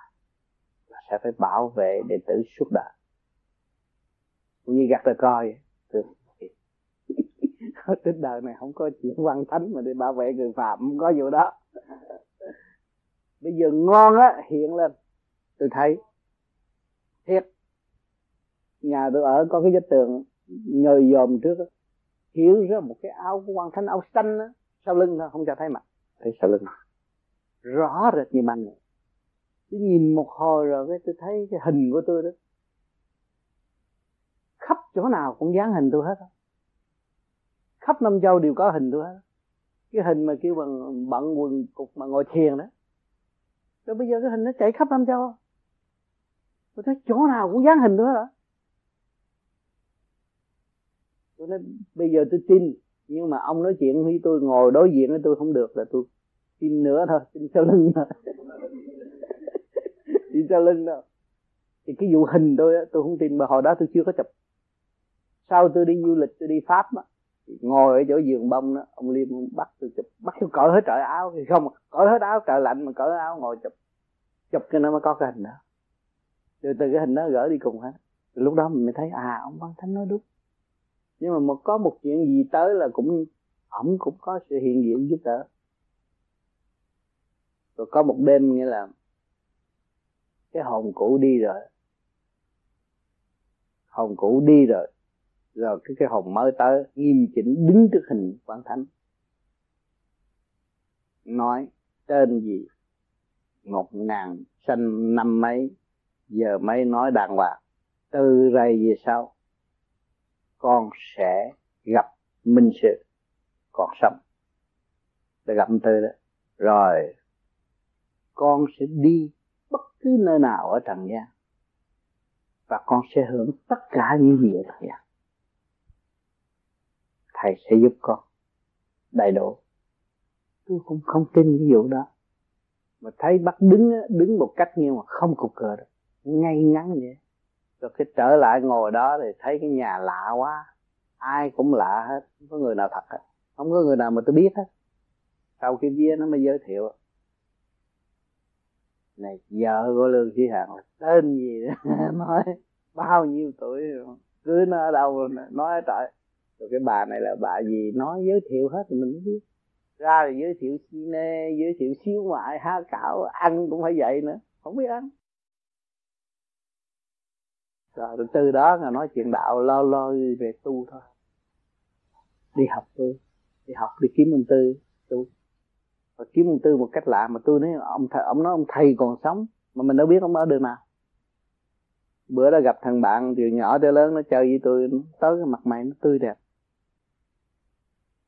sẽ phải bảo vệ đệ tử suốt đời. Cũng như gặt được coi được trên đời này không có chuyện văn thánh mà để bảo vệ người phạm không có vụ đó. Bây giờ ngon á hiện lên. Tôi thấy thiệt. Nhà tôi ở có cái vết tường nhời dòm trước đó. hiểu ra một cái áo của quan thánh áo xanh á sau lưng thôi không cho thấy mặt. Thấy sau lưng. Rõ rệt như ban ngày. Tôi nhìn một hồi rồi cái tôi thấy cái hình của tôi đó. Khắp chỗ nào cũng dán hình tôi hết khắp năm châu đều có hình tôi hết cái hình mà kêu bằng, bận quần cục mà ngồi thiền đó. Rồi bây giờ cái hình nó chạy khắp năm châu. Tôi thấy chỗ nào cũng dán hình tôi hết tôi nói, bây giờ tôi tin, nhưng mà ông nói chuyện với tôi, ngồi đối diện với tôi không được là tôi tin nữa thôi, tin sau lưng thôi tin sau lưng đâu. Thì cái vụ hình tôi tôi không tin, mà hồi đó tôi chưa có chụp. Sau tôi đi du lịch, tôi đi pháp á ngồi ở chỗ giường bông đó, ông liêm bắt tôi chụp. Bắt tôi cởi hết trời áo thì không, cởi hết áo trời lạnh mà cởi áo ngồi chụp. Chụp cho nó mới có cái hình đó. Rồi từ cái hình đó gỡ đi cùng hết. Lúc đó mình mới thấy à ông văn thánh nói đúng. Nhưng mà một, có một chuyện gì tới là cũng, ổng cũng có sự hiện diện giúp đỡ. Rồi có một đêm nghĩa là cái hồn cũ đi rồi. Hồn cũ đi rồi rồi cái cái hồn mới tới, nghiêm chỉnh đứng trước hình quán thánh. Nói tên gì? Một ngàn sanh năm mấy, giờ mấy nói đàng hoàng. Từ đây về sau, con sẽ gặp minh sự còn sống. Để gặp tư đó. Rồi, con sẽ đi bất cứ nơi nào ở trần gian, và con sẽ hưởng tất cả những gì ở trần gian thầy sẽ giúp con. Đầy đủ. Tôi cũng không tin ví dụ đó. Mà thấy bắt đứng đứng một cách nhưng mà không cục cờ được. Ngay ngắn vậy. Rồi cái trở lại ngồi đó thì thấy cái nhà lạ quá. Ai cũng lạ hết. Không có người nào thật hết. Không có người nào mà tôi biết hết. Sau khi bia nó mới giới thiệu. Này, vợ của lương chí hằng là tên gì đó? Nói, bao nhiêu tuổi cưới nó ở đâu rồi nói trời rồi cái bà này là bà gì nói giới thiệu hết thì mình biết. Ra là giới thiệu cine giới thiệu xíu ngoại, há cảo, ăn cũng phải vậy nữa, không biết ăn. Rồi từ đó là nói chuyện đạo, lo lo về tu thôi. Đi học tu, đi học, đi kiếm ông tư tu. Và kiếm ông tư một cách lạ mà tôi nói ông thầy, ông nói ông thầy còn sống, mà mình đâu biết ông ở đường nào bữa đó gặp thằng bạn từ nhỏ tới lớn, nó chơi với tôi tới cái mặt mày, nó tươi đẹp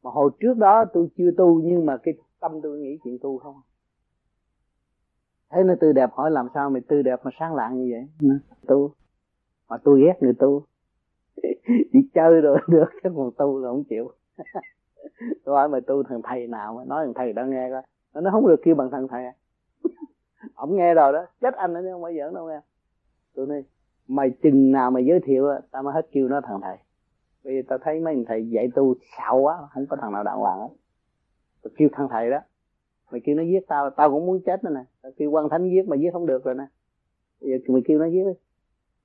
mà hồi trước đó tôi chưa tu, nhưng mà cái tâm tôi nghĩ chuyện tu không? Thấy nó tư đẹp hỏi làm sao mày tư đẹp mà sáng lạng như vậy? Tu. Mà tôi ghét người tu. Đi chơi rồi được, chứ còn tu là không chịu. Tôi hỏi, mày tu thằng thầy nào mà? Nói thằng thầy đã nghe coi. Nó không được kêu bằng thằng thầy à. ổng nghe rồi đó, chết anh nữa không phải giỡn đâu nghe. Tôi nói, mày chừng nào mày giới thiệu tao mới hết kêu nó thằng thầy bây giờ tao thấy mấy thằng thầy dạy tu xạo quá, không có thằng nào đàng hoàng hết. Tôi kêu thằng thầy đó, mày kêu nó giết tao tao cũng muốn chết nữa nè. Tao kêu quan thánh giết mà giết không được rồi nè. Bây giờ mày kêu nó giết đi.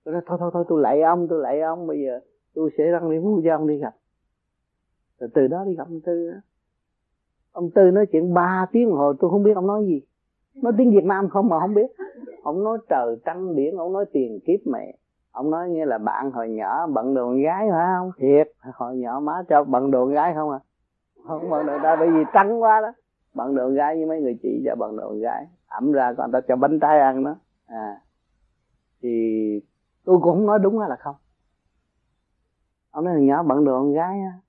Tôi nói, thôi thôi thôi, tôi lạy ông, tôi lạy ông, bây giờ tôi sẽ răng đi vui cho ông đi gặp. Rồi từ đó đi gặp ông tư. Đó ông tư nói chuyện ba tiếng hồi tôi không biết ông nói gì. Nói tiếng việt nam không mà không biết. Ông nói trời trăng biển, ông nói tiền kiếp mẹ ông nói như là bạn hồi nhỏ bận đồ con gái phải không? Thiệt, hồi nhỏ má cho bận đồ con gái không à? Không bận đồ ta bởi vì trắng quá đó. Bận đồ con gái với mấy người chị cho bận đồ con gái. Ẩm ra còn ta cho bánh trái ăn đó. À thì tôi cũng không nói đúng hay là không. Ông nói hồi nhỏ bận đồ con gái á,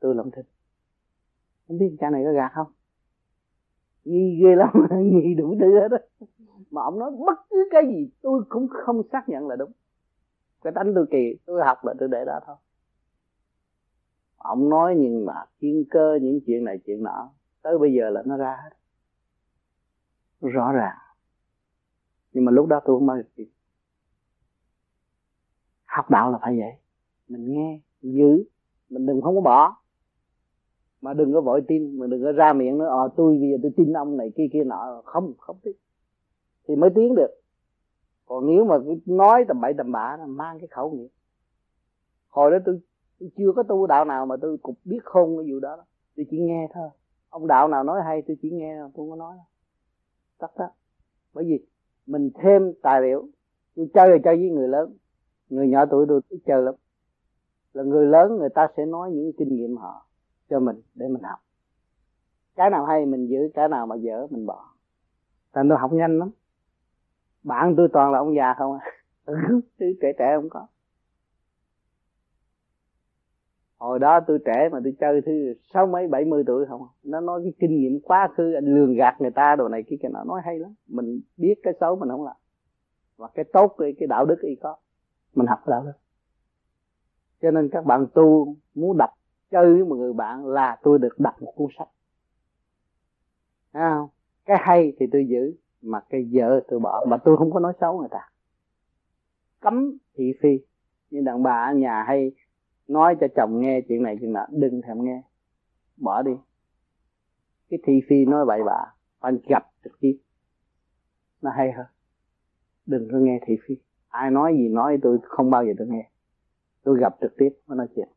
tôi lòng thịt. Không biết cha này có gạt không? Nghi ghê lắm, nghi đủ thứ hết á. Mà ông nói bất cứ cái gì tôi cũng không xác nhận là đúng cái tánh tôi kỳ, tôi học là tôi để đó thôi. Ông nói nhưng mà thiên cơ, những chuyện này, chuyện nọ, tới bây giờ là nó ra hết. Rõ ràng. Nhưng mà lúc đó tôi không bao giờ kịp. Học đạo là phải vậy. Mình nghe, mình giữ, mình đừng không có bỏ. Mà đừng có vội tin, mà đừng có ra miệng nói ờ tôi, bây giờ tôi tin ông này, kia kia nọ. Không không tin thì mới tiến được còn nếu mà nói tầm bậy tầm bạ mang cái khẩu nghiệp hồi đó tôi, tôi chưa có tu đạo nào mà tôi cũng biết không cái vụ đó, đó. Tôi chỉ nghe thôi. Ông đạo nào nói hay tôi chỉ nghe tôi không có nói. Tắt đó. Bởi vì mình thêm tài liệu. Tôi chơi là chơi với người lớn. Người nhỏ tuổi tôi ít chơi lắm. Là người lớn người ta sẽ nói những kinh nghiệm họ cho mình để mình học. Cái nào hay mình giữ cái nào mà dở mình bỏ. Thành tôi học nhanh lắm bạn tôi toàn là ông già không à. Ừ, Chứ trẻ trẻ không có. Hồi đó tôi trẻ mà tôi chơi thứ sáu mấy bảy mươi tuổi không à. nó nói cái kinh nghiệm quá khứ anh lường gạt người ta đồ này kia kia nó nói hay lắm. Mình biết cái xấu mình không làm. Và cái tốt cái, cái đạo đức y có. Mình học cái đạo đức. Cho nên các bạn tu muốn đọc chơi với một người bạn là tôi được đọc một cuốn sách. Thấy không? Cái hay thì tôi giữ mà cái vợ tôi bỏ, mà tôi không có nói xấu người ta. Cấm thị phi. Như đàn bà ở nhà hay nói cho chồng nghe chuyện này chuyện nọ, đừng thèm nghe. Bỏ đi. Cái thị phi nói bậy bạ, phải gặp trực tiếp. Nó hay hơn. Đừng có nghe thị phi. Ai nói gì nói tôi không bao giờ tôi nghe. Tôi gặp trực tiếp, mới nói chuyện.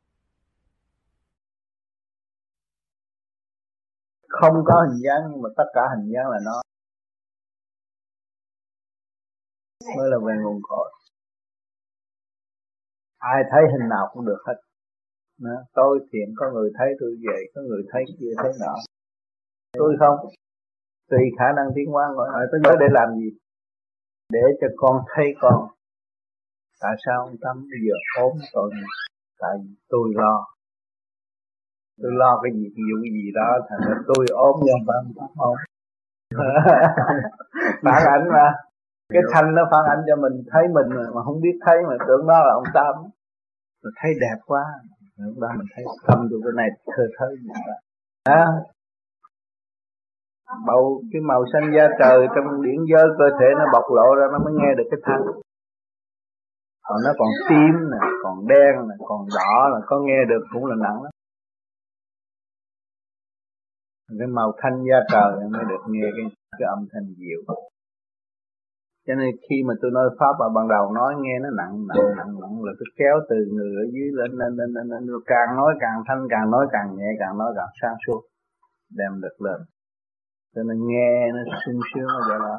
Không có hình dáng, nhưng mà tất cả hình dáng là nó mới là về nguồn cội. Ai thấy hình nào cũng được hết. Nó, tôi thiện có người thấy tôi vậy có người thấy kia thấy nọ. Tôi không. Tùy khả năng tiến hóa gọi hỏi tôi nhớ để làm gì? Để cho con thấy con. Tại sao ông tâm bây giờ ốm tội tại vì tôi lo. Tôi lo cái gì ví gì đó thành ra tôi ốm nhưng mà ông tâm ốm. Phản ảnh mà cái thanh nó phản ảnh cho mình thấy mình mà, mà không biết thấy mà tưởng đó là ông tâm rồi thấy đẹp quá. Lúc đó mình thấy tâm của cái này thơ thớ gì đó. À, bầu cái màu xanh da trời trong điển giới cơ thể nó bộc lộ ra nó mới nghe được cái thanh. Còn nó còn tím nè còn đen nè còn đỏ là có nghe được cũng là nặng lắm. Cái màu thanh da trời mới được nghe cái cái âm thanh dịu cho nên khi mà tôi nói pháp ở ban đầu nói nghe nó nặng nặng nặng nặng là tôi kéo từ người ở dưới lên lên lên lên, lên. Càng nói càng thanh càng nói càng nhẹ càng nói càng sáng suốt đem được lên. Cho nên nghe nó sung sướng nó vậy đó.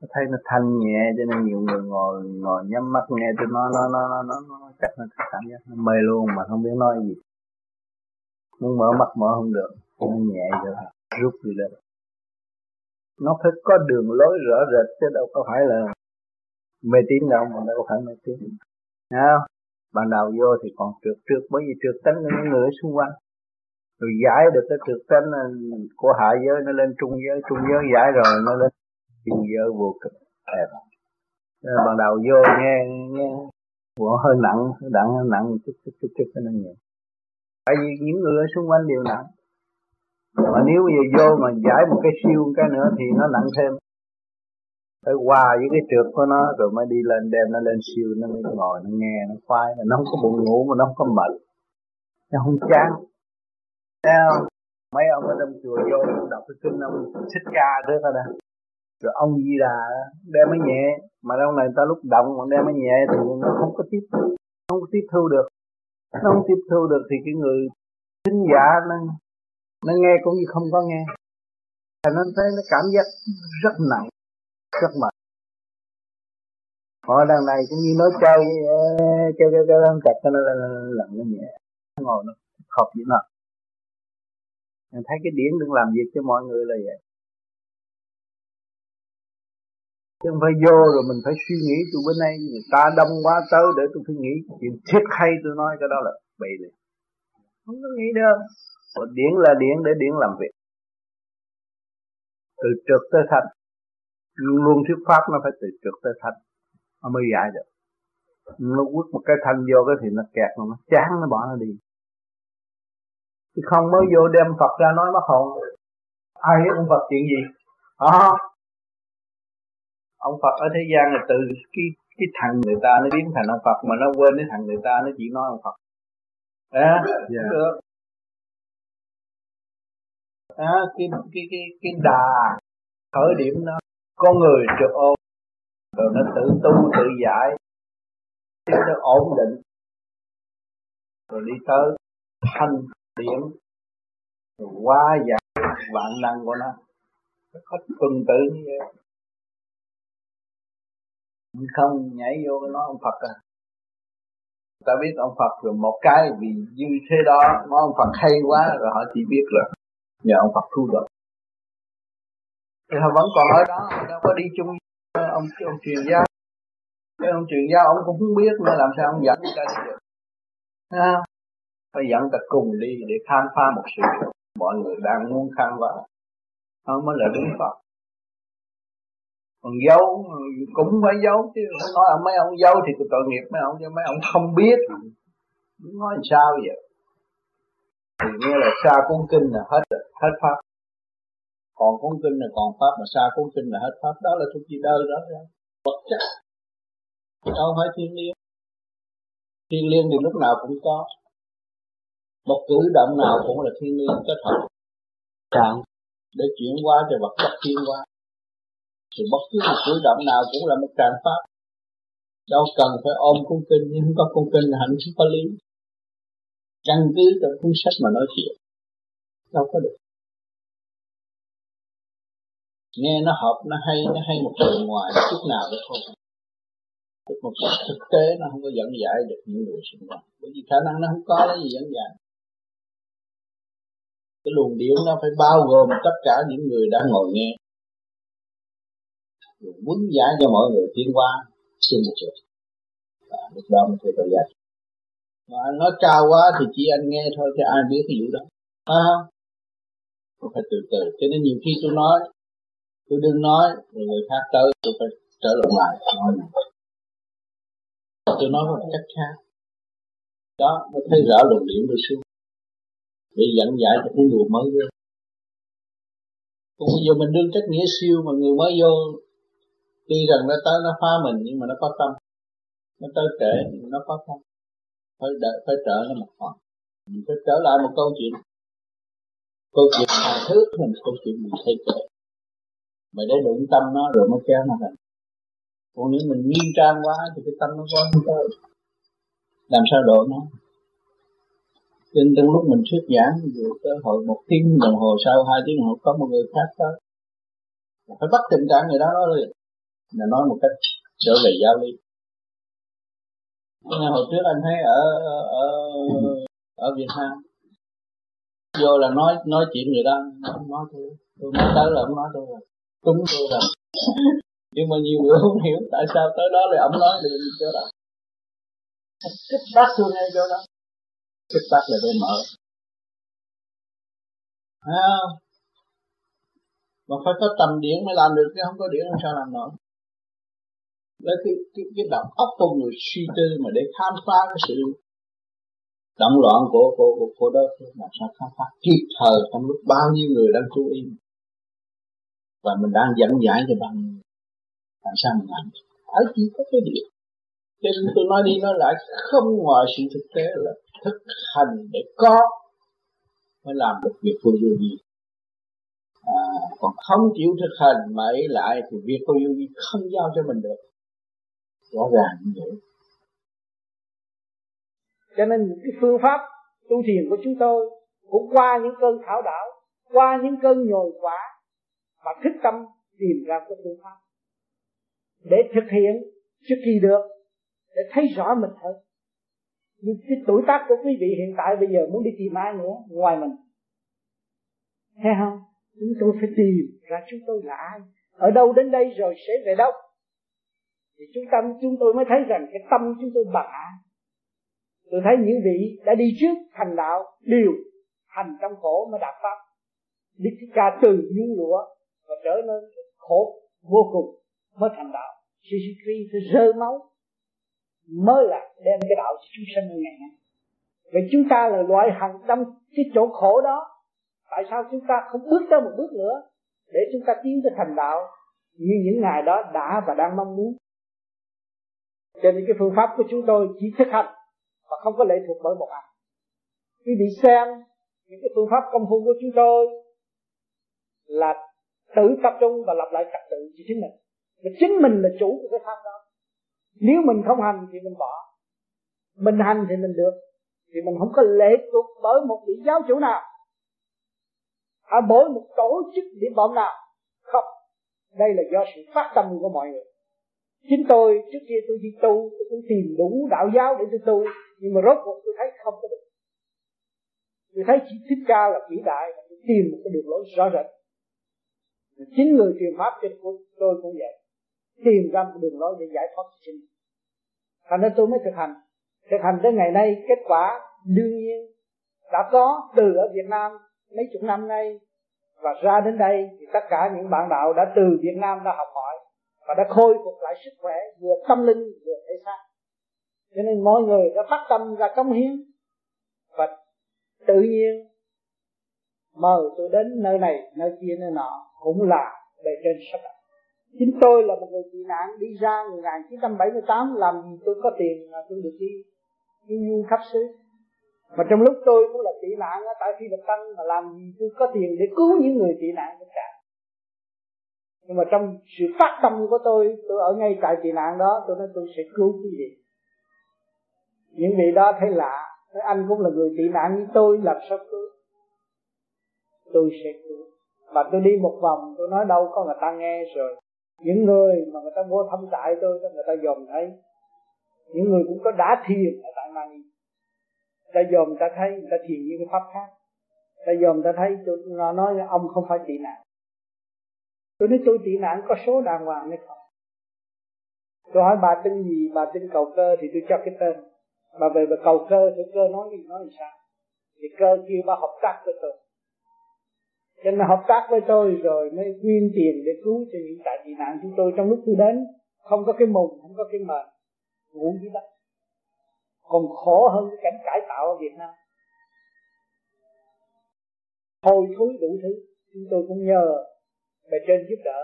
Nó thấy nó thanh nhẹ cho nên nhiều người ngồi ngồi nhắm mắt nghe tôi nói nó nó nó nó nó chắc nó cảm giác nó mê luôn mà không biết nói gì. Muốn mở mắt mở không được nó nhẹ rồi rút đi lên nó phải có đường lối rõ rệt chứ đâu có phải là mê tín đâu mà đâu có phải mê tín. Nào, ban đầu vô thì còn trượt trượt bởi vì trượt tánh những người xung quanh. Rồi giải được cái trượt tánh ờ, của hạ giới nó lên trung giới trung giới giải rồi nó lên thiên giới vô cực. Đẹp ban đầu vô nghe nghe của hơi nặng hơi nặng hơi nặng chút chút chút chút cái nó nhẹ. Tại vì những người ở xung quanh đều nặng mà nếu bây giờ vô mà giải một cái siêu cái nữa thì nó nặng thêm. Phải qua với cái trượt của nó, rồi mới đi lên đem nó lên siêu, nó mới ngồi, nó nghe, nó khoái, nó không có buồn ngủ mà nó không có mệt. Nó không chán. Thấy mấy ông ở trong chùa vô đọc cái kinh ông thích ca trước rồi đó rồi ông di đà đem nó nhẹ. Mà trong này ta lúc động mà đem nó nhẹ thì nó không có tiếp, không có tiếp thu được. Nó không tiếp thu được thì cái người thính giả nó nó nghe cũng như không có nghe. Thành nó thấy nó cảm giác rất nặng rất mệt. Họ đằng này cũng như nói chơi ờ, chơi chơi chơi không chặt cho nó lặn, nó nhẹ ngồi nó học gì nào mình thấy cái điển đừng làm việc cho mọi người là vậy. Chứ không phải vô rồi mình phải suy nghĩ từ bên đây người ta đông quá tới để tôi phải nghĩ. Chuyện thiết hay tôi nói cái đó là bậy liền. Không có nghĩ được. Còn điển là điển để điển làm việc. Từ trực tới thanh luôn luôn thuyết pháp nó phải từ trực tới thanh nó mới giải được. Nó quất một cái thanh vô cái thì nó kẹt nó chán nó bỏ nó đi. Chứ không mới vô đem Phật ra nói mất hồn. Ai biết ông Phật chuyện gì? À, ông Phật ở thế gian là từ cái cái thằng người ta nó biến thành ông Phật mà nó quên cái thằng người ta nó chỉ nói ông Phật. À, yeah. Dạ. được à, cái cái cái cái đà khởi điểm đó con người trực ôm rồi nó tự tu tự giải nó ổn định. Rồi đi tới thanh điển rồi qua giải vạn năng của nó. Nó có tuần tự như vậy. Không nhảy vô nói ông Phật à. Ta biết ông Phật rồi một cái vì như thế đó nói ông Phật hay quá rồi họ chỉ biết là nhờ ông Phật thu được. Thì họ vẫn còn ở đó đâu có đi chung ông ông truyền giáo cái ông truyền giáo ông cũng không biết nữa làm sao ông dẫn người ta đi được. À, phải dẫn ta cùng đi để khám phá một sự mọi người đang muốn khám phá. Đó mới là đúng Phật. Còn giấu cũng phải giấu chứ không nói mấy ông giấu thì tôi tội nghiệp mấy ông chứ mấy ông không biết. Nói sao vậy? Thì nghe là xa cuốn kinh là hết hết pháp. Còn cuốn kinh là còn pháp mà xa cuốn kinh là hết pháp. Đó là thuộc gì đời đó ra vật chất. Đâu phải thiên liêng. Thiên liêng thì lúc nào cũng có. Một cử động nào cũng là thiên liêng kết hợp trạng để chuyển qua cho vật chất thiên qua thì bất cứ một cử động nào cũng là một tràng pháp. Đâu cần phải ôm cuốn kinh nhưng không có cuốn kinh là hạnh không có lý căn cứ trong cuốn sách mà nói chuyện. Đâu có được. Nghe nó hợp nó hay nó hay một người ngoài chút nào đó thôi Thực một thực tế nó không có dẫn giải được những người xung quanh. Bởi vì khả năng nó không có cái gì dẫn giải. Cái luồng điển nó phải bao gồm tất cả những người đã ngồi nghe. Muốn quấn giải cho mọi người tiến qua trên một chút, và lúc đó mới thấy có giá trị mà anh nói cao quá thì chỉ anh nghe thôi chứ ai biết cái vụ đó. À, tôi phải từ từ. Cho nên nhiều khi tôi nói tôi đừng nói rồi người khác tới tôi phải trở lại nói này tôi nói một cách khác đó mới thấy rõ luồng điểm rồi xuống. Để dẫn giải cho cái người mới vô. Còn bây giờ mình đương trách nghĩa siêu mà người mới vô tuy rằng nó tới nó phá mình nhưng mà nó có tâm. Nó tới trễ nhưng nó có tâm phải đợi, phải trở lại một phần. Mình phải trở lại một câu chuyện. Câu chuyện hài là một câu chuyện mình thấy trễ mà để đụng tâm nó rồi mới kéo nó thành còn nếu mình nghiêm trang quá thì cái tâm nó quá không tới. Làm sao độ nó? Nên trong lúc mình thuyết giảng, dù cơ hội một tiếng đồng hồ sau, hai tiếng đồng hồ, có một người khác tới. Phải bắt tình trạng người đó nói liền. Là nói một cách trở về giáo lý. Ờ. nhưng hồi trước anh thấy ở ở ở Việt Nam. Vô là nói nói chuyện người ta nói tôi tôi mới tới là ông nói tôi rồi đúng tôi rồi. Nhưng mà nhiều người không hiểu tại sao tới đó lại ông nói được chỗ đó. Kích bác tôi ngay chỗ đó. Kích bác là để mở. À, mà phải có tầm điện mới làm được chứ không có điện làm sao làm nổi lấy cái cái, cái đầu óc con người suy tư mà để khám phá cái sự động loạn của của của, của đó làm sao khám phá? Kịp thời trong lúc bao nhiêu người đang chú ý. Và mình đang dẫn giải cho bằng làm sao mình làm ở chỉ có cái điều. Cho nên tôi nói đi nói lại không ngoài sự thực tế là thực hành để có mới làm được việc vô vô gì à, còn không chịu thực hành mà ấy lại thì việc vô vô gì không giao cho mình được rõ ràng như vậy. Cho nên những cái phương pháp tu thiền của chúng tôi cũng qua những cơn thảo đảo, qua những cơn nhồi quả và thức tâm tìm ra cái phương pháp để thực hiện trước khi được, để thấy rõ mình hơn. Nhưng cái tuổi tác của quý vị hiện tại bây giờ muốn đi tìm ai nữa? Ngoài mình. Thấy không? Chúng tôi phải tìm ra chúng tôi là ai. Ở đâu đến đây rồi sẽ về đâu? Thì chúng tâm chúng tôi mới thấy rằng cái tâm chúng tôi bằng ai tôi thấy những vị đã đi trước thành đạo, đều thành trong khổ mới đạt pháp. Đức Thích Ca từ nhung lụa và trở nên khổ vô cùng mới thành đạo. Sư Christ phải rơ máu, mới là đem cái đạo cho chúng sanh ngày nay vậy chúng ta là loại hằng trong cái chỗ khổ đó. Tại sao chúng ta không bước tới một bước nữa để chúng ta tiến tới thành đạo như những ngày đó đã và đang mong muốn? Cho nên cái phương pháp của chúng tôi chỉ thực hành và không có lệ thuộc bởi một ai. Quý vị xem những cái phương pháp công phu của chúng tôi là tự tập trung và lập lại trật tự cho chính mình. Và chính mình là chủ của cái pháp đó. Nếu mình không hành thì mình bỏ. Mình hành thì mình được. Thì mình không có lệ thuộc bởi một vị giáo chủ nào. Ở bởi một tổ chức điểm bọn nào. Không. Đây là do sự phát tâm của mọi người chính tôi, trước kia tôi đi tu, tôi cũng tìm đủ đạo giáo để tôi tu, nhưng mà rốt cuộc tôi thấy không có được. Tôi thấy chỉ thích ca là vĩ đại, và tôi tìm một cái đường lối rõ rệt. Chính người truyền pháp cho tôi cũng vậy. Tìm ra một đường lối để giải thoát chính. Thành nên tôi mới thực hành. Thực hành tới ngày nay, kết quả đương nhiên đã có từ ở Việt Nam mấy chục năm nay. Và ra đến đây thì tất cả những bạn đạo đã từ Việt Nam đã học hỏi và đã khôi phục lại sức khỏe, vừa tâm linh, vừa thể xác. Cho nên mọi người đã phát tâm ra công hiến và tự nhiên mời tôi đến nơi này, nơi kia, nơi nọ, cũng là bề trên sắp đặt. Chính tôi là một người tị nạn, đi ra 1978 làm gì tôi có tiền mà tôi được đi? Đi du khắp xứ. Mà trong lúc tôi cũng là tị nạn ở tại phi lập tân mà làm gì tôi có tiền để cứu những người tị nạn tất cả? Nhưng mà trong sự phát tâm của tôi tôi ở ngay tại tị nạn đó, tôi nói tôi sẽ cứu quý vị. Những vị đó thấy lạ, nói anh cũng là người tị nạn như tôi, làm sao cứu? Tôi sẽ cứu. Và tôi đi một vòng, tôi nói đâu có người ta nghe rồi. Những người mà người ta vô thăm trại tôi người ta dòm thấy. Những người cũng có đã thiền ở tại Mani ta dòm ta thấy, người ta thiền như cái pháp khác. Ta dòm ta thấy, tôi nó nói ông không phải tị nạn tôi nói tôi tị nạn có số đàng hoàng hay không? Tôi hỏi, bà tin gì? Bà tin cầu cơ? Thì tôi cho cái tên. Bà về bà cầu cơ thì cơ nói gì, nói sao? Thì cơ kêu bà hợp tác với tôi. Cho nên hợp tác với tôi rồi mới quyên tiền để cứu cho những tại tị nạn chúng tôi trong lúc tôi đến. Không có cái mùng, không có cái mền. Ngủ dưới đất. Còn khổ hơn cái cảnh cải tạo ở Việt Nam. Thôi thối đủ thứ. Chúng tôi cũng nhờ bề trên giúp đỡ.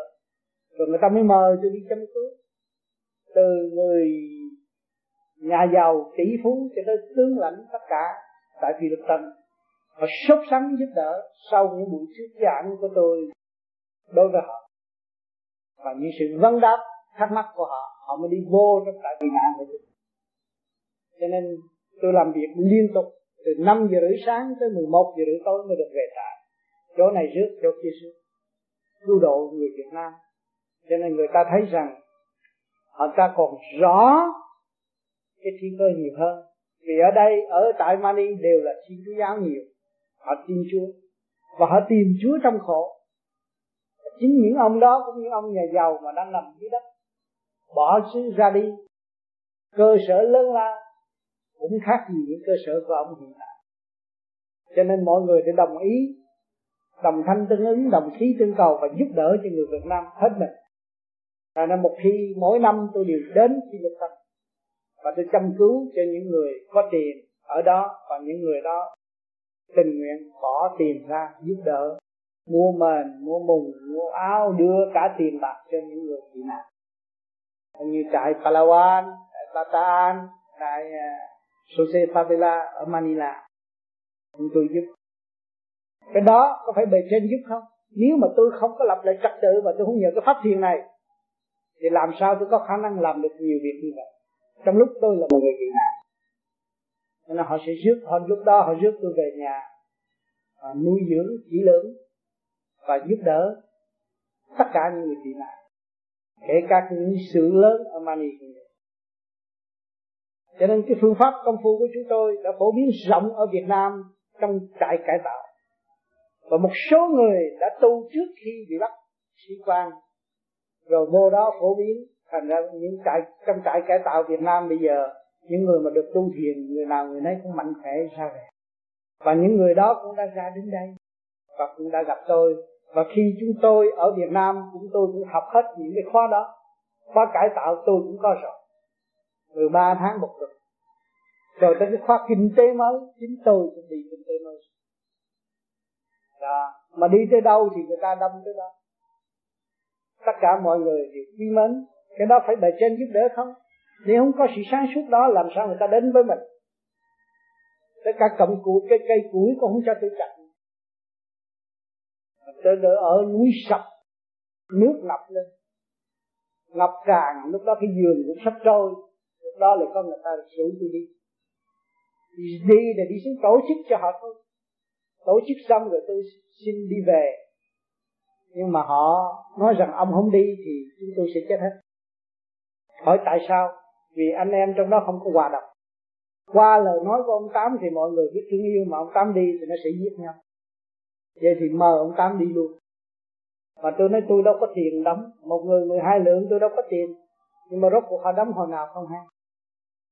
Rồi người ta mới mời tôi đi chăm cứu. Từ người nhà giàu, tỷ phú cho tới tướng lãnh tất cả tại Philippines họ sốt sắng giúp đỡ sau những buổi thuyết giảng của tôi đối với họ. Và những sự vấn đáp, thắc mắc của họ họ mới đi vô trong tại vì nạn của tôi. Cho nên tôi làm việc liên tục từ 5 giờ rưỡi sáng tới 11 giờ rưỡi tối mới được về trại. Chỗ này rước, chỗ kia rước cứu độ người Việt Nam. Cho nên người ta thấy rằng họ ta còn rõ cái thiên cơ nhiều hơn. Vì ở đây, ở tại Mani đều là thiên chúa giáo nhiều. Họ tin Chúa. Và họ tìm Chúa trong khổ. Chính những ông đó cũng như ông nhà giàu mà đang nằm dưới đất, bỏ xứ ra đi. Cơ sở lớn lao cũng khác gì những cơ sở của ông hiện tại. Cho nên mọi người để đồng ý đồng thanh tương ứng đồng khí tương cầu và giúp đỡ cho người Việt Nam hết mình. Và nên một khi mỗi năm tôi đều đến Philippines và tôi chăm cứu cho những người có tiền ở đó và những người đó tình nguyện bỏ tiền ra giúp đỡ mua mền mua mùng mua áo đưa cả tiền bạc cho những người bị nạn. Như trại Palawan trại Bataan trại à, uh, Jose Favela ở Manila. Chúng tôi giúp cái đó có phải bề trên giúp không? Nếu mà tôi không có lập lại trật tự và tôi không nhờ cái pháp thiền này, thì làm sao tôi có khả năng làm được nhiều việc như vậy? Trong lúc tôi là một người bị nạn nên họ sẽ rước, họ lúc đó họ rước tôi về nhà và nuôi dưỡng, chỉ lưỡng và giúp đỡ tất cả những người bị nạn kể cả những sự lớn ở Mani cho nên cái phương pháp công phu của chúng tôi đã phổ biến rộng ở Việt Nam trong trại cải tạo và một số người đã tu trước khi bị bắt sĩ quan. Rồi vô đó phổ biến, thành ra những trại, trong trại cải tạo Việt Nam bây giờ, những người mà được tu thiền, người nào người nấy cũng mạnh khỏe ra về và những người đó cũng đã ra đến đây, và cũng đã gặp tôi. Và khi chúng tôi ở Việt Nam, chúng tôi cũng học hết những cái khóa đó. Khóa cải tạo tôi cũng có rồi. 13 tháng một lần rồi tới cái khóa kinh tế mới, chính tôi cũng bị kinh tế mới đó. mà đi tới đâu thì người ta đâm tới đó. Tất cả mọi người đều quý mến cái đó phải bề trên giúp đỡ không? Nếu không có sự sáng suốt đó, làm sao người ta đến với mình? Tất cả cộng cụ cái cây củi cũng không cho tôi chặt. Tôi đỡ ở núi sập, nước ngập lên. Ngập tràn, lúc đó cái giường cũng sắp trôi. Lúc đó là con người ta rủ tôi đi đi là đi xuống tổ chức cho họ thôi tổ chức xong rồi tôi xin đi về. Nhưng mà họ nói rằng ông không đi thì chúng tôi sẽ chết hết. Hỏi tại sao? Vì anh em trong đó không có hòa đồng. Qua lời nói của ông tám thì mọi người biết thương yêu, mà ông tám đi thì nó sẽ giết nhau. Vậy thì mời ông tám đi luôn. Mà tôi nói tôi đâu có tiền đóng. Một người mười hai lượng tôi đâu có tiền. Nhưng mà rốt cuộc họ đóng hồi nào không hay.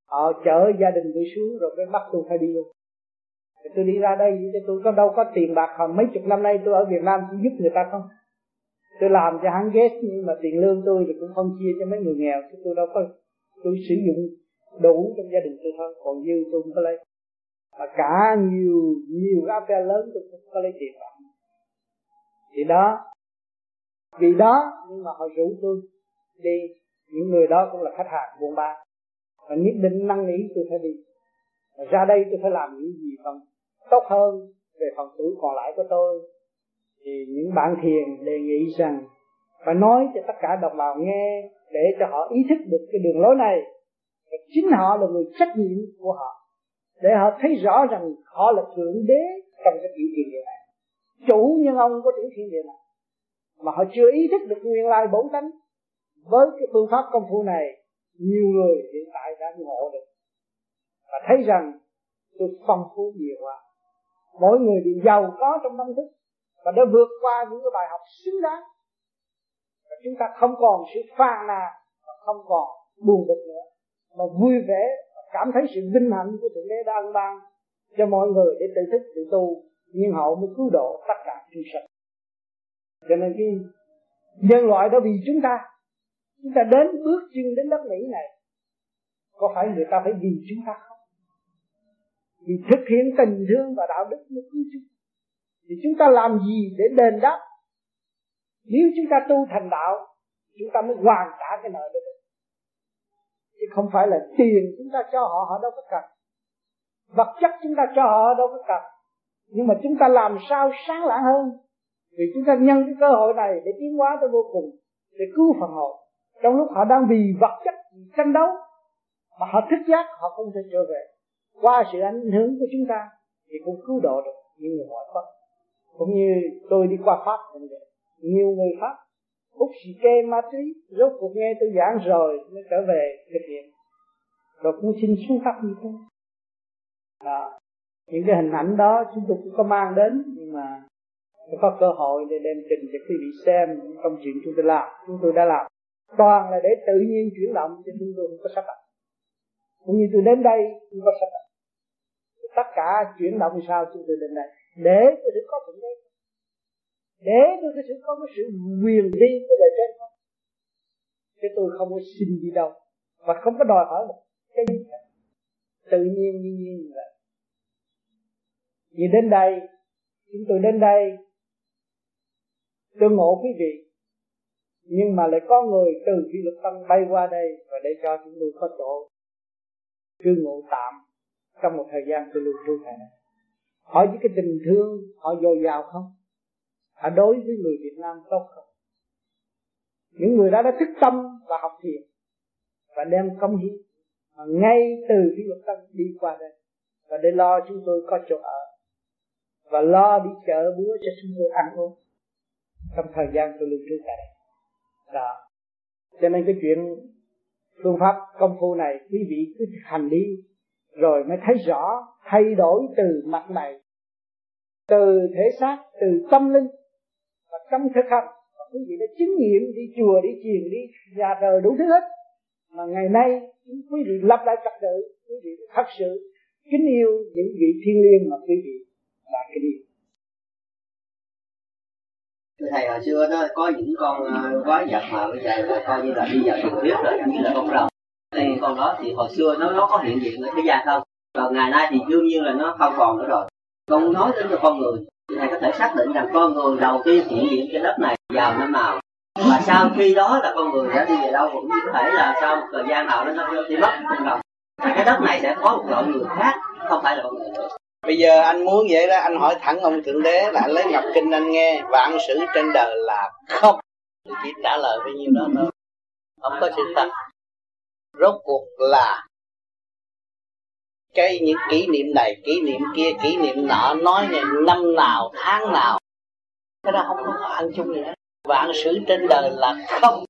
Họ chở gia đình tôi xuống rồi mới bắt tôi phải đi luôn tôi đi ra đây chứ tôi có đâu có tiền bạc hồi mấy chục năm nay tôi ở Việt Nam chỉ giúp người ta không? Tôi làm cho hắn ghét, nhưng mà tiền lương tôi thì cũng không chia cho mấy người nghèo, chứ tôi đâu có, tôi sử dụng đủ trong gia đình tôi thôi. Còn dư tôi không có lấy. Mà cả nhiều nhiều cái áp lớn tôi cũng có lấy tiền bạc. Thì đó, vì đó, nhưng mà họ rủ tôi đi. Những người đó cũng là khách hàng buôn ba. Và nhất định năng lý tôi phải đi. Và ra đây tôi phải làm những gì không? Tốt hơn về phần tuổi còn lại của tôi, thì những bạn thiền đề nghị rằng phải nói cho tất cả đồng bào nghe để cho họ ý thức được cái đường lối này. Và chính họ là người trách nhiệm của họ, để họ thấy rõ rằng họ là thượng đế trong cái tiểu thiên địa này. Chủ nhân ông của tiểu thiên địa này. Mà họ chưa ý thức được nguyên lai bổn tánh. Với cái phương pháp công phu này, nhiều người hiện tại đã ngộ được. Và thấy rằng tôi phong phú nhiều quá mỗi người đều giàu có trong tâm thức và đã vượt qua những cái bài học xứng đáng. Và chúng ta không còn sự phàn nàn và không còn buồn bực nữa. Mà vui vẻ và cảm thấy sự vinh hạnh của thượng đế đang ban cho mọi người để tự thức, tự tu. Nhưng họ mới cứu độ tất cả chúng sanh. Cho nên cái nhân loại đó vì chúng ta chúng ta đến bước chân đến đất Mỹ này, có phải người ta phải vì chúng ta không? Vì thực hiện tình thương và đạo đức mới cứu chúng thì chúng ta làm gì để đền đáp? Nếu chúng ta tu thành đạo, chúng ta mới hoàn trả cái nợ đó. Chứ không phải là tiền chúng ta cho họ họ đâu có cần. Vật chất chúng ta cho họ đâu có cần. Nhưng mà chúng ta làm sao sáng lạng hơn? Vì chúng ta nhân cái cơ hội này để tiến hóa tới vô cùng, để cứu phần hồn. Trong lúc họ đang vì vật chất tranh đấu, mà họ thức giác, họ không thể trở về qua sự ảnh hưởng của chúng ta thì cũng cứu độ được những người ngoại quốc cũng như tôi đi qua Pháp cũng vậy. Nhiều người Pháp hút xì ke ma túy, rốt cuộc nghe tôi giảng rồi mới trở về thực hiện rồi cũng xin xuống pháp như thế đó. những cái hình ảnh đó chúng tôi cũng có mang đến, nhưng mà có cơ hội để đem trình cho quý vị xem những công chuyện chúng tôi làm, chúng tôi đã làm. Toàn là để tự nhiên chuyển động cho chúng tôi không có sắp đặt cũng như tôi đến đây, không có sắp đặt tất cả chuyển động sao trên tôi đến này để tôi được có thượng đế. Để tôi có sự, có cái sự quyền đi với đời trên không. Chứ tôi không có xin đi đâu. Và không có đòi hỏi một cái gì cả. Tự nhiên như nhiên như vậy. Vì đến đây, chúng tôi đến đây, tôi ngộ quý vị. Nhưng mà lại có người từ phi luật tâm bay qua đây và để cho chúng tôi có chỗ cư ngụ tạm trong một thời gian tôi lưu trú này hỏi với cái tình thương, họ dồi dào không? Họ đối với người Việt Nam tốt không? Những người đó đã thức tâm và học thiền và đem công hiến mà ngay từ khi luật tâm đi qua đây. Và để lo chúng tôi có chỗ ở và lo đi chợ búa cho chúng tôi ăn uống. Trong thời gian tôi lưu trú tại đây đó. Cho nên cái chuyện phương pháp công phu này, quý vị cứ hành đi rồi mới thấy rõ thay đổi từ mặt này từ thể xác, từ tâm linh. Và trong thực hành, và quý vị đã chứng nghiệm đi chùa, đi thiền đi nhà thờ đủ thứ hết. Mà ngày nay quý vị lập lại trật tự, quý vị thật sự kính yêu những vị thiên liêng mà quý vị đã kính yêu. Thưa thầy, hồi xưa đó, có những con à, quái vật mà bây giờ là coi như là đi vào được thuyết rồi, như là con rồng thì con đó thì hồi xưa nó nó có hiện diện ở thế gian không còn ngày nay thì đương nhiên là nó không còn nữa rồi. Con nói đến cho con người, thì thầy có thể xác định rằng con người đầu tiên hiện diện trên đất này vào năm nào. Và sau khi đó là con người đã đi về đâu cũng có thể là sau một thời gian nào đó nó đi mất không đồng. Cái đất này sẽ có một loại người khác, không phải là con người nữa. Bây giờ anh muốn vậy đó, anh hỏi thẳng ông thượng đế là anh lấy ngọc kinh anh nghe vạn sự trên đời là không? Chỉ trả lời bấy nhiêu đó thôi. Không có sự thật rốt cuộc là cái những kỷ niệm này kỷ niệm kia kỷ niệm nọ nói này năm nào tháng nào. Cái đó không có ăn chung gì hết. Vạn sự trên đời là không.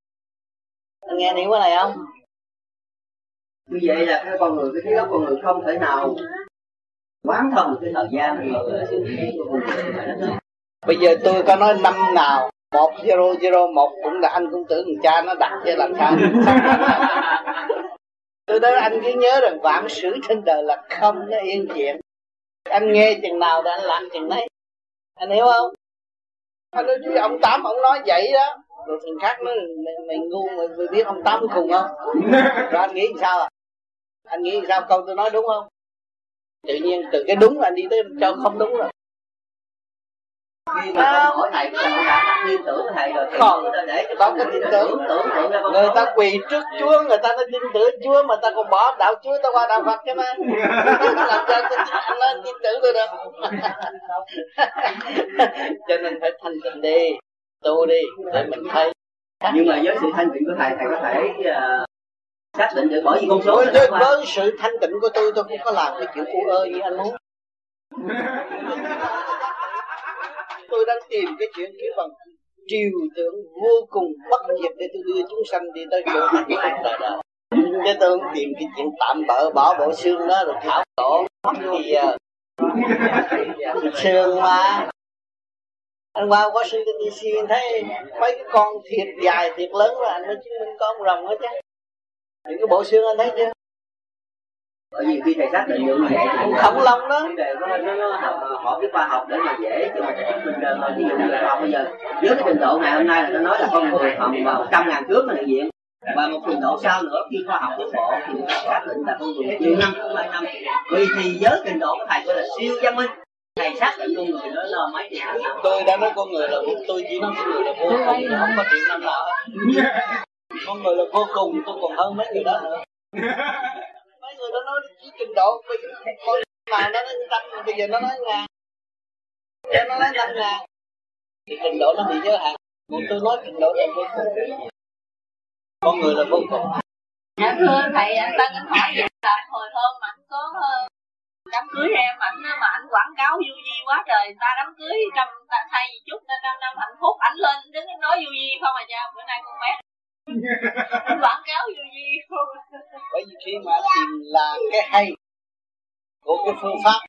Anh nghe hiểu cái này không? Như vậy là cái con người cái trí óc con người không thể nào quán thông được cái thời gian bây giờ tôi có nói năm nào một zero zero một cũng là anh cũng tưởng cha nó đặt cho làm sao tôi nói anh cứ nhớ rằng vạn sự trên đời là không nó yên chuyện. Anh nghe chừng nào thì anh làm chừng đấy. Anh hiểu không? Anh nói chứ ông tám ông nói vậy đó. Rồi thằng khác nói mày, mày ngu mày, mày biết ông tám khùng không? Rồi anh nghĩ sao à? Anh nghĩ sao? Câu tôi nói đúng không? Tự nhiên từ cái đúng là anh đi tới cho không đúng rồi khi mà con hỏi thầy là đã tin tưởng thầy rồi. Không để có cái tin tưởng người ta quỳ trước chúa người ta tin tưởng chúa mà ta còn bỏ đạo chúa ta qua đạo phật chứ mà. Làm sao anh nói tin tưởng tôi được. Cho nên phải thanh tịnh đi tu đi để mình thấy. Nhưng mà với sự thanh tịnh của thầy thầy có thể uh, xác định được bởi vì con số với, với, sự thanh tịnh của tôi tôi cũng có làm cái kiểu cu ơ như anh muốn tôi đang tìm cái chuyện kia bằng triều tượng vô cùng bất diệt để tôi đưa chúng sanh đi tới chỗ hạnh phúc đời đời chứ tôi không tìm cái chuyện tạm bỡ, bỏ bộ xương đó rồi thảo tổ, mất gì giờ xương mà. Anh qua Washington DC anh thấy mấy cái con thiệt dài, thiệt lớn là anh mới chứng minh có ông rồng hết chứ. Những cái bộ xương anh thấy chưa? Bởi vì khi thầy xác định được như vậy thì khổng lồ đó vấn đề nó, nó, nó học, họ biết khoa học để mà dễ cho mình chứng minh đơn thôi. Ví dụ như là khoa bây giờ với cái trình độ ngày hôm nay là nó nói là con người phòng vào một trăm ngàn trước là hiện. Diện và một trình độ sau nữa khi khoa học tiến bộ thì xác định là con người nhiều năm không hai năm. Vì thì với trình độ của thầy gọi là siêu văn minh. Thầy xác định con người đó là mấy triệu năm tôi đã nói con người là tôi chỉ nói con người là vô cùng không có triệu năm nào con người là vô cùng tôi còn hơn mấy người đó nữa người đó nói chỉ trình độ bây giờ con mà nó nói tăng bây giờ nó nói ngàn cho nó nói năm ngàn thì trình độ nó bị giới hạn. Còn tôi nói trình độ là vô cùng con người là vô cùng. Dạ thưa thầy, anh ta anh hỏi vậy là hồi hôm anh có ờ, đám cưới em, ảnh, mà ảnh quảng cáo du di quá trời ta đám cưới trong ta thay gì chút nên năm năm hạnh phúc, ảnh lên đứng nói du di không à cha, bữa nay con bé quảng cáo vô gì không? Bởi vì khi mà anh tìm là cái hay của cái phương pháp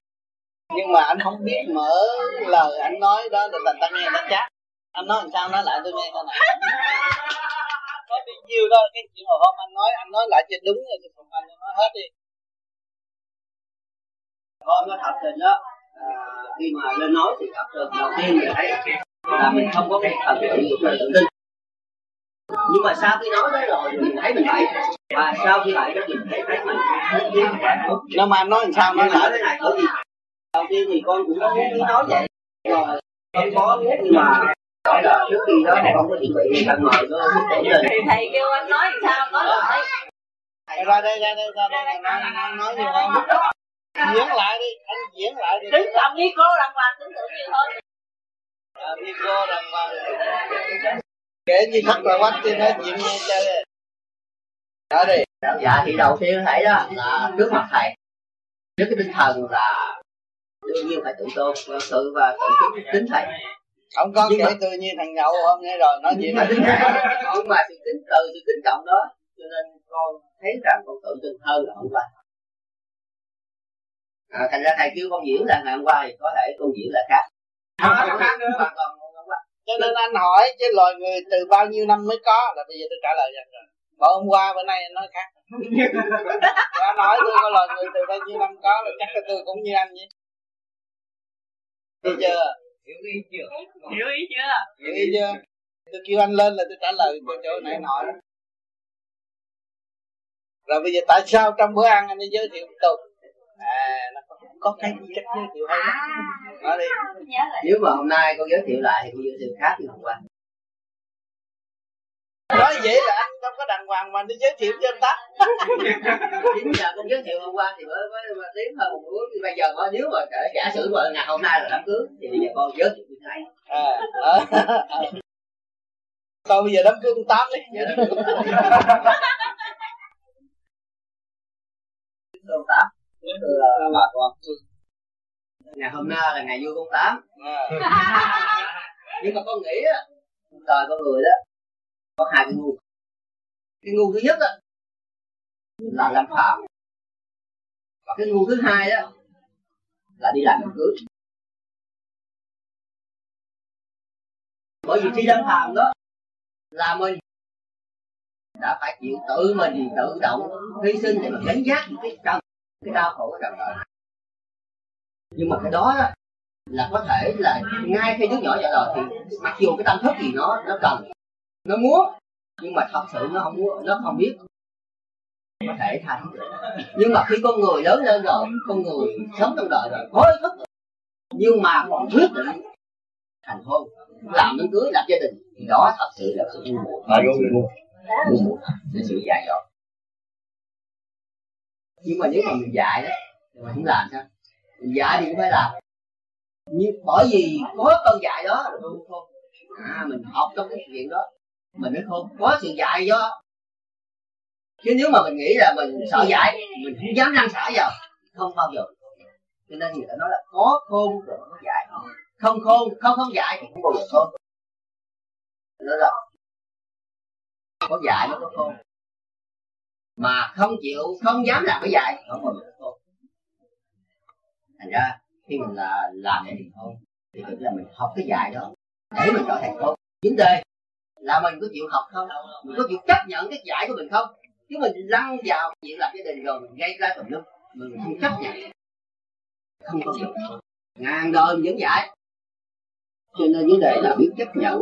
nhưng mà anh không biết mở lời anh nói đó là ta nghe nó chát anh nói làm sao nói lại tôi nghe coi này có bao nhiêu đó cái chuyện hồi hôm anh nói anh nói lại cho đúng rồi thì không anh nói hết đi. Con nó thật tình đó à, khi mà lên nói thì thật tình đầu tiên mình thấy là mình không có cái thật tự tự tin nhưng mà sau khi nói tới rồi mình thấy mình vậy và sau khi lại đó mình thấy thấy mình nó mà nói làm sao nói lại? Thế này bởi vì đầu tiên thì con cũng có muốn nói vậy. Rồi con có nhưng mà nói là trước khi đó không có chuẩn bị thân mời nó thầy kêu anh nói làm sao nói lại ra đây ra đây ra đây. Nói nói, nói gì không diễn lại đi anh diễn lại đi. Đứng cầm micro đàng hoàng tưởng tượng nhiều hơn. À, micro đàng hoàng kể như thật là quách thì nói chuyện nghe chơi. Đó đi. Dạ thì đầu tiên thấy đó là trước mặt thầy trước cái tinh thần là đương nhiên phải tự tôn tự và tự kính kính thầy. Không có kể mà, tôi như thằng nhậu hôm nay rồi nói chuyện nhưng mà sự kính từ sự kính trọng đó cho nên con thấy rằng con tự tin hơn là hôm qua à, thành ra thầy kêu con diễn là ngày hôm qua thì có thể con diễn là khác. Không khác nữa cho nên anh hỏi chứ loài người từ bao nhiêu năm mới có là bây giờ tôi trả lời rằng rồi mà hôm qua bữa nay anh nói khác anh hỏi tôi có loài người từ bao nhiêu năm có là chắc là tôi cũng như anh vậy Hiểu chưa? hiểu ý chưa hiểu ý chưa Hiểu ý chưa? Tôi kêu anh lên là tôi trả lời cái chỗ nãy đó. Rồi bây giờ tại sao trong bữa ăn anh đi giới thiệu tục? À, nó có, cái gì chắc giới thiệu hay lắm. Nói đi. nếu mà hôm nay con giới thiệu lại thì con giới thiệu khác như hôm qua Nói vậy là anh đâu có đàng hoàng mà đi giới thiệu cho anh ta. chính là con giới thiệu hôm qua thì mới mới, mới tiến hơn một bước thì bây giờ mà nếu mà kể giả sử mà ngày hôm nay là đám cưới thì bây giờ con giới thiệu như thế này À, à, à. Thôi bây giờ đám cưới con tám đi. con tám là bà con ngày hôm nay là ngày vui con tám. Nhưng mà con nghĩ á đời con người đó có hai cái ngu. Cái ngu thứ nhất á là làm phạm. Và cái ngu thứ hai đó là đi làm đám cưới bởi vì khi đám phạm đó là mình đã phải chịu tự mình tự động hy sinh để mà gánh giác những cái trần cái đau khổ của trần đời. Nhưng mà cái đó, đó là có thể là ngay khi đứa nhỏ ra đời thì mặc dù cái tâm thức thì nó nó cần nó muốn nhưng mà thật sự nó không muốn nó không biết. Có thể thay được. Nhưng mà khi con người lớn lên rồi con người sống trong đời rồi có ý thức rồi. nhưng mà còn quyết định thành hôn làm đám cưới làm gia đình thì đó thật sự là sự ngu muội. Ngu muội. Sự dại dột nhưng mà nếu mà mình dạy đó, thì mình không làm sao. Mình dạy thì cũng phải làm. Nhưng bởi vì có câu dạy đó là tôi không? À mình học trong cái chuyện đó, mình mới không có sự dạy do. Chứ nếu mà mình nghĩ là mình sợ dạy, mình không dám năng xả vào, không bao giờ. Cho nên người ta nói là có khôn rồi có dạy. Không khôn, không không dạy thì không bao giờ khôn. Đó là có dạy nó có khôn mà không chịu, không dám làm cái dạy không bao giờ khôn thành ra, khi mình là, làm để thành không thì thực là mình học cái dạy đó để mình trở thành tốt. vấn đề là mình có chịu học không? Mình có chịu chấp nhận cái dạy của mình không? Chứ mình lăn vào chuyện làm gia đình rồi mình gây ra tùm lum mình không chấp nhận. Không có được. Ngàn đời mình vẫn dạy cho nên vấn đề là biết chấp nhận.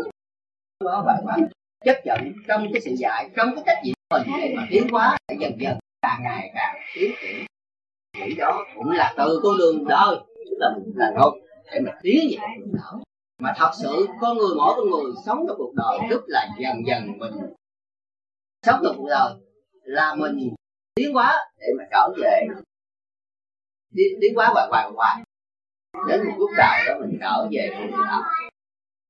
Đó bạn bạn chấp nhận trong cái sự dạy trong cái trách nhiệm mình để mà tiến quá dần dần càng ngày càng tiến triển. Chỉ đó cũng là từ con đường đời chúng ta mình là thôi để mà tiến về con đường mà thật sự con người mỗi con người sống trong cuộc đời rất là dần dần mình sống trong cuộc đời là mình tiến quá để mà trở về. Tiến, tiến quá hoài hoài hoài đến một lúc đời đó mình trở về con đường đạo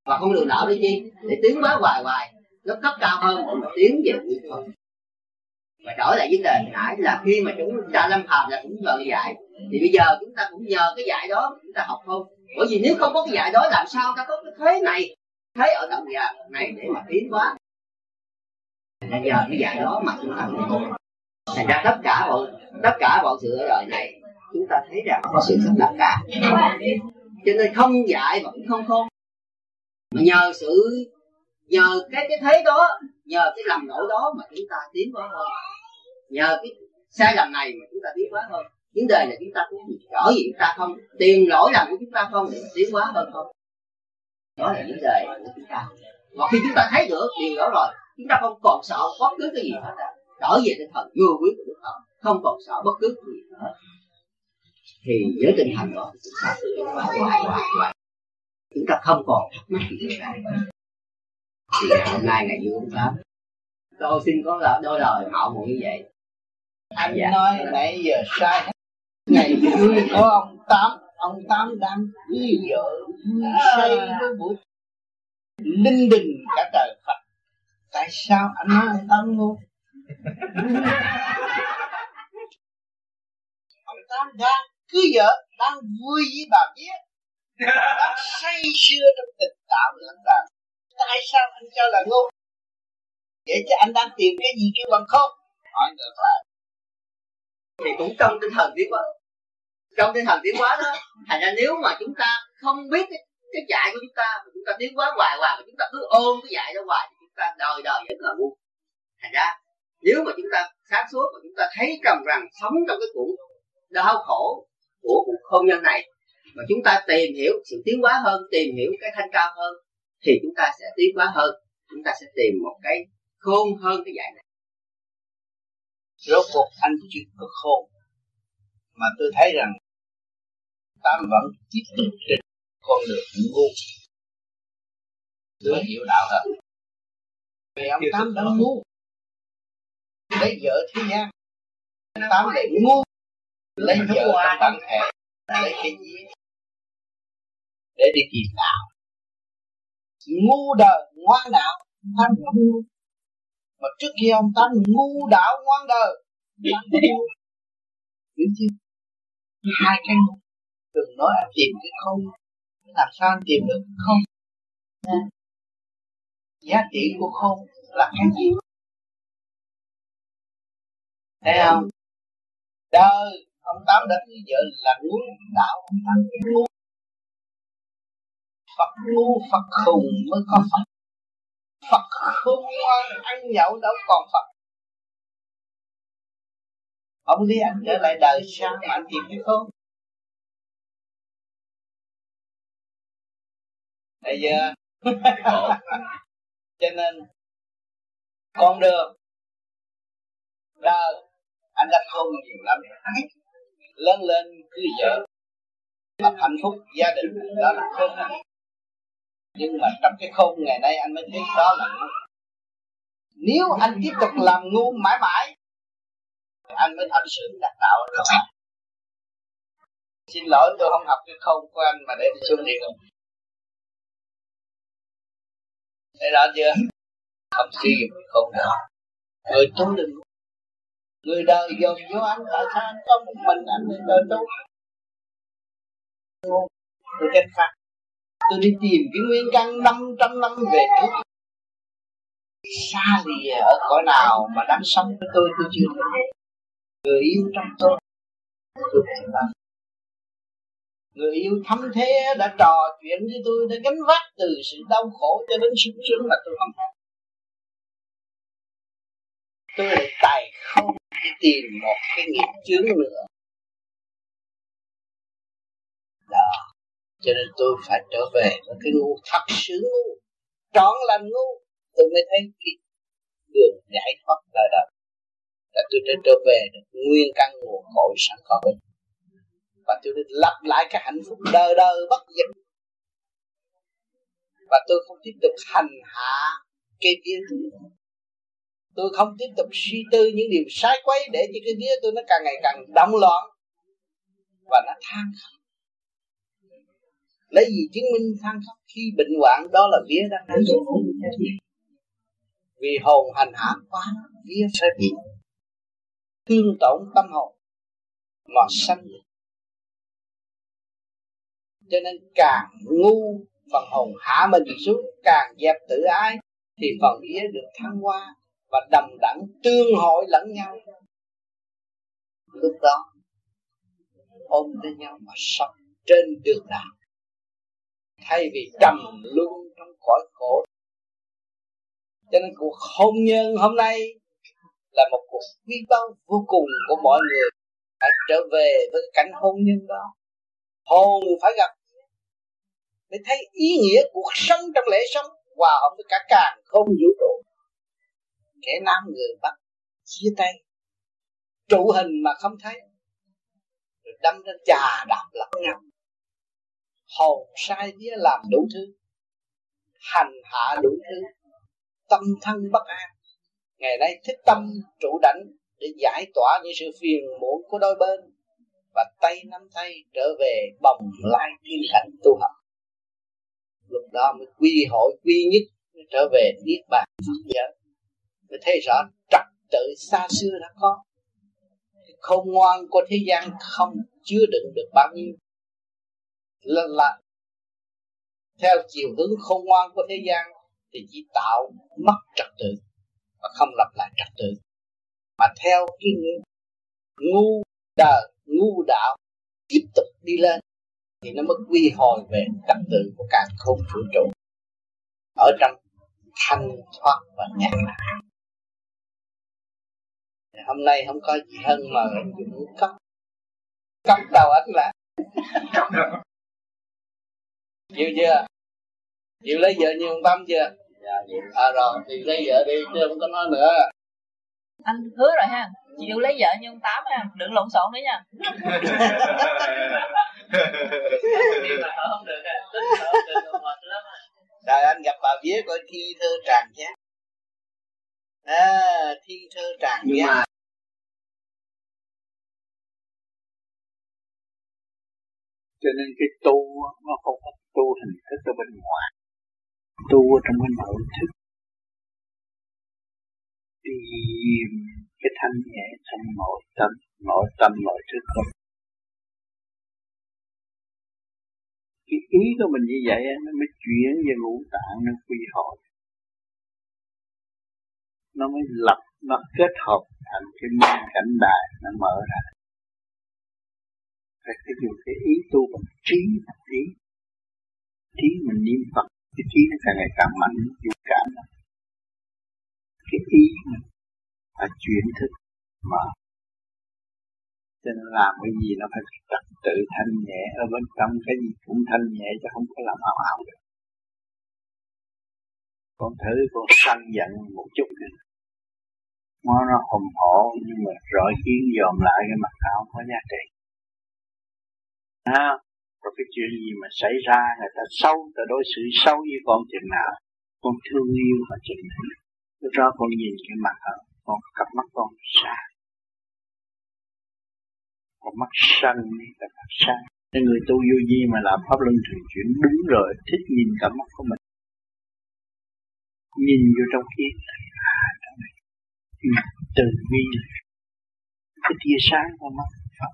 và con đường đạo đi chi? Để tiến quá hoài hoài nó cấp cao hơn để mà tiến về nguyên thôi và trở lại vấn đề hồi nãy là khi mà chúng ta lâm phàm là cũng nhờ cái dạy. Thì bây giờ chúng ta cũng nhờ cái dạy đó chúng ta học không bởi vì nếu không có cái dạy đó làm sao ta có cái thế này, thế ở tận già này để mà tiến quá là nhờ cái dạy đó mà chúng ta cũng thành ra tất cả mọi, tất cả mọi sự ở đời này, chúng ta thấy rằng có sự sắp đặt cả. Cho nên không dạy mà cũng không khôn. Mà nhờ sự nhờ cái cái thế đó, nhờ cái lầm lỗi đó mà chúng ta tiến hóa hơn. Nhờ cái sai lầm này mà chúng ta tiến hóa hơn. Vấn đề là chúng ta cũng rõ gì chúng ta không? Tìm lỗi lầm của chúng ta không để tiến hóa hơn không? Đó là vấn đề của chúng ta. Và khi chúng ta thấy được điều đó rồi, chúng ta không còn sợ bất cứ cái gì hết trở về tinh thần vô quý của đức phật, không còn sợ bất cứ cái gì nữa. Thì với tinh thần đó, chúng ta hoài hoài hoài. Chúng ta không còn thắc mắc gì nữa thì hôm nay ngày vui tám tôi xin có là đôi lời mạo muội như vậy. Anh dạ. nói nãy giờ sai. Hết ngày vui của ông tám. Ông tám đang cưới vợ vui say với buổi linh đình cả trời phật. Tại sao anh nói ông tám ngu? Ông tám đang cưới vợ đang vui với bà vía. Anh say sưa trong tình cảm lẫn lộn tại sao anh cho là ngu? Vậy chứ anh đang tìm cái gì kêu bằng không? Hỏi ngược lại. Thì cũng trong tinh thần tiến hóa. Trong tinh thần tiến hóa đó thành ra nếu mà chúng ta không biết cái, cái dạy của chúng ta mà chúng ta tiến hóa hoài hoài mà chúng ta cứ ôm cái dạy đó hoài thì chúng ta đời đời vẫn là ngu. Thành ra nếu mà chúng ta sáng suốt mà chúng ta thấy rằng rằng sống trong cái cuộc đau khổ của cuộc hôn nhân này mà chúng ta tìm hiểu sự tiến hóa hơn tìm hiểu cái thanh cao hơn thì chúng ta sẽ tiến hóa hơn chúng ta sẽ tìm một cái khôn hơn cái dạy này. Rốt cuộc anh chưa có khôn mà tôi thấy rằng tám vẫn tiếp tục trên con đường ngu tôi hiểu đạo hơn vì ông tám đã ngu. Lấy vợ thế gian tám lại ngu. Lấy vợ trong bản thể lấy cái gì? Để đi tìm đạo ngu đời ngoan đạo tham không ngu mà trước kia ông tám ngu đạo ngoan đời ngu hiểu chưa? Hai cái ngu đừng nói anh tìm cái không làm sao anh tìm được không? Giá trị của không là cái gì? Thấy không? Đời, ông tám đã bây giờ là ngu đạo ông tám ngu Phật ngu, Phật khùng mới có Phật. Phật không ngoan ăn nhậu đâu còn Phật. Ông đi anh trở lại đời sao mà anh tìm cái không? Bây giờ, Cho nên, Con đường, Đời, Anh đã không nhiều lắm. Lớn lên cứ vợ Lập hạnh phúc gia đình Đó là không nhưng mà trong cái khôn ngày nay anh mới thấy đó là ngu. Nếu anh tiếp tục làm ngu mãi mãi thì anh mới thật sự đạt đạo được xin lỗi, tôi không học cái khôn của anh mà để đi xuống địa ngục. Thấy rõ chưa? Không sử dụng cái khôn nữa người tu đừng người đời dồn vô anh tại sao anh có một mình anh nên đời tu. Tôi cách phát tôi đi tìm cái nguyên căn 500 năm về trước. Xa lìa ở cõi nào mà đang sống với tôi tôi chưa thấy. Người yêu trong tôi. Tôi thấy người yêu thâm thế đã trò chuyện với tôi, đã gánh vác từ sự đau khổ cho đến sung sướng mà tôi không thấy. Tôi lại tài không đi tìm một cái nghiệp chướng nữa. Đó cho nên tôi phải trở về với cái ngu thật sự ngu, trọn lành ngu. Tôi mới thấy cái đường giải thoát đời đời là tôi đã trở về được nguyên căn nguồn cội sẵn có và tôi đã lặp lại cái hạnh phúc đời đời bất diệt. Và tôi không tiếp tục hành hạ cái vía tôi tôi không tiếp tục suy tư những điều sai quấy để cho cái vía tôi nó càng ngày càng động loạn. Và nó than khóc lấy gì chứng minh than khóc khi bệnh hoạn? Đó là vía đang đang vì hồn hành hạ quá vía sẽ bị thương tổn tâm hồn mà sanh. Cho nên càng ngu phần hồn hạ mình xuống càng dẹp tự ái thì phần vía được thăng hoa và đầm đẳng tương hội lẫn nhau. Lúc đó ôm lấy nhau mà sống trên đường đạo thay vì trầm luân trong cõi khổ. Cho nên cuộc hôn nhân hôm nay là một cuộc quý báu vô cùng của mọi người phải trở về với cảnh hôn nhân đó. Hồn phải gặp để thấy ý nghĩa cuộc sống trong lễ sống hòa hợp với cả càng không vũ trụ. Kẻ nam người bắc chia tay, trụ hình mà không thấy, rồi đâm ra chà đạp lẫn nhau hồn sai vía làm đủ thứ, hành hạ đủ thứ. Tâm thân bất an, ngày nay thích tâm trụ đảnh để giải tỏa những sự phiền muộn của đôi bên và tay nắm tay trở về bồng lai thiên cảnh tu học. Lúc đó mới quy hội, quy nhất, mới trở về niết bàn phật giới mới thấy rõ trật tự xa xưa đã có. Không ngoan của thế gian không chứa đựng được bao nhiêu là, là theo chiều hướng khôn ngoan của thế gian thì chỉ tạo mất trật tự và không lập lại trật tự. Mà theo cái ngu đời ngu đạo tiếp tục đi lên thì nó mới quy hồi về trật tự của cả không vũ trụ. Ở trong thanh thoát và nhẹ lạc hôm nay không có gì hơn mà Dũng cấp cấp đầu anh là chịu chưa? Chịu lấy vợ như ông tâm chưa? Dạ à rồi thì lấy vợ đi chứ không có nói nữa. Anh hứa rồi ha. Chịu lấy vợ như ông tám ha. Đừng lộn xộn nữa nha. Rồi anh gặp bà vía coi thi thơ tràng nhé. À, thi thơ tràng nhưng mà cho nên cái tu nó không có tu hình thức ở bên ngoài, tu ở trong cái nội thức. Tìm cái thanh nhẹ trong nội tâm nội tâm, nội thức không? Cái ý của mình như vậy nó mới chuyển về ngũ tạng, nó quy hội. Nó mới lập, nó kết hợp thành cái môn cảnh đại nó mở ra. Phải cái dùng cái ý tu bằng trí trí trí mình niệm phật cái trí nó càng ngày càng mạnh dũng cảm cái ý mình phải chuyển thức mà. Cho nên làm cái gì nó phải trật tự thanh nhẹ ở bên trong cái gì cũng thanh nhẹ chứ không có làm ảo ảo được. Con thử con sân giận một chút nữa nó nó hùng hổ nhưng mà rõ kiến dòm lại cái mặt áo có giá trị à, rồi cái chuyện gì mà xảy ra, người ta xấu ta đối xử xấu với con chừng nào, con thương yêu mà chừng nào. Lúc đó con nhìn cái mặt họ con cặp mắt con sáng con mắt xanh cặp mắt sáng nên người tu vô vi mà làm pháp luân thường chuyển, đúng rồi, thích nhìn cặp mắt của mình. Nhìn vô trong kia à trong này từ bi. Cái tia sáng của mắt, Phật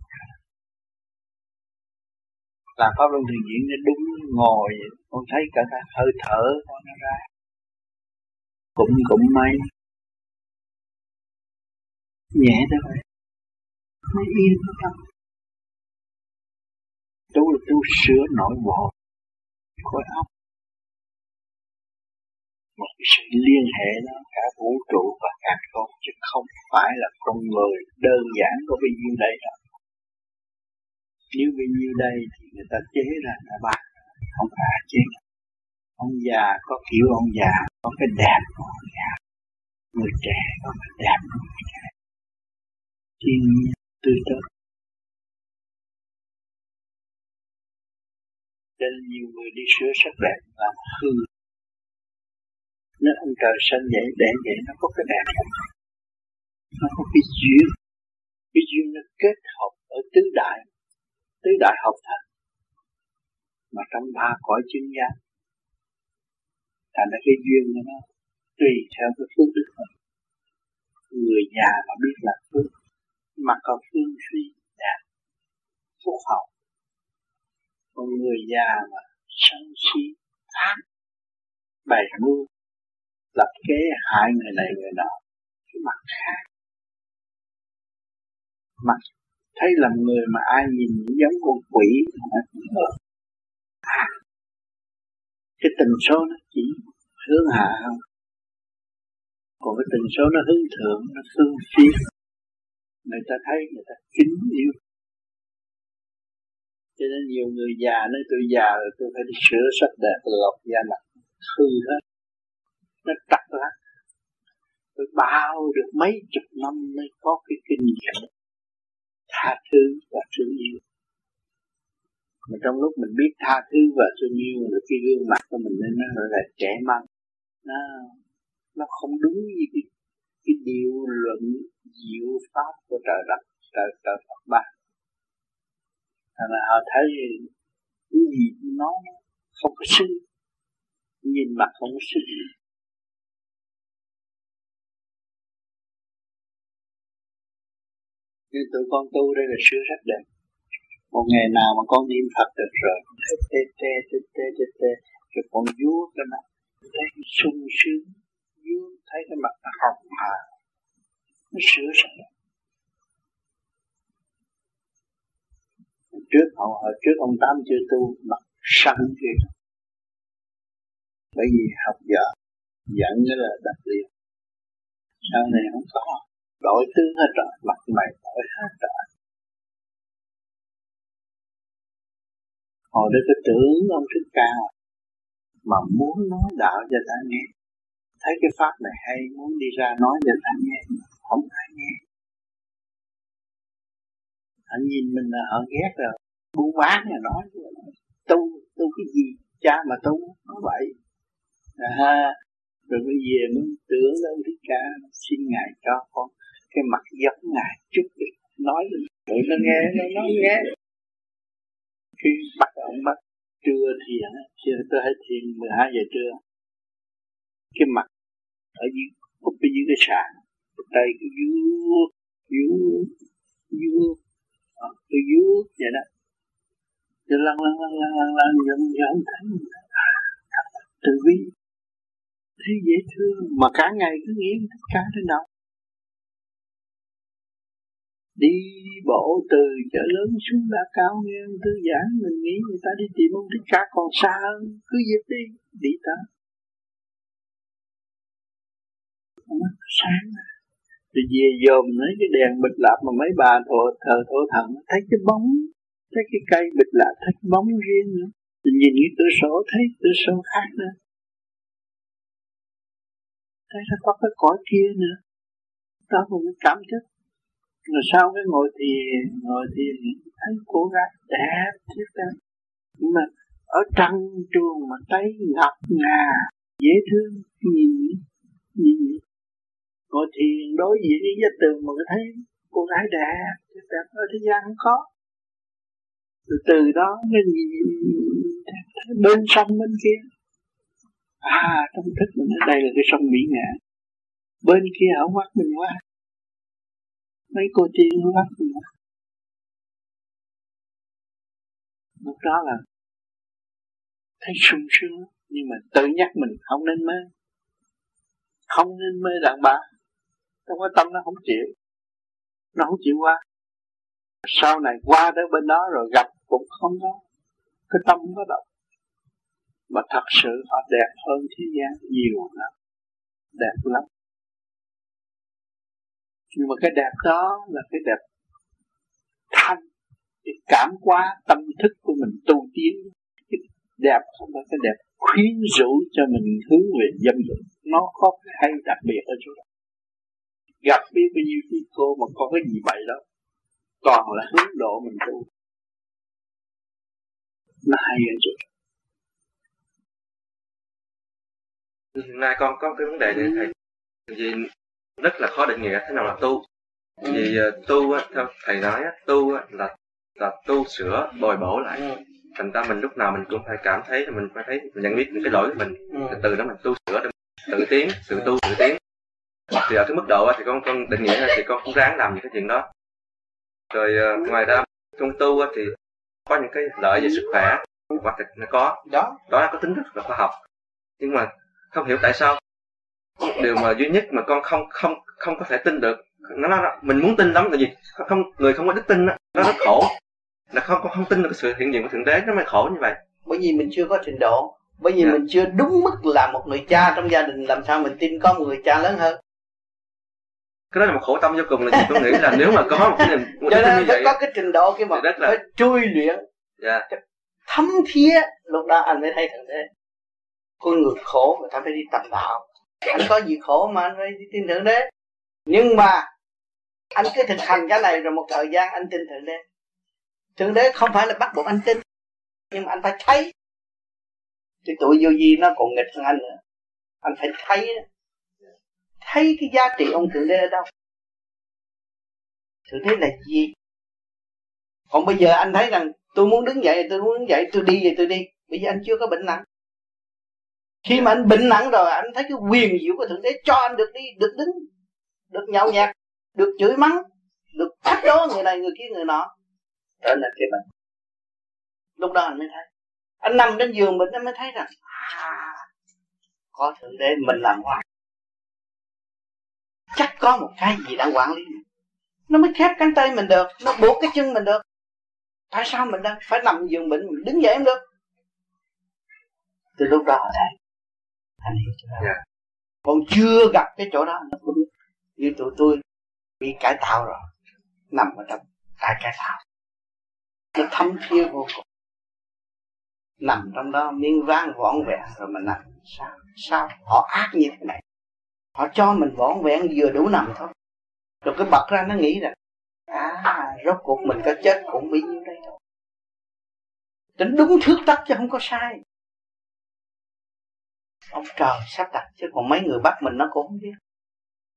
làm pháp luân thường diễn nó đúng ngồi, con thấy cả cái hơi thở của nó ra. Cũng cũng may. Nhẹ thôi. Mới yên tâm tu là tu sửa nội bộ khối óc. Một cái sự liên hệ đó, cả vũ trụ và cả con, chứ không phải là con người đơn giản có bao nhiêu đây đâu nếu bao nhiêu đây thì người ta chế ra là bạc, không phải chế. Ông già có kiểu ông già, có cái đẹp của ông già. Người trẻ có cái đẹp của người trẻ thiên nhiên tươi tốt. Nên nhiều người đi sửa sắc đẹp làm hư. Nếu ông trời sinh vậy để vậy nó có cái đẹp nó có cái duyên. Cái duyên nó kết hợp ở tứ đại tứ đại học thành, mà trong ba cõi chứng giác thành ra cái duyên của nó tùy theo cái phước đức mình. Người già mà biết là phước, mà còn phương suy đạt phúc hậu. Còn người già mà sân si ác bày mưu, lập kế hại người này người nọ, cái mặt khác. Mặt thấy làm người mà ai nhìn cũng giống con quỷ. À, cái tình số nó chỉ hướng hạ không? Còn cái tình số nó hướng thượng nó phương phi, người ta thấy người ta kính yêu. Cho nên nhiều người già nói tôi già rồi tôi phải đi sửa sắc đẹp lọc da mặt. Hư hết. Nó tắt lắm. Tôi bao được mấy chục năm mới có cái kinh nghiệm tha thứ và thương yêu. Mà trong lúc mình biết tha thứ và thương yêu rồi cái gương mặt của mình nên nó gọi là trẻ măng. Nó nó không đúng như cái, cái điều luận diệu pháp của trời đất trời trời Phật ba. Thành là họ thấy cái gì nó không có xinh nhìn mặt không có xinh nhưng tụi con tu đây là sửa rất đẹp. Một ngày nào mà con niệm Phật được rồi. Tê tê tê tê tê tê rồi con vua cái mặt, thấy sung sướng. Vua thấy cái mặt nó hồng hà. Nó sửa sạch trước họ, hồi trước ông tám chưa tu, mặt sẵn kia. Bởi vì học vợ dẫn cái là đặc biệt sau này không có đổi tướng hết rồi mặt mày đổi hết rồi hồi đó có tưởng ông thích cao mà muốn nói đạo cho ta nghe. Thấy cái pháp này hay muốn đi ra nói cho ta nghe không ai nghe. Họ nhìn mình là họ ghét rồi. Buôn bán là nói tu tu cái gì? Cha mà tu nó vậy. À, rồi bây giờ muốn tưởng ông thích ca xin ngài cho con cái mặt giống ngài chút đi nói rồi nó nghe nó nói nghe khi bắt ông bắt trưa thiền khi tôi hay thiền 12 giờ trưa cái mặt ở dưới úp ở dưới cái sàn tay cái vuốt vuốt vuốt cái vuốt vậy đó rồi lăn lăn lăn lăn lăn lăn dần dần thấy từ bi thấy dễ thương mà cả ngày cứ nghĩ tất cả trên đâu đi bộ từ chợ lớn xuống đã cao nghe thư tư mình nghĩ người ta đi tìm ông thích ca còn xa hơn, cứ dịp đi đi ta. Mắt sáng rồi về dòm lấy cái đèn bịch lạp mà mấy bà thờ thờ thổ thần thấy cái bóng, thấy cái cây bịch lạp, thấy cái bóng riêng nữa. Rồi nhìn cái cửa sổ, thấy cửa sổ khác nữa. Thấy nó có cái cõi kia nữa. Đó cũng cảm thức rồi sau cái ngồi thiền ngồi thiền thấy cô gái đẹp thiết đẹp nhưng mà ở trăng trường mà thấy ngập ngà, dễ thương, nhìn nhìn. Ngồi thiền đối diện với gia tường mà thấy cô gái đẹp thiết đẹp ở thế gian không có. Từ từ đó nó nhìn bên sông bên kia. À trong thức mình ở đây là cái sông Mỹ Ngạn bên kia ở mắt mình quá mấy cô tiên nó bắt mình lúc đó là thấy sung sướng, nhưng mà tự nhắc mình không nên mê không nên mê đàn bà. Trong cái tâm nó không chịu. Nó không chịu qua. Sau này qua tới bên đó rồi gặp cũng không có. Cái tâm không có động. Mà thật sự họ đẹp hơn thế gian nhiều lắm. Đẹp lắm nhưng mà cái đẹp đó là cái đẹp thanh, cái cảm hóa tâm thức của mình tu tiến. Cái đẹp không phải cái đẹp khuyến rũ cho mình hướng về dâm dục. Nó có cái hay đặc biệt ở chỗ đó. Gặp biết bao nhiêu cái cô mà có cái gì vậy đó, toàn là hướng độ mình tu. Nó hay ở chỗ đó. Nay con có cái vấn đề này, thầy. Vì rất là khó định nghĩa thế nào là tu. Vì uh, tu á, theo thầy nói á, tu á, là là tu sửa bồi bổ lại. Ừ. thành ra mình lúc nào mình cũng phải cảm thấy mình phải thấy mình nhận biết những cái lỗi của mình. Ừ. từ đó mình tu sửa để tự tiến tự tu tự tiến. Thì ở cái mức độ thì con con định nghĩa thì con cũng ráng làm những cái chuyện đó. Rồi uh, ngoài ra trong tu thì có những cái lợi về sức khỏe. Quả thực nó có. Đó. Đó là có tính rất là khoa học. Nhưng mà không hiểu tại sao điều mà duy nhất mà con không không không có thể tin được nó, nó mình muốn tin lắm là gì không người không có đức tin đó, nó rất khổ là không con không tin được cái sự hiện diện của thượng đế nó mới khổ như vậy bởi vì mình chưa có trình độ bởi vì yeah. Dạ. mình chưa đúng mức là một người cha trong gia đình làm sao mình tin có một người cha lớn hơn cái đó là một khổ tâm vô cùng là gì tôi nghĩ là nếu mà có một cái niềm cho nên phải có cái trình độ kia mà là... phải chui luyện yeah. Dạ. thấm thía lúc đó anh mới thấy thượng đế con người khổ người ta phải đi tập đạo anh có gì khổ mà anh phải tin thượng đế nhưng mà anh cứ thực hành cái này rồi một thời gian anh tin thượng đế thượng đế không phải là bắt buộc anh tin, nhưng mà anh phải thấy. Cái tuổi vô vi nó còn nghịch hơn anh nữa. Anh phải thấy thấy cái giá trị ông thượng đế ở đâu. Thượng đế là gì? Còn bây giờ anh thấy rằng tôi muốn đứng dậy, tôi muốn đứng dậy, tôi đi vậy tôi đi. Bây giờ anh chưa có bệnh nặng khi mà anh bệnh nặng rồi anh thấy cái quyền diệu của thượng đế cho anh được đi được đứng được nhậu nhạt được chửi mắng được thách đố người này người kia người nọ. Trở nên cái bệnh. Lúc đó anh mới thấy. Anh nằm trên giường mình anh mới thấy rằng à, có thượng đế mình làm hoài. Chắc có một cái gì đang quản lý mình. Nó mới khép cánh tay mình được nó buộc cái chân mình được. Tại sao mình đang phải nằm giường bệnh mình đứng dậy không được? Từ lúc đó đây anh hiểu chưa yeah. Còn chưa gặp cái chỗ đó nó biết. Như tụi tôi bị cải tạo rồi nằm ở trong cải cải tạo. Nó thấm thía vô cùng. Nằm trong đó miếng vang vỏn vẹn rồi mình nằm. Sao sao họ ác như thế này? Họ cho mình vỏn vẹn vừa đủ nằm thôi. Rồi cái bật ra nó nghĩ rằng à rốt cuộc mình có chết cũng bị nhiêu đây thôi. Tính đúng thước tắc chứ không có sai ông trời, sắp đặt. Chứ còn mấy người bắt mình nó cũng không biết.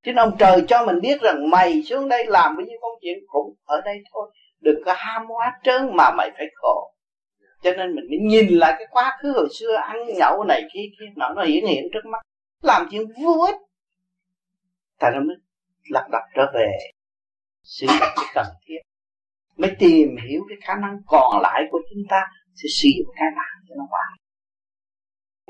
Chứ ông trời cho mình biết rằng mày xuống đây làm bao nhiêu công chuyện cũng ở đây thôi. Đừng có ham quá trơn mà mày phải khổ. Cho nên mình mới nhìn lại cái quá khứ hồi xưa, ăn nhậu này kia kia nó nó hiển hiện trước mắt. Làm chuyện vô ích. Tại nó mới lặp đặt trở về. Sự cái cần thiết. Mới tìm hiểu cái khả năng còn lại của chúng ta. Sẽ sử dụng cái nào cho nó vào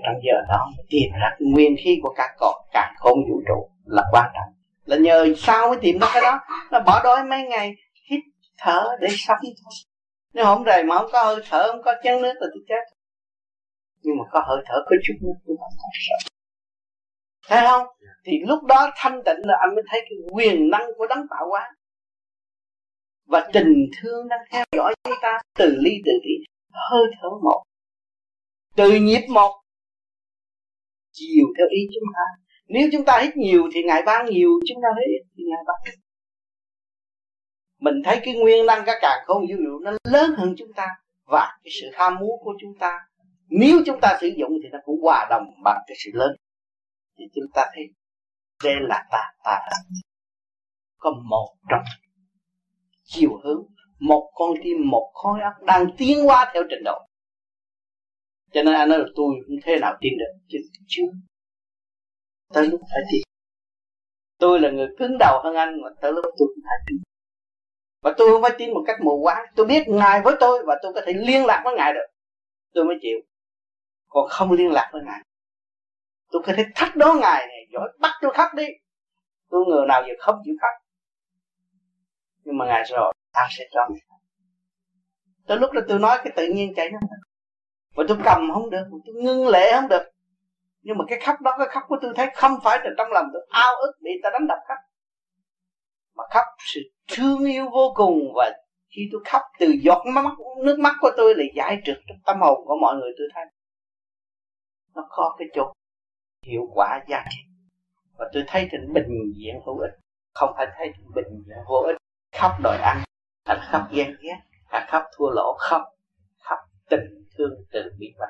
trong giờ đó mới tìm ra cái nguyên khí của cả cõi cả không vũ trụ là quan trọng. Là nhờ sao mới tìm ra cái đó? Nó bỏ đói mấy ngày, hít thở để sống thôi. Nếu không rời mà không có hơi thở, không có chén nước là tôi chết. Nhưng mà có hơi thở, có chút nước tôi vẫn còn sợ. Thấy không? Thì lúc đó thanh tịnh là anh mới thấy cái quyền năng của đấng tạo hóa. Và tình thương đang theo dõi chúng ta từ ly từ tí hơi thở một. Từ nhịp một chiều theo ý chúng ta. Nếu chúng ta hít nhiều thì ngài ban nhiều, chúng ta thấy thì ngài ban ít. Mình thấy cái nguyên năng các càng không vũ trụ nó lớn hơn chúng ta. Và cái sự ham muốn của chúng ta, nếu chúng ta sử dụng thì nó cũng hòa đồng bằng cái sự lớn. Thì chúng ta thấy, đây là ta ta có một trong chiều hướng, một con tim, một khối óc đang tiến hóa theo trình độ cho nên anh nói là tôi không thế nào tin được chứ chưa tới lúc phải tin tôi là người cứng đầu hơn anh mà tới lúc tôi cũng phải tin. Và tôi không phải tin một cách mù quáng. Tôi biết ngài với tôi và tôi có thể liên lạc với ngài được. Tôi mới chịu. Còn không liên lạc với ngài, tôi có thể thách đố ngài này, giỏi bắt tôi khóc đi. Tôi người nào giờ không chịu khóc. Nhưng mà ngài rồi ta sẽ cho ngài. Tới lúc đó tôi nói cái tự nhiên chạy nó và tôi cầm không được tôi ngưng lệ không được. Nhưng mà cái khóc đó, cái khóc của tôi thấy không phải là trong lòng tôi. Ao ức bị ta đánh đập khóc mà khóc sự thương yêu vô cùng. Và khi tôi khóc từ giọt mắt, nước mắt của tôi là giải trượt trong tâm hồn của mọi người tôi thấy. Nó có cái chỗ hiệu quả giá trị. Và tôi thấy trên bình diện hữu ích. Không phải thấy trên bình diện vô ích. Khóc đòi ăn hay khóc ghen ghét hay khóc thua lỗ không khóc tình thương từ bi và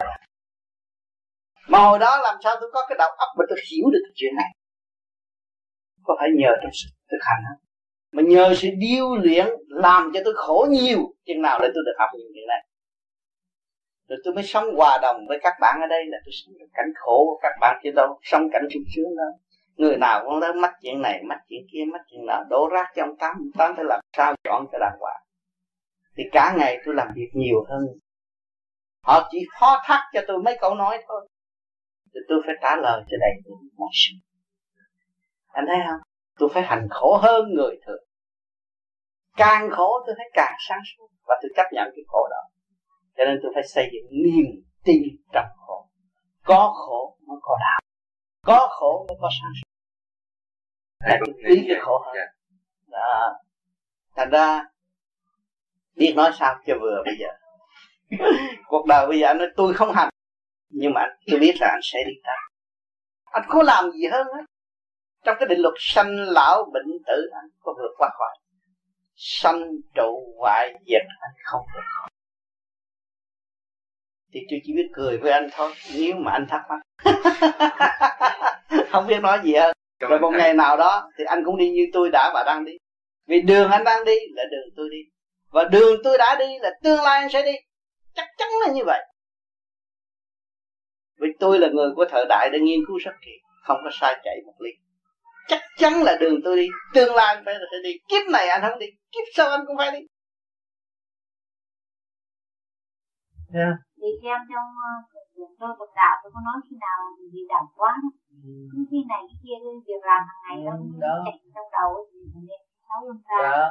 mà hồi đó làm sao tôi có cái đầu óc mà tôi hiểu được cái chuyện này? Có phải nhờ trong sự thực hành không? Mà nhờ sự điêu luyện làm cho tôi khổ nhiều, chừng nào để tôi được học những chuyện này. Rồi tôi mới sống hòa đồng với các bạn ở đây là tôi sống được cảnh khổ của các bạn chứ đâu sống cảnh sung sướng đâu. Người nào cũng lớn mắc chuyện này, mắc chuyện kia, mắc chuyện đó đổ rác cho ông tám ông tám phải làm sao chọn cho đàng hoàng. Thì cả ngày tôi làm việc nhiều hơn họ chỉ phó thác cho tôi mấy câu nói thôi. Thì tôi phải trả lời cho đầy đủ mọi sự. Anh thấy không? Tôi phải hành khổ hơn người thường. Càng khổ tôi thấy càng sáng suốt. Và tôi chấp nhận cái khổ đó. Cho nên tôi phải xây dựng niềm tin trong khổ. Có khổ mới có đạo. Có khổ mới có sáng suốt. Để tôi tí cái khổ hơn. Dạ. đó. Thành ra biết nói sao cho vừa bây giờ cuộc đời bây giờ anh nói tôi không hành. Nhưng mà tôi biết là anh sẽ đi tới. Anh có làm gì hơn hết. Trong cái định luật sanh lão bệnh tử anh có vượt qua khỏi. Sanh trụ hoại diệt anh không vượt khỏi. Thì tôi chỉ biết cười với anh thôi nếu mà anh thắc mắc. Không biết nói gì hơn. Rồi một ngày nào đó thì anh cũng đi như tôi đã và đang đi. Vì đường anh đang đi là đường tôi đi. Và đường tôi đã đi là tương lai anh sẽ đi chắc chắn là như vậy. Vì tôi là người của thời đại để nghiên cứu rất kỹ không có sai chạy một ly. Chắc chắn là đường tôi đi tương lai phải là sẽ đi. Kiếp này anh không đi kiếp sau anh cũng phải đi. Yeah. thì xem trong uh, tôi tập đạo tôi có nói khi nào bị đậm quá ừ. cứ khi này cái kia cái việc làm hàng ngày ừ, nó chạy trong đầu thì mình sáu luân ra. Dạ.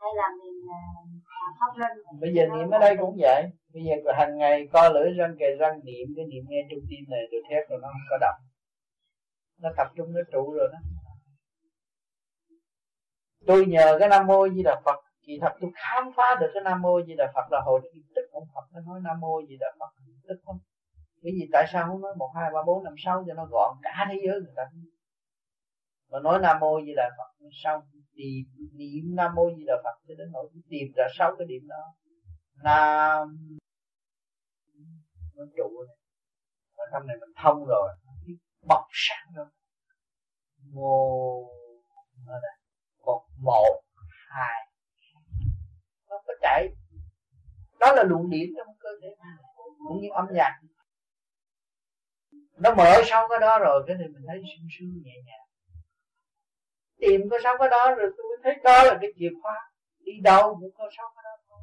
Hay là mình uh, pháp luân bây giờ niệm ở đây cũng vậy. Bây giờ hàng ngày co lưỡi răng kề răng niệm cái niệm nghe trong tim này rồi thét rồi nó không có động. Nó tập trung nó trụ rồi đó. Tôi nhờ cái nam mô di đà phật. Kỳ thật tôi khám phá được cái nam mô di đà phật là hồi tức ông phật nó nói nam mô di đà phật tức không bởi vì tại sao không nói một hai ba bốn năm sáu cho nó gọn? Cả thế giới người ta mà nói nam mô di đà phật xong, thì niệm nam mô di đà phật cho đến nỗi tìm ra sáu cái điểm đó. Nam nó trụ này ở trong này mình thông rồi bọc sáng rồi mô nó đây. Còn một, hai. Nó có chạy. Đó là luồng điển trong cơ thể cũng như âm nhạc. Nó mở sau cái đó rồi, cái thì mình thấy sung sướng nhẹ nhàng tìm có sau cái đó rồi tôi mới thấy đó là cái chìa khóa. Đi đâu cũng có sau cái đó thôi.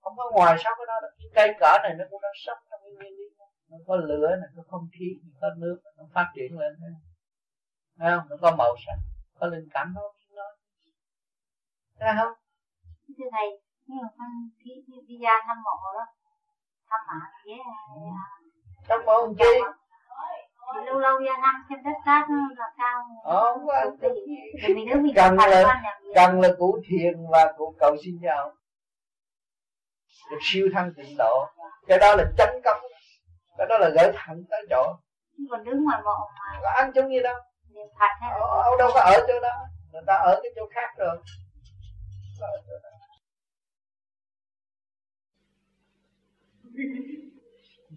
Không có ngoài sau cái đó là cái cây cỏ này nó cũng đang sống trong cái nguyên lý nó có lửa này có không khí có nước nó phát triển lên thấy không? Nó có màu sắc có linh cảm nó nói thấy không? Thưa thầy nhưng mà con đi đi ra thăm mộ đó thăm mạ với thăm mộ chi lâu lâu ra thăm xem đất cát là sao ờ, không có cần là cần là cụ thiền và cụ cầu xin nhau. Được siêu thăng tịnh độ. Cái đó là chánh công. Cái đó là gửi thẳng tới chỗ. Còn đứng ngoài mộ mà. Có ăn chung gì đâu. Ở, ở đâu có ở chỗ đó. Người ta ở cái chỗ khác rồi.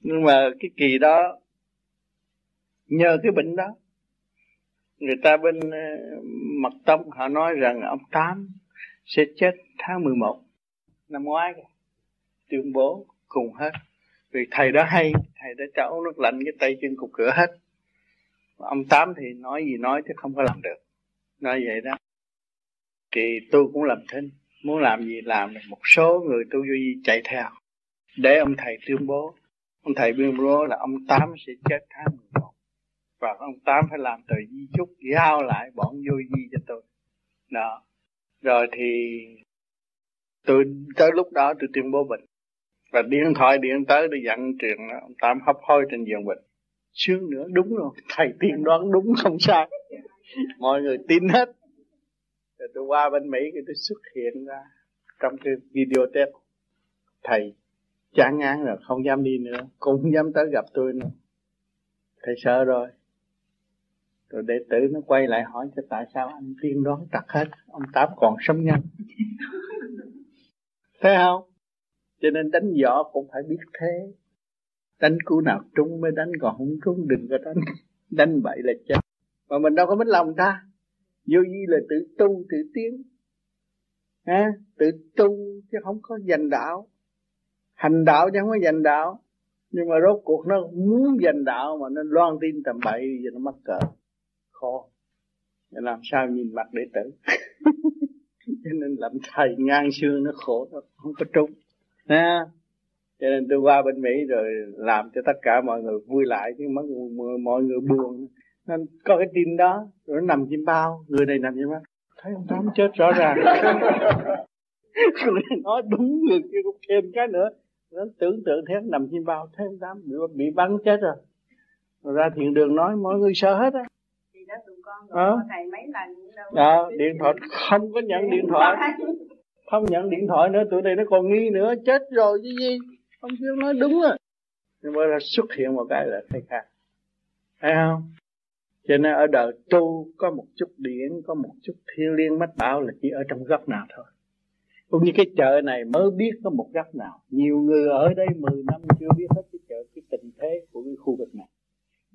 Nhưng mà cái kỳ đó nhờ cái bệnh đó, người ta bên ờ, mật tông họ nói rằng ông tám sẽ chết tháng 11 năm ngoái tuyên bố cùng hết. Vì thầy đó hay, thầy đã cho uống nước lạnh cái tay chân cục cửa hết. Ông tám thì nói gì nói chứ không có làm được. Nói vậy đó. Thì tôi cũng làm thinh. Muốn làm gì làm một số người tu duy chạy theo. Để ông thầy tuyên bố. Ông thầy tuyên bố là ông tám sẽ chết tháng 11 và ông tám phải làm tờ di chúc, giao lại bọn vô di cho tôi. Đó. Rồi thì tôi, tới lúc đó tôi tuyên bố bệnh. Và điện thoại điện tới để dặn chuyện ông tám hấp hối trên giường bệnh. Sướng nữa đúng rồi, thầy tiên đoán đúng không sai mọi người tin hết. Rồi tôi qua bên mỹ thì tôi xuất hiện ra trong cái video test. Thầy chán ngán rồi, không dám đi nữa, cũng không dám tới gặp tôi nữa. Thầy sợ rồi rồi đệ tử nó quay lại hỏi cho tại sao anh tiên đoán trật hết? Ông tám còn sống nhanh. Thấy không? Cho nên đánh võ cũng phải biết thế. Đánh cú nào trúng mới đánh còn không trúng đừng có đánh. Đánh bậy là chết. Mà mình đâu có biết lòng ta. Vô vi là tự tu tự tiến. Ha tự tu chứ không có giành đạo. Hành đạo chứ không có giành đạo. Nhưng mà rốt cuộc nó muốn giành đạo mà nó loan tin tầm bậy giờ nó mắc cỡ khó. Để làm sao nhìn mặt đệ tử? Cho nên làm thầy ngang xương nó khổ nó không có trúng. Ha cho nên tôi qua bên Mỹ rồi làm cho tất cả mọi người vui lại chứ mọi người, mọi người buồn. Nên có cái tin đó rồi nó nằm trên bao người này nằm trên bao. Thấy ông tám chết rõ ràng. Người nói đúng người kia cũng thêm cái nữa. Nó tưởng tượng thế nằm trên bao thấy ông tám bị, bị bắn chết rồi rồi. Ra thiền đường nói mọi người sợ hết á à. à, điện thoại không có nhận điện thoại. Không nhận điện thoại nữa tụi này nó còn nghi nữa chết rồi chứ gì? Ông kêu nói đúng rồi nhưng mà là xuất hiện một cái là thay khác. Thấy không? Cho nên ở đời tu có một chút điển có một chút thiên liên mách bảo là chỉ ở trong góc nào thôi. Cũng như cái chợ này mới biết có một góc nào. Nhiều người ở đây 10 năm chưa biết hết cái chợ cái tình thế của cái khu vực này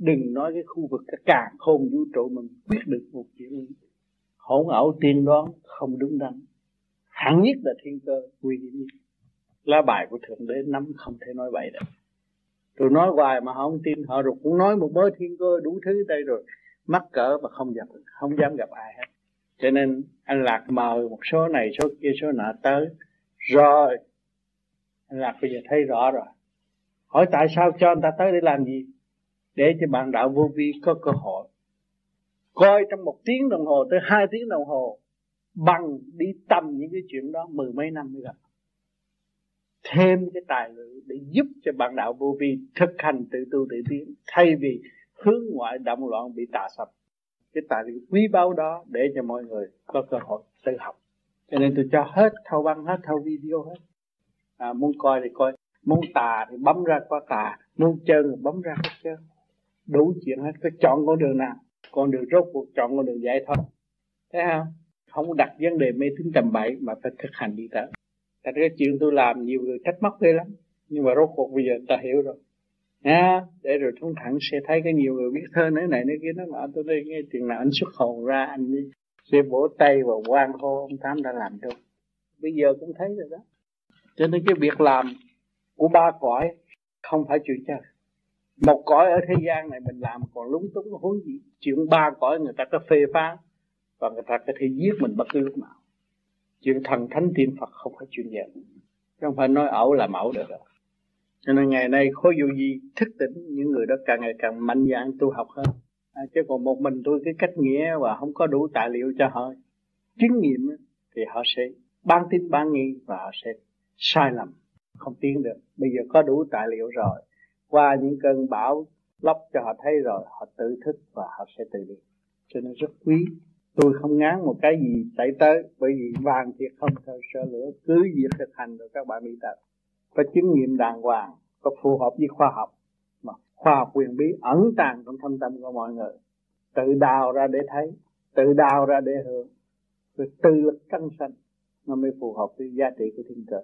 đừng nói cái khu vực cái càng khôn vũ trụ mình quyết được một chuyện. Hỗn ảo tiên đoán không đúng đắn. Hẳn nhất là thiên cơ, nguy hiểm nhất. Lá bài của thượng đế nắm không thể nói bậy được tôi nói hoài mà họ không tin, họ rồi cũng nói một mớ thiên cơ đủ thứ đây rồi. Mắc cỡ mà không gặp không dám gặp ai hết. Cho nên anh lạc mời một số này, số kia, số nọ tới. Rồi, anh lạc bây giờ thấy rõ rồi. Hỏi tại sao cho anh ta tới để làm gì? Để cho bạn đạo vô vi có cơ hội. Coi trong một tiếng đồng hồ tới hai tiếng đồng hồ bằng đi tầm những cái chuyện đó mười mấy năm mới gặp. Thêm cái tài liệu để giúp cho bạn đạo vô vi thực hành tự tu tự tiến thay vì hướng ngoại động loạn bị tà sập. Cái tài liệu quý báu đó để cho mọi người có cơ hội tự học. Cho nên tôi cho hết thâu băng hết thâu video hết. À, muốn coi thì coi muốn tà thì bấm ra qua tà muốn chân thì bấm ra qua chân đủ chuyện hết, phải chọn con đường nào? Con đường rốt cuộc chọn con đường giải thoát. Thấy không? Không đặt vấn đề mê tín tầm bậy mà phải thực hành đi tới. Tại cái chuyện tôi làm, nhiều người trách móc ghê lắm. Nhưng mà rốt cuộc bây giờ ta hiểu rồi. Nha, để rồi thông thẳng sẽ thấy cái nhiều người biết thơ nói này nói kia nó bảo tôi đây nghe chuyện nào anh xuất hồn ra, anh đi sẽ vỗ tay và quan hô ông tám đã làm đâu bây giờ cũng thấy rồi đó. Cho nên cái việc làm của ba cõi không phải chuyện chơi một cõi ở thế gian này mình làm còn lúng túng huống gì chuyện ba cõi người ta có phê phán và người ta có thể giết mình bất cứ lúc nào. Chuyện thần thánh tiên phật không phải chuyện giỡn không phải nói ẩu là mẫu được đâu. Cho nên ngày nay khối vô gì thức tỉnh những người đó càng ngày càng mạnh dạn tu học hơn. À, chứ còn một mình tôi cái cách nghĩa và không có đủ tài liệu cho họ chứng nghiệm thì họ sẽ ban tin ban nghi và họ sẽ sai lầm không tiến được. Bây giờ có đủ tài liệu rồi qua những cơn bão lốc cho họ thấy rồi, họ tự thức và họ sẽ tự đi. Cho nên rất quý. Tôi không ngán một cái gì xảy tới, bởi vì vàng thiệt không theo sợ lửa, cứ việc thực hành rồi các bạn đi tập. Có chứng nghiệm đàng hoàng, có phù hợp với khoa học, mà khoa học quyền bí ẩn tàng trong thâm tâm của mọi người. Tự đào ra để thấy, tự đào ra để hưởng, rồi tự lực căng sanh, nó mới phù hợp với giá trị của thiên cơ.